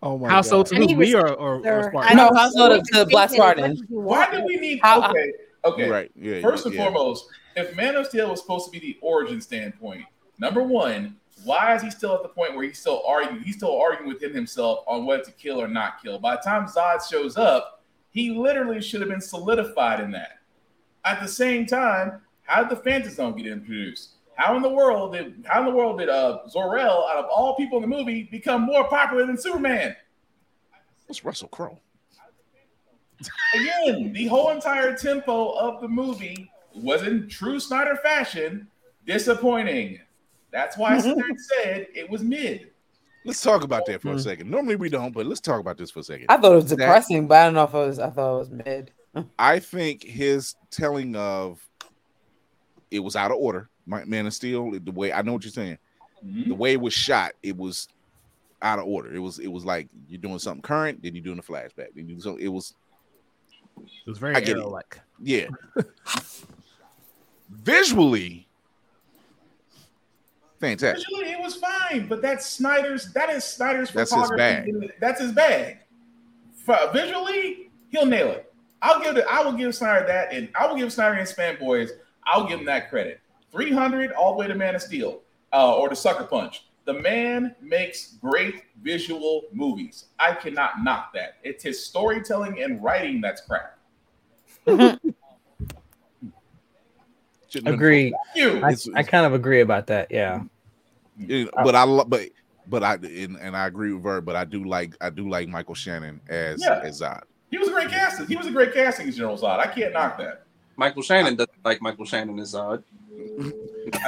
That hill. Oh my How so god. to I who? need Me or respect, or, or. Spartan? No, I how so to- respect to your Black statement as Spartan? much as you Why do we need? How- Okay, okay. Right. Yeah. First and yeah. foremost, if Man of Steel was supposed to be the origin standpoint, number one, why is he still at the point where he's still arguing? He's still arguing within himself on whether to kill or not kill. By the time Zod shows up, he literally should have been solidified in that. At the same time, how did the Phantom Zone get introduced? How in the world did how in the world did uh Zor-El, out of all people in the movie, become more popular than Superman? What's Russell Crowe? Again, the whole entire tempo of the movie was in true Snyder fashion disappointing. That's why I said it was mid. Let's talk about that for a Mhm. second. Normally we don't, but let's talk about this for a second. I thought it was That- depressing, but I don't know if it was. I thought it was mid. I think his telling of it was out of order. My Man of Steel, the way I know what you're saying, mm-hmm. the way it was shot, it was out of order. It was it was like you're doing something current, then you're doing a flashback. Then you do something. It was It was very I get it. arrow like. yeah. Visually, fantastic. Visually, it was fine, but that's Snyder's. That is Snyder's That's his bag. That's his bag. For, visually, he'll nail it. I'll give it. I will give Snyder that, and I will give Snyder and Span Boys. I'll give him that credit. Three hundred all the way to Man of Steel, uh, or the Sucker Punch. The man makes great visual movies. I cannot knock that. It's his storytelling and writing that's crap. Shouldn't have been Agreed. You. I, I kind of agree about that. Yeah. You know, but I lo- but but I and, and I agree with Verb, but I do like I do like Michael Shannon as Yeah. as Zod. He was a great casting. He was a great casting as General Zod. I can't knock that. Michael Shannon doesn't like Michael Shannon is odd.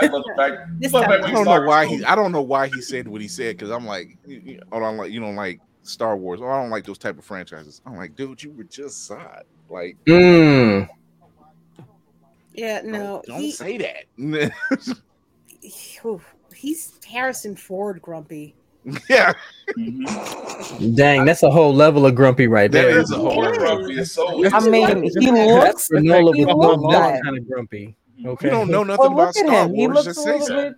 I love the fact. This love fact I don't know why he I don't know why he said what he said because I'm like you, you, oh, I don't like you don't like Star Wars or I don't like those type of franchises. I'm like, dude, you were just Zod. Like, Mm. Yeah, no, don't he, say that. He's Harrison Ford grumpy. yeah, Mhm. Dang, that's a whole level of grumpy right there. there. is a whole. It is. Grumpy is so. I mean, he That's looks. granola he with no kind of grumpy. Okay. You don't know nothing about look at Star him. He Wars. looks Just say so. bit.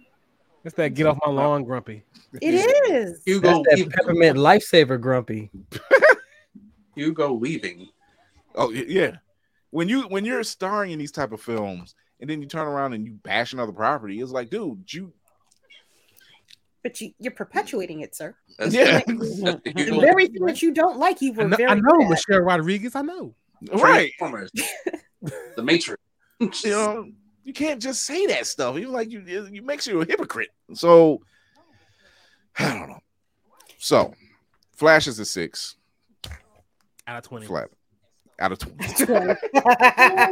It's that get off my lawn, grumpy. It is. Hugo That's that peppermint lifesaver grumpy. Hugo leaving. Oh yeah, when you when you're starring in these type of films and then you turn around and you bash another property, it's like, dude, you But you, you're perpetuating it, sir. That's Yeah. the The very thing that you don't like, you I were know, very I know good at. Michelle Rodriguez. I know. right. The Matrix. You know, you can't just say that stuff. You like you you makes you a hypocrite. So I don't know. So Flash is a six Out of twenty. flat out of twenty.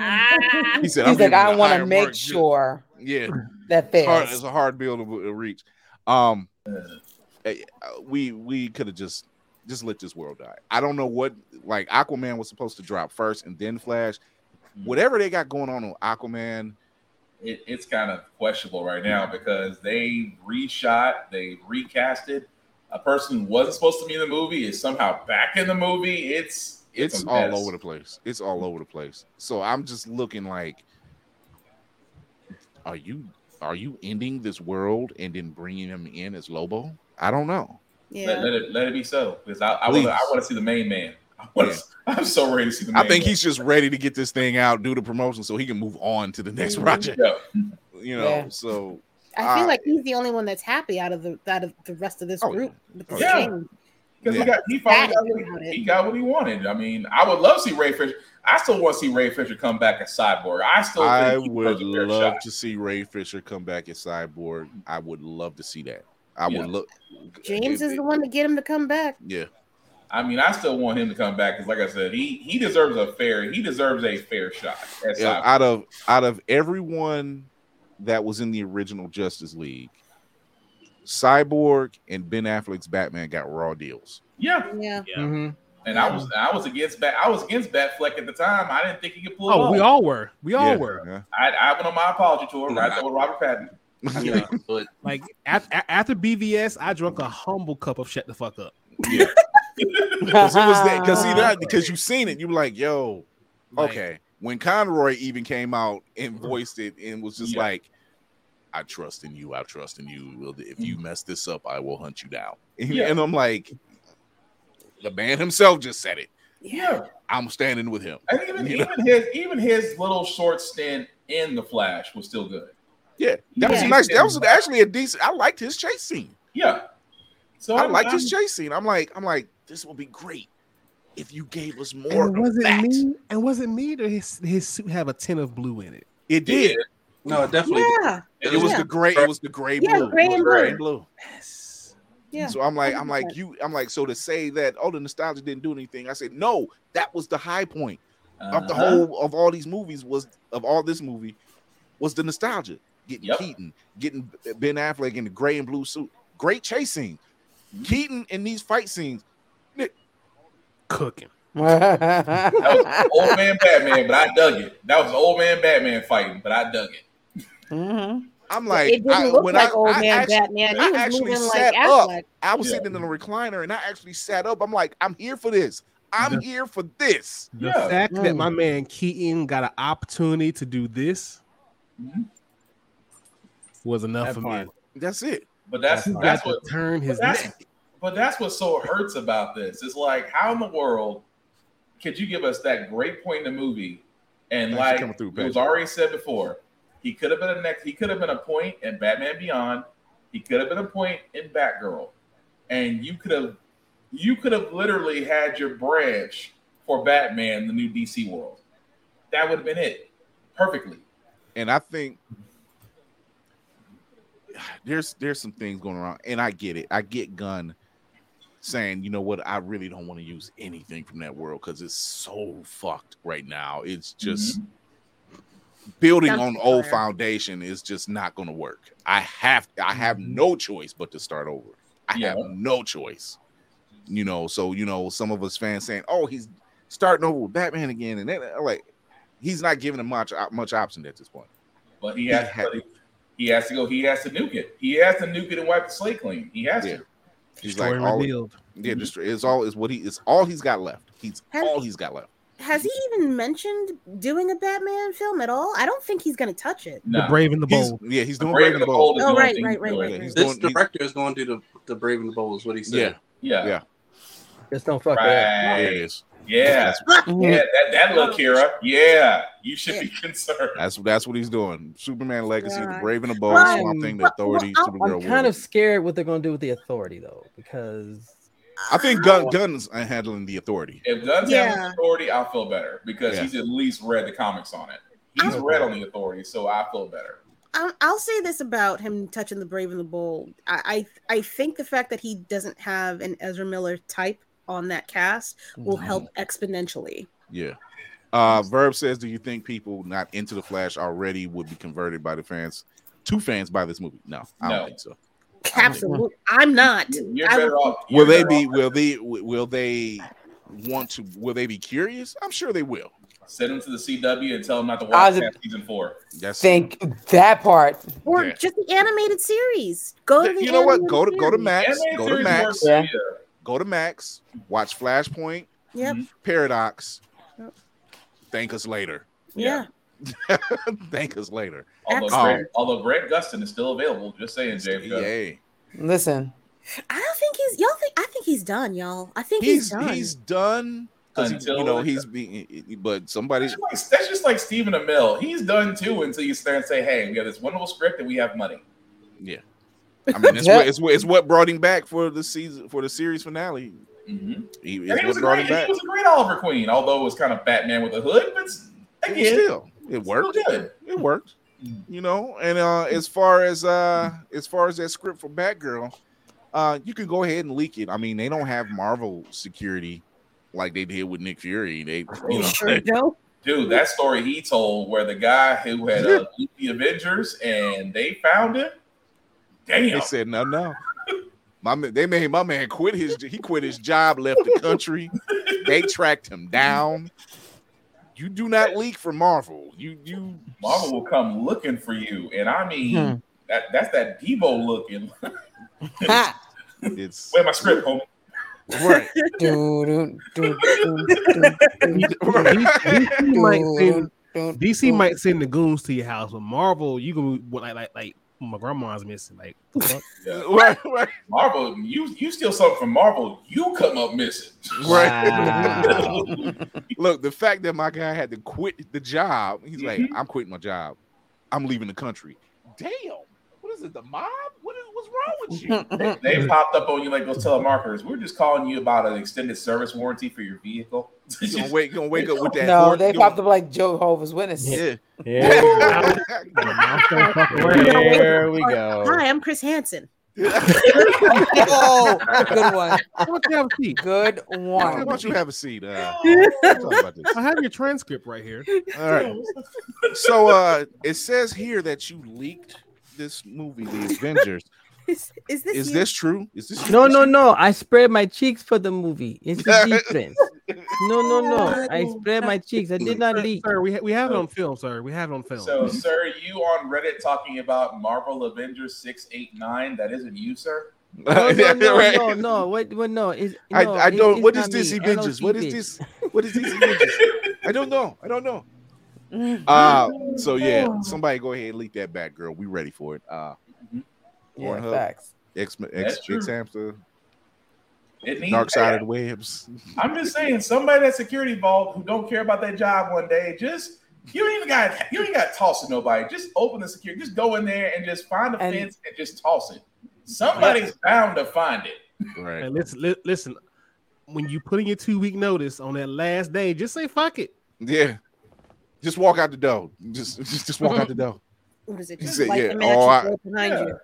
Ah. He said, He's I'm like, I want to make mark. sure Yeah, that it's, hard, fails. it's a hard bill to, to reach. Um, eh, we we could have just just let this world die. I don't know what like Aquaman was supposed to drop first and then Flash. Mm-hmm. Whatever they got going on on Aquaman, it, it's kind of questionable right now because they reshot, they recasted. A person who wasn't supposed to be in the movie is somehow back in the movie. It's it's, a all over the place. It's all over the place. So I'm just looking like, are you are you ending this world and then bringing him in as Lobo? I don't know. Let, Yeah. let it let it be so because I, I want Please. I want to see the main man. I want Yeah. to, I'm so ready to see the. I think man. he's just ready to get this thing out, do the promotion, so he can move on to the next project. Yeah. You know, Yeah. so I feel Uh, like he's the only one that's happy out of the out of the rest of this Oh, group. with yeah. change. Because Yeah. he got he finally got what he, he got what he wanted. I mean, I would love to see Ray Fisher. I still want to see Ray Fisher come back as Cyborg. I still I he would deserves a fair love shot. to see Ray Fisher come back as Cyborg. I would love to see that. I Yeah. would look. James it- is the one to get him to come back. Yeah, I mean, I still want him to come back because, like I said, he he deserves a fair he deserves a fair shot. At Yeah, out of out of everyone that was in the original Justice League, Cyborg and Ben Affleck's Batman got raw deals. yeah. Yeah. Mhm. And I was I was against Bat I was against Batfleck at the time. I didn't think he could pull it Oh, off. we all were. We all Yeah, were. yeah. I, I went on my apology tour right there with Robert Patton. Yeah, but Like at, a- after BVS, I drank a humble cup of shut the fuck up. Because it was that because see that because you've seen it, you were like, yo, Like, okay. When Conroy even came out and voiced it and was just Yeah. like, I trust in you, I trust in you. If you mess this up, I will hunt you down. Yeah. And I'm like, the man himself just said it. Yeah. I'm standing with him. And even, You know? even his even his little short stint in the Flash was still good. Yeah, that was Yeah. a nice. That was actually a decent. I liked his chase scene. Yeah. So I I'm- liked his I'm- chase scene. I'm like, I'm like, this will be great if you gave us more And of was it that. me? And was it me? Or his his suit have a tint of blue in it? It did. no, it definitely. did. Yeah. It was Yeah. the gray. It was the gray Yeah, blue. gray It and gray blue. blue. Yes. Yeah. So I'm like, I'm like you. I'm like, so to say that oh the nostalgia didn't do anything. I said no, that was the high point of the Uh-huh. whole of all these movies was of all this movie was the nostalgia. Getting Yep. Keaton, getting Ben Affleck in the gray and blue suit. Great chase scene. Mm-hmm. Keaton in these fight scenes. Cooking. That was old man Batman, but I dug it. That was old man Batman fighting, but I dug it. Mhm. I'm like, it didn't I, look when like I, old I man actually, Batman. He I was actually moving sat like up. Affleck. I was Yeah. sitting in a recliner and I actually sat up. I'm like, I'm here for this. I'm The- here for this. The Yeah. fact that Mm. my man Keaton got an opportunity to do this Mhm. was enough That for part. me. That's it. But that's He that's what turned his but that's, neck. But that's what so hurts about this. It's like, how in the world could you give us that great point in the movie? And Thanks like through, it was already said before, he could have been a next. He could have been a point in Batman Beyond. He could have been a point in Batgirl, and you could have, you could have literally had your branch for Batman, the new DC world. That would have been it, perfectly. And I think there's there's some things going around, and I get it. I get Gunn saying, you know what, I really don't want to use anything from that world because it's so fucked right now. It's just mm-hmm. building Sounds on like old foundation is just not going to work. I have I have mm-hmm. no choice but to start over. I have no choice. You know, so you know, some of us fans saying, "Oh, he's starting over with Batman again," and then uh, like he's not giving him much uh, much option at this point. But he He has, had- but he, he has to go. He has to nuke it. He has to nuke it and wipe the slate clean. He has Yeah. to. He's Story like all, revealed. yeah, mm-hmm. just it's all is what he is all he's got left. He's Has- all he's got left. Has he even mentioned doing a Batman film at all? I don't think he's going to touch it. No. The brave and the He's, bold. yeah, he's The doing Brave Brave and and the the Bold Bold. Oh, right, right, right, right, right. This doing. director is going to do the, the Brave and the Bold, is what he said. Yeah, Yeah. yeah, Just don't fuck Right. that. there it is. Yeah. Yeah. That, that look, Kira. Yeah. You should be concerned. That's that's what he's doing. Superman Legacy, the Brave and the Bold, Well, Swamp Thing, the well, Authority, well, Supergirl. I'm kind World. of scared what they're gonna do with the authority though, because I think Gunn Gunn's are handling the Authority. If Gunn's Yeah. has authority, I'll feel better because Yeah. he's at least read the comics on it. He's I'm- read on the authority, so I feel better. I'll say this about him touching the brave and the bold. I, I I think the fact that he doesn't have an Ezra Miller type on that cast will Mm-hmm. help exponentially. Yeah. Uh Verb says, Do you think people not into the Flash already would be converted by the fans to fans by this movie? No, I don't No. think so. Absolutely, I'm not. You're I better off. Will you're they better be off- will they will they want to will they be curious? I'm sure they will. send them to the CW and tell them not to I watch was- season four? Yes. Think that part. Or Yeah. just the animated series. Go to the you know what? Go to go to. Max. Animated Go to Max. Yeah. Go to Max. Watch Flashpoint. Yep. Mm-hmm. Paradox. Yep. Thank us later. Yeah. Thank us later. Although, Excellent. Grant, although Grant Gustin is still available, just saying, James. Yay. Listen, I don't think he's y'all think I think he's done, y'all. I think he's, He's done. he's done. 'cause he- Until you know he's being, but somebody. That's just, like, that's just like Stephen Amell. He's done too until you stand and say, "Hey, we have this wonderful script and we have money." Yeah. I mean, it's what it's, what it's what brought him back for the season for the series finale. Mm-hmm. He, And it's he was, what a brought great, him back. he was a great Oliver Queen, although it was kind of Batman with a hood. But it's- It was again, still, it still worked. good. It worked. You know, and uh as far as uh as far as that script for Batgirl, uh you can go ahead and leak it. I mean, they don't have Marvel security like they did with Nick Fury. They you know Sure don't. Dude, that story he told where the guy who had uh, the Avengers and they found him. They said no no. My they made my man quit his he quit his job, left the country. they tracked him down. You do not leak for Marvel. You you Marvel will come looking for you. And I mean, Hmm. that that's that Devo looking. Ha! it's Where my script, homie? right. Doo, doo, doo, doo, doo, DC might doo, send doo, DC doo. might send the goons to your house, but Marvel, you can like like like my grandma's missing. Like the fuck? right, right, Marvel, you you steal something from Marvel, you come up missing. right. Look, the fact that my guy had to quit the job, he's like, Mm-hmm. I'm quitting my job. I'm leaving the country. Damn. What is it? The mob? What is what's wrong with you? They popped up on you like those telemarketers. We're just calling you about an extended service warranty for your vehicle. You gonna wake, gonna wake up with that. No, Ford- they popped up like Jehovah's Witness. Yeah. Yeah. There we go. Hi, I'm Chris Hansen. oh, good one. Why don't you have a seat? Good Why don't you have a seat? Uh, about this. I have your transcript right here. All right. So uh it says here that you leaked this movie, The Avengers. Is, is this Is this true? Is this No, no, no. I spread my cheeks for the movie. It's the difference. No, no, no. I spread my cheeks. I did not Sir, leak. sir, we, ha- we have it on film, sir. We have it on film. So, sir, you on Reddit talking about Marvel Avengers 689? That isn't you, sir? No, no, no, Right. no, no. What? What? No. It's, I, no, I it- don't. it's What is not this me. Avengers? What is this? What is this Avengers? I don't know. I don't know. Uh so yeah, somebody go ahead and leak that back, girl. We ready for it. Uh Yeah, Pornhub. facts. X X X Hamster, It needs Dark Side of the Webs. I'm just saying, somebody that security vault who don't care about that job one day, just you don't even got you don't even got to toss to nobody. Just open the security, just go in there and just find a And- fence and just toss it. Somebody's bound to find it. Right. Hey, listen, li- listen. When you put in your two week notice on that last day, just say fuck it. Yeah. Just walk out the door. Just just, just walk out the door. What is it? He said, light yeah, oh, I- behind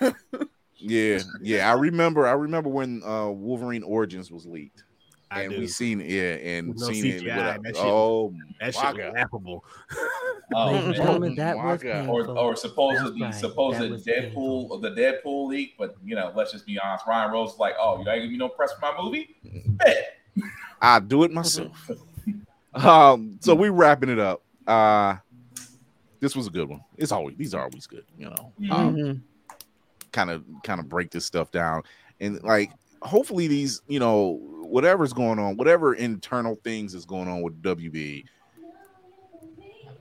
Yeah. you. Yeah, yeah. I remember I remember when uh Wolverine Origins was leaked. I and do. we seen it, yeah, and With no seen it. CGI, With that shit- oh, That my shit was laughable. Oh, Ladies and gentlemen, that was or, or supposedly That's right. supposed That was Deadpool the Deadpool leak, but you know, let's just be honest. Ryan Rose is like, oh, you ain't gonna be no press for my movie? Bet. I do it myself. Um, so we wrapping it up. Uh this was a good one. It's always these are always good, you know. Kind of kind of break this stuff down and like hopefully these you know whatever's going on whatever internal things is going on with wb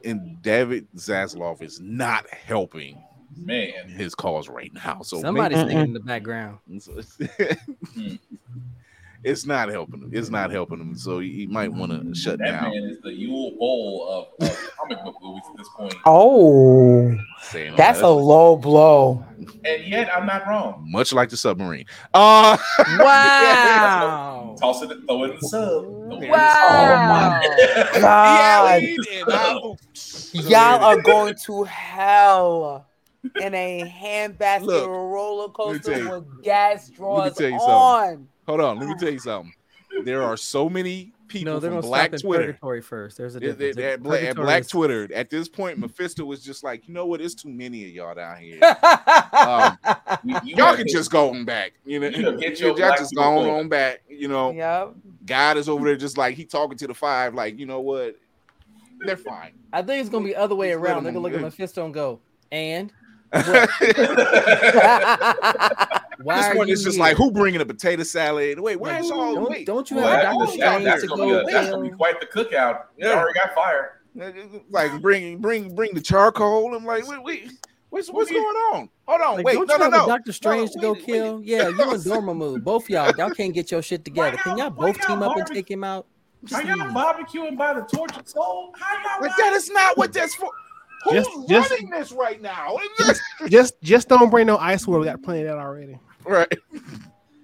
and david zaslav is not helping Man. his cause right now so Somebody's maybe- singing in the background. so it's, it's not helping him it's not helping him so he, he might want to shut That down man is the Uwe Boll of, of comic book movies at this point. Oh, saying that's that. a low blow. And yet I'm not wrong. much like the submarine uh Wow. Toss it, throw it in the sub. Throw it in the Wow. sub. God. Y'all are going to hell in a handbasket Look, roller coaster you. with gas drawers tell you something. On. Hold on, let me tell you something. There are so many people No, they're from gonna Black stop in Twitter. purgatory first. There's a They- they- difference. they- at, Bla- at Black Twitter, at this point, Mephisto was just like, you know what? It's too many of y'all down here. Um, You- you y'all can just go on back. You know, You gotta get y'all just go on, on back. You know, Yep. God is over there just like he talking to the five, like, you know what? They're fine. I think it's gonna be other way Just around. They're gonna look at Mephisto and go, and why this are one you is just here? like, who bringing a potato salad? Wait, where's all? Don't- wait, don't you Well, have that- Doctor that- Strange that's to gonna go be, that's gonna be quite the cookout. They Yeah. already got fired. Uh, uh, like bring bring bring the charcoal. I'm like, wait, wait, what's what's going on? Hold on, Like, wait, don't no, you no, have no. Doctor Strange no, to go wait, kill? Yeah, you and Dormammu, both y'all, y'all can't get your shit together. Can y'all both team up and take him out? Are y'all barbecuing by the tortured soul? How y'all? Like that is not what that's for. Who's Just- just- running this right now? Just just don't bring no ice water. We got plenty of that already. right.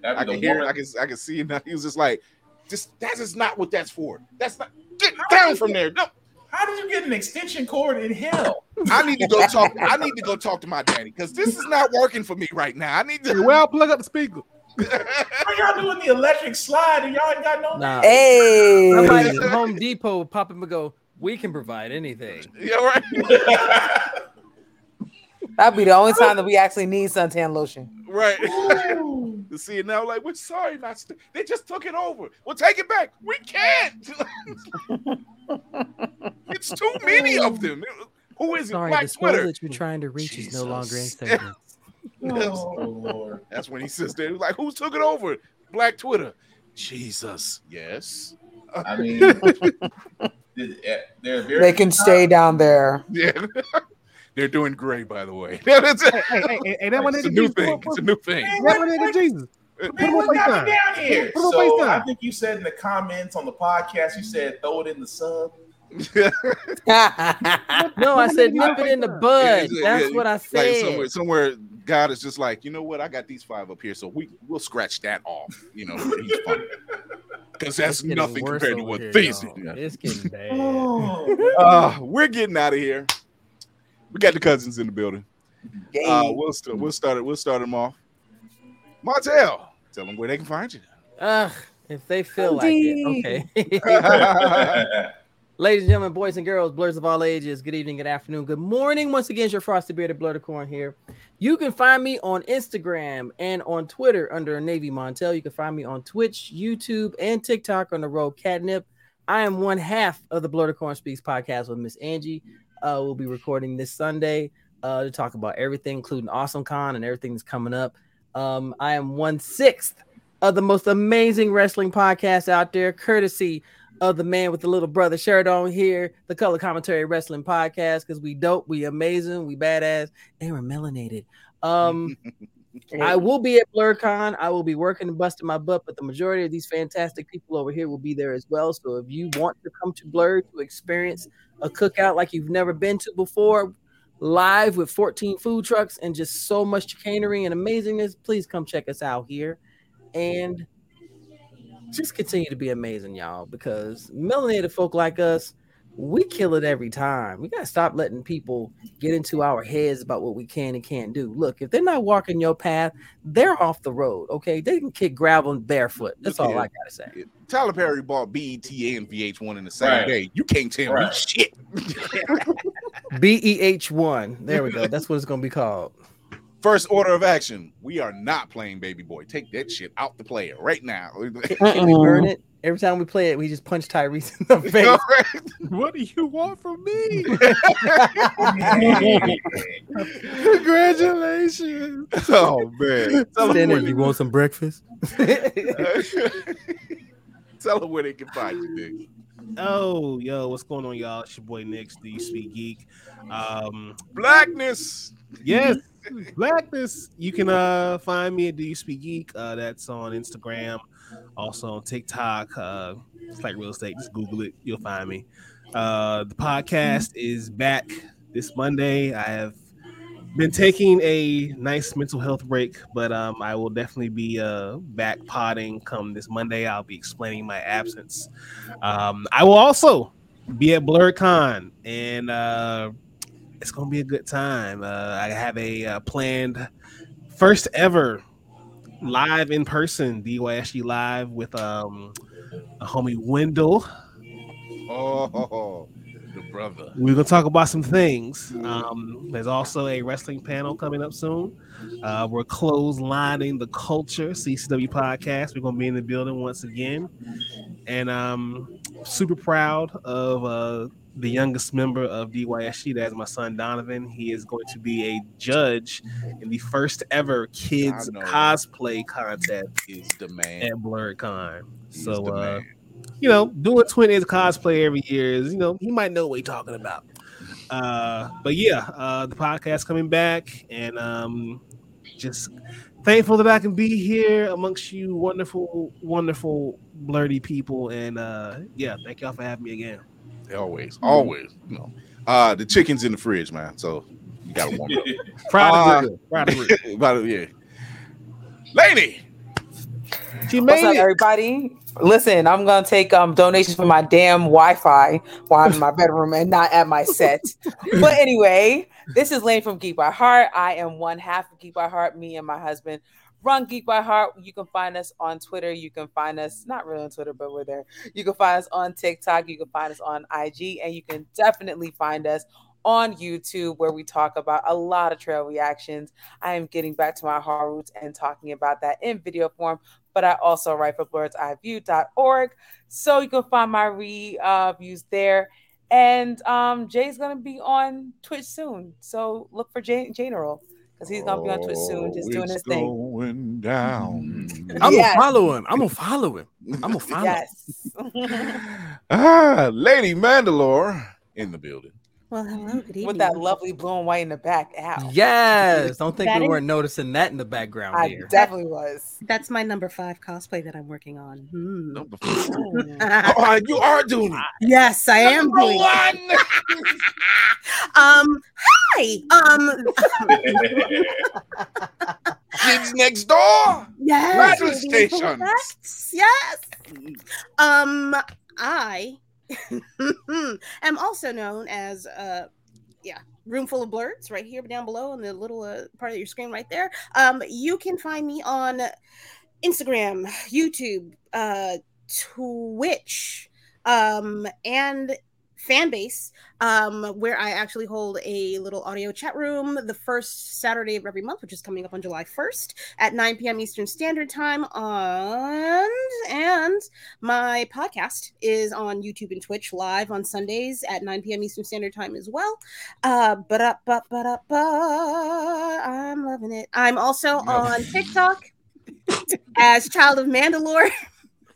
I can hear. woman- I can. I can see it now. He was just like, just that is not what that's for. That's not. Get down from there. No. How did you get an extension cord in hell? I need to go talk. I need to go talk to my daddy because this is not working for me right now. I need to. Well, plug up the speaker. How y'all doing the electric slide and y'all ain't got no? Nah. Hey. Somebody at Home Depot would pop him and go, we can provide anything. Yeah, right. That'd be the only time that we actually need suntan lotion. Right. to see it now, like we're sorry, not. St- they just took it over. We'll take it back. We can't. it's too many of them. Who is it? Sorry, Black the Twitter. that you're trying to reach is no longer in Jesus. segment. Oh Lord. That's when he sits there like, "Who's took it over?" Black Twitter. Jesus. Yes. I mean, they're they're very. They can stay down there. Yeah. They're doing great, by the way. That's it. Hey, hey, hey, hey, that one It's a new Jesus. thing. It's a new thing. That what- one nigga Jesus. Put him on got FaceTime. me down here? Put him on So FaceTime. I think you said in the comments on the podcast, you said throw it in the sub. No, I said nip it in the bud. Yeah, That's yeah, what I Like said. somewhere, somewhere, God is just like, you know what? I got these five up here, so we we'll scratch that off. You know, because that's nothing compared to what here, these. y'all. It's getting bad. Oh, Uh, we're getting out of here. We got the cousins in the building. Uh, we'll st- we'll start it. We'll start them off. Martel, tell them where they can find you. Ugh, if they feel like it, okay. Ladies and gentlemen, boys and girls, blerds of all ages, good evening, good afternoon, good morning. Once again, your frosty bearded blur the corn here. You can find me on Instagram and on Twitter under Navy Montel. You can find me on Twitch, YouTube, and TikTok on the road catnip. I am one half of the Blur the Corn Speaks podcast with Miss Angie. Uh, we'll be recording this Sunday uh, to talk about everything, including Awesome Con and everything that's coming up. Um, I am one sixth of the most amazing wrestling podcast out there, courtesy of the man with the little brother shirt on here, the Color Commentary Wrestling Podcast, because we dope, we amazing, we badass, and we're melanated. Um, I will be at BlerdCon. I will be working and busting my butt, but the majority of these fantastic people over here will be there as well. So if you want to come to Blur to experience a cookout like you've never been to before, live with 14 food trucks and just so much chicanery and amazingness, please come check us out here. And just continue to be amazing, y'all, because melanated folk like us, we kill it every time. We gotta stop letting people get into our heads about what we can and can't do. Look, if they're not walking your path, they're off the road. Okay, they can kick gravel barefoot. That's all I gotta say. Tyler Perry bought BET and VH1 in the same Right. day. You can't tell me shit. B E H one. There we go. That's what it's gonna be called. First order of action: We are not playing Baby Boy. Take that shit out the player right now. Can we burn it? Every time we play it, we just punch Tyrese in the face. What do you want from me? Congratulations. Oh man. Tell Dinner, where you want some breakfast? tell them where they can find you, Nick. Oh, yo, what's going on, y'all? It's your boy Nick, the You Speak Geek. Um, Blackness. Yes, blackness. You can uh find me at Do You Speak Geek. Uh, that's on Instagram, also on TikTok. Uh, it's like real estate. Just Google it, you'll find me. Uh, the podcast is back this Monday. I have been taking a nice mental health break, but um, I will definitely be uh back potting come this Monday. I'll be explaining my absence. Um, I will also be at BlerdCon and uh it's gonna be a good time. Uh, I have a uh, planned first ever live in person DYSG live with um a homie Wendell. Oh, the brother. We're gonna talk about some things. Um, there's also a wrestling panel coming up soon. Uh, we're clotheslining the culture CCW podcast. We're gonna be in the building once again, and um, super proud of uh, the youngest member of DYSG. That's my son Donovan. He is going to be a judge in the first ever kids cosplay contest Is the man. at BlerdCon. He's So, uh, you know, doing twin is cosplay every year is, you know, he might know what he's talking about. Uh, but yeah, uh, the podcast coming back, and um, just thankful that I can be here amongst you, wonderful, wonderful, blurty people, and uh, yeah, thank y'all for having me again. Always, always. You know, uh, the chicken's in the fridge, man. So you gotta warm it up. Fried Uh, grill, fried grill. Yeah. Lady. She What's up, it. everybody? Listen, I'm gonna take um donations for my damn Wi-Fi while I'm in my bedroom and not at my set. but anyway, this is Lane from Geek by Heart. I am one half of Geek by Heart. Me and my husband run Geek by Heart. You can find us on Twitter. You can find us not really on Twitter, but we're there. You can find us on TikTok. You can find us on IG, and you can definitely find us on YouTube where we talk about a lot of trail reactions. I am getting back to my horror roots and talking about that in video form, but I also write for blerdseyeview.org. So you can find my reviews there. And um, Jay's gonna be on Twitch soon. So look for Jay General because he's gonna be on Twitch soon, just doing it's his thing. Going down. I'm Yes. gonna follow him. I'm gonna follow him. I'm gonna follow him. Yes. ah, Lady Mandalore in the building. Well, hello, good evening. With that lovely blue and white in the back. Ow. Yes. Don't think That we is- weren't noticing that in the background I here. definitely was. That's my number five cosplay that I'm working on. Hmm. Number four. oh, you are doing it. yes, I am doing. it. one. Um, hi. Um, Kids next door. yes, Radio baby, stations. Yes. Um, I am also known as uh, yeah, room full of blerds right here down below in the little uh, part of your screen right there. Um, you can find me on Instagram, YouTube, uh, Twitch, um, and fan base um where i actually hold a little audio chat room the first saturday of every month which is coming up on july 1st at 9 p.m eastern standard time. On and my podcast is on youtube and twitch live on sundays at 9 p.m eastern standard time as well. Uh but up but but up i'm loving it. I'm also on tiktok as child of mandalore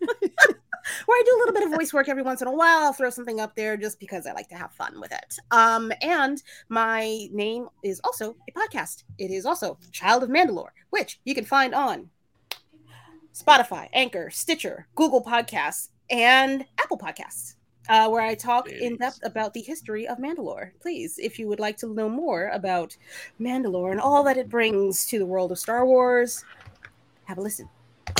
where I do a little bit of voice work every once in a while. I'll throw something up there just because I like to have fun with it. Um, and my name is also a podcast. It is also Child of Mandalore, which you can find on Spotify, Anchor, Stitcher, Google Podcasts, and Apple Podcasts. Uh, where I talk in depth about the history of Mandalore. Please, if you would like to know more about Mandalore and all that it brings to the world of Star Wars, have a listen.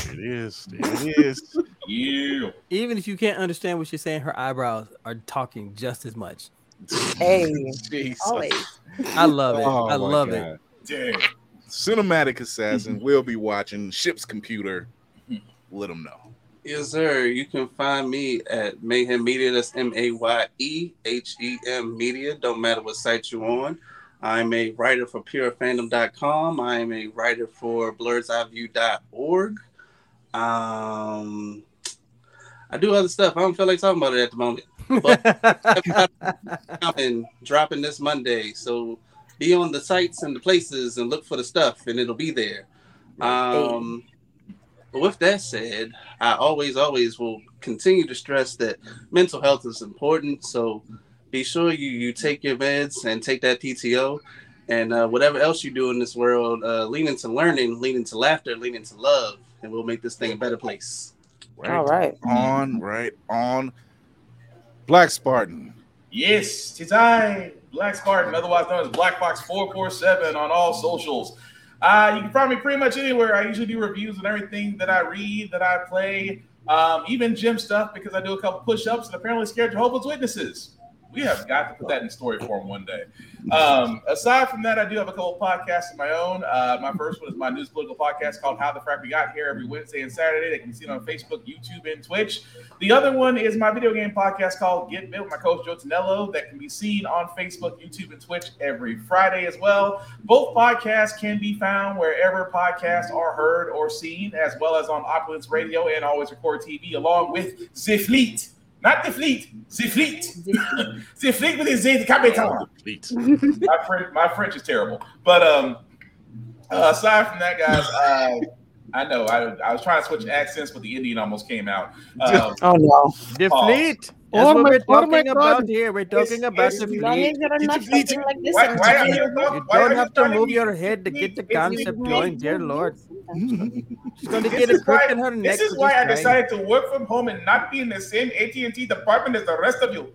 It is. It is. You. Even if you can't understand what she's saying, her eyebrows are talking just as much. Hey. Jesus. Always. I love it. Oh I love God. it. Damn. Cinematic Assassin will be watching Ship's Computer. Let them know. Yes, sir. You can find me at Mayhem Media. That's M A Y E H E M Media. Don't matter what site you're on. I'm a writer for purefandom.com. I am a writer for blerdseyeview.org. Um, I do other stuff. I don't feel like talking about it at the moment. But and dropping this Monday. So be on the sites and the places and look for the stuff, and it'll be there. Um, but with that said, I always, always will continue to stress that mental health is important. So be sure you you take your meds and take that PTO, and uh, whatever else you do in this world, uh, lean into learning, lean into laughter, lean into love, and we'll make this thing a better place. Right All right. on, right on. Black Spartan. Yes, it's I, Black Spartan, otherwise known as Black Fox 447 on all socials. Uh, you can find me pretty much anywhere. I usually do reviews and everything that I read, that I play, um, even gym stuff because I do a couple push-ups and apparently scared Jehovah's Witnesses. We have got to put that in story form one day. Um, aside from that, I do have a couple podcasts of my own. Uh, my first one is my news political podcast called How the Frack We Got Here every Wednesday and Saturday. They can be seen on Facebook, YouTube, and Twitch. The other one is my video game podcast called Get Bit with my coach Joe Tonello that can be seen on Facebook, YouTube, and Twitch every Friday as well. Both podcasts can be found wherever podcasts are heard or seen, as well as on Opulence Radio and Always Record TV, along with The Fleet. Not the fleet, the fleet. the fleet with his Z capital. my French, my French is terrible. But um, uh, aside from that, guys, uh, I know I, I was trying to switch accents, but the Indian almost came out. Um, Oh no. The Pause. fleet. That's Oh what my- we're oh talking about God. here. We're talking It's- about it's the Long fleet. you're not Fleet. like this, why, why are just- you, You don't have to move your head to get the concept going, dear Lord. She's going to This get is it pricked why, in her neck. this is why I decided to work from home and not be in the same AT&T department as the rest of you.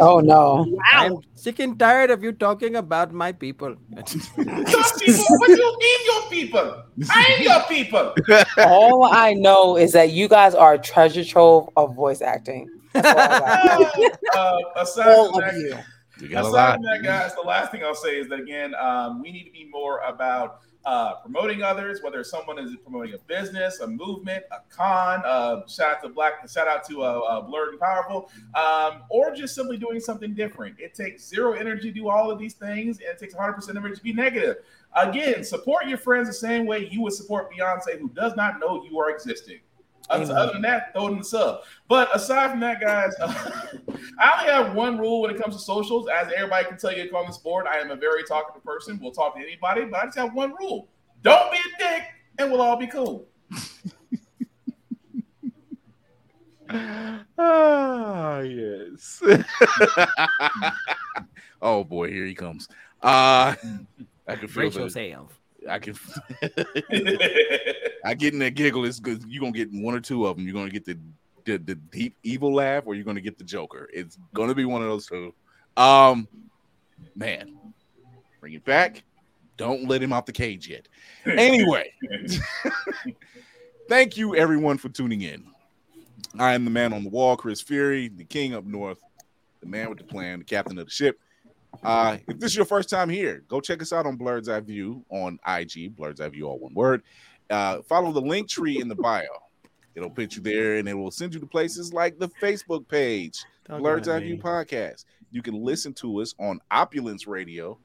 Oh no. I'm sick and tired of you talking about my people. Your people? What do you mean your people? I am your people. All I know is that you guys are a treasure trove of voice acting. That's all I got. uh, aside All from of that, you. You got a aside lot. from that, guys, the last thing I'll say is that again, um, we need to be more about uh, promoting others, whether someone is promoting a business, a movement, a con. Uh, shout out to Black, shout out to uh, uh, Blurred and Powerful, um, or just simply doing something different. It takes zero energy to do all of these things, and it takes 100% energy to be negative. Again, support your friends the same way you would support Beyonce, who does not know you are existing. Other Amen. other than that, throw it in the sub. But aside from that, guys, I only have one rule when it comes to socials. As everybody can tell you on this board, I am a very talkative person. We'll talk to anybody, but I just have one rule: don't be a dick, and we'll all be cool. Ah, yes. oh boy, here he comes. Uh I can feel Brace the, yourself. I can I get in that giggle. It's good. You're gonna get one or two of them. You're gonna get the the, the deep evil laugh, or you're gonna get the Joker. It's gonna be one of those two. Um, man, bring it back. Don't let him out the cage yet. Anyway, thank you everyone for tuning in. I am the man on the wall, Chris Fury, the king up north, the man with the plan, the captain of the ship. Uh, if this is your first time here, go check us out on Blerd's Eye View on IG, Blerd's Eye View, all one word. Uh, follow the link tree in the bio. It'll put you there and it will send you to places like the Facebook page, Talk Blerd's Eye View. Podcast. You can listen to us on Opulence Radio,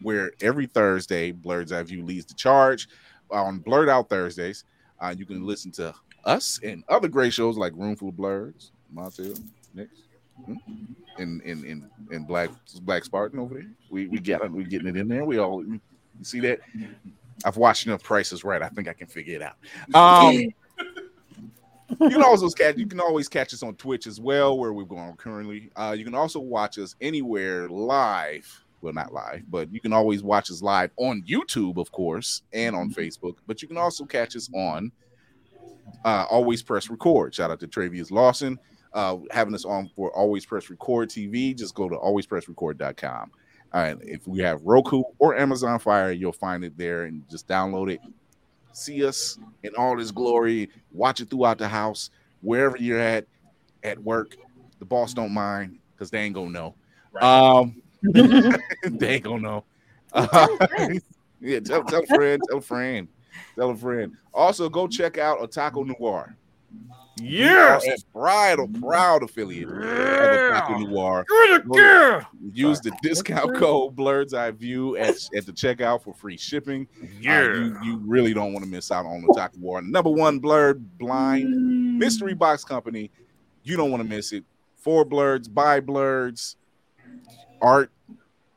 where every Thursday, Blerd's Eye View leads the charge. On Blurred Out Thursdays, uh, you can listen to us and other great shows like Roomful of Blerds, Montel, Nick, hmm, and and and and Black Black Spartan over there. We we got it. We getting it in there. We all you see that. I've watched enough Prices Right. I think I can figure it out. Um, you can also catch you can always catch us on Twitch as well, where we're going currently. Uh, you can also watch us anywhere live. Well, not live, but you can always watch us live on YouTube, of course, and on Facebook. But you can also catch us on uh, Always Press Record. Shout out to Travius Lawson uh, having us on for Always Press Record TV. Just go to alwayspressrecord.com. All right, if we have Roku or Amazon Fire, you'll find it there and just download it. See us in all this glory. Watch it throughout the house, wherever you're at, at work. The boss don't mind because they ain't gonna know. Um, they ain't gonna know. Uh, yeah, tell, tell a friend, tell a friend, tell a friend. Also, go check out Otaku Noir. Yes. We are proud, a proud affiliate of Otaku Noir. Good Go- girl. Use the discount code Blerd's Eye View at, at the checkout for free shipping. Uh, you, you really don't want to miss out on the Otaku Noir. Number one blurred blind mystery box company. You don't want to miss it. For blerds, by blerds, art,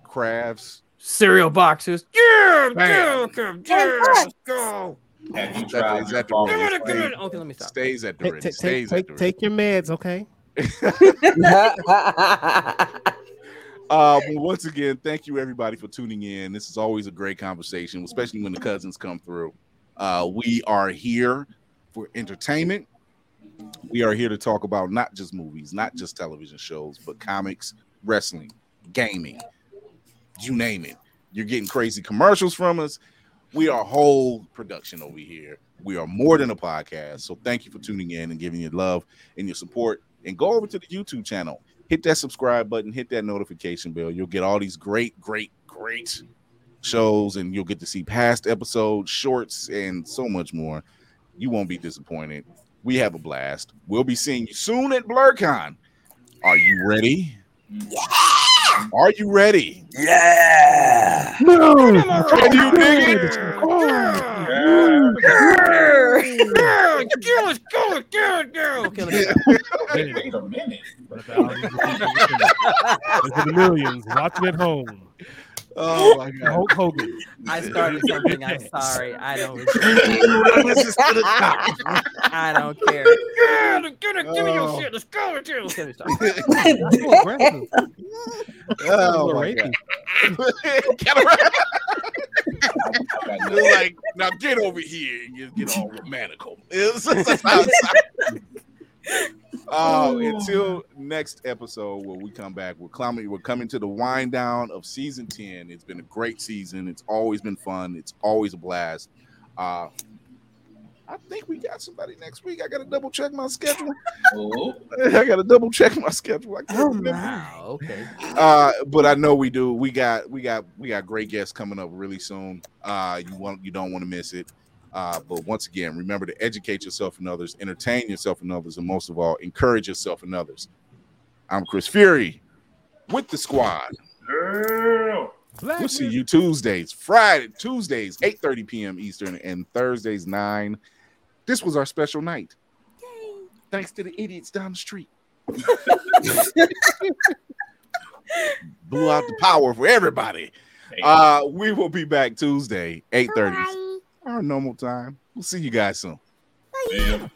crafts. Cereal boxes. Yeah, Bam. yeah, yeah, let's go. Have you tried is that the your ready? Give it a Stays- Okay, let me stop. Stays at the Take, ready. take, Stays at the take, take your meds, okay? Uh, but once again, thank you everybody for tuning in. This is always a great conversation, especially when the cousins come through. Uh, we are here for entertainment. We are here to talk about not just movies, not just television shows, but comics, wrestling, gaming, you name it. You're getting crazy commercials from us. We are whole production over here. We are more than a podcast. So thank you for tuning in and giving your love and your support. And go over to the YouTube channel hit that subscribe button, hit that notification bell. You'll get all these great, great, great shows, and you'll get to see past episodes, shorts, and so much more. You won't be disappointed. We have a blast. We'll be seeing you soon at BlerdCon. Are you ready? Yeah. Are you ready? Yeah. No. Can you dig it? Let's go, let's go, let's go. Okay, let me stop. Wait a minute. Look at the millions watching at home. Oh my god. Hulk Hogan. I started something. I'm sorry. I don't. I don't care. Yeah, let's. Give me your Oh. shit. Let's go, let's go. Okay, let me stop. So aggressive. Oh my god. You're like, now get over here and you get all romantical. It's- that's how it sounds. Oh, until next episode where we come back, we're coming. We're coming to the wind down of season ten. It's been a great season. It's always been fun. It's always a blast. Uh, I think we got somebody next week. I got to double check my schedule. Oh, I got to double check my schedule. I can't Oh remember. Wow, okay. Uh, but I know we do. We got we got we got great guests coming up really soon. Uh, you want you don't want to miss it. Uh, but once again, remember to educate yourself and others, entertain yourself and others, and most of all, encourage yourself and others. I'm Chris Fury with the squad. girl. We'll see you Tuesdays, Friday, Tuesdays, 8:30 p.m. Eastern, and Thursdays 9. This was our special night. Thanks to the idiots down the street. Blew out the power for everybody. Uh, we will be back Tuesday, 8:30. Our normal time. We'll see you guys soon. Man.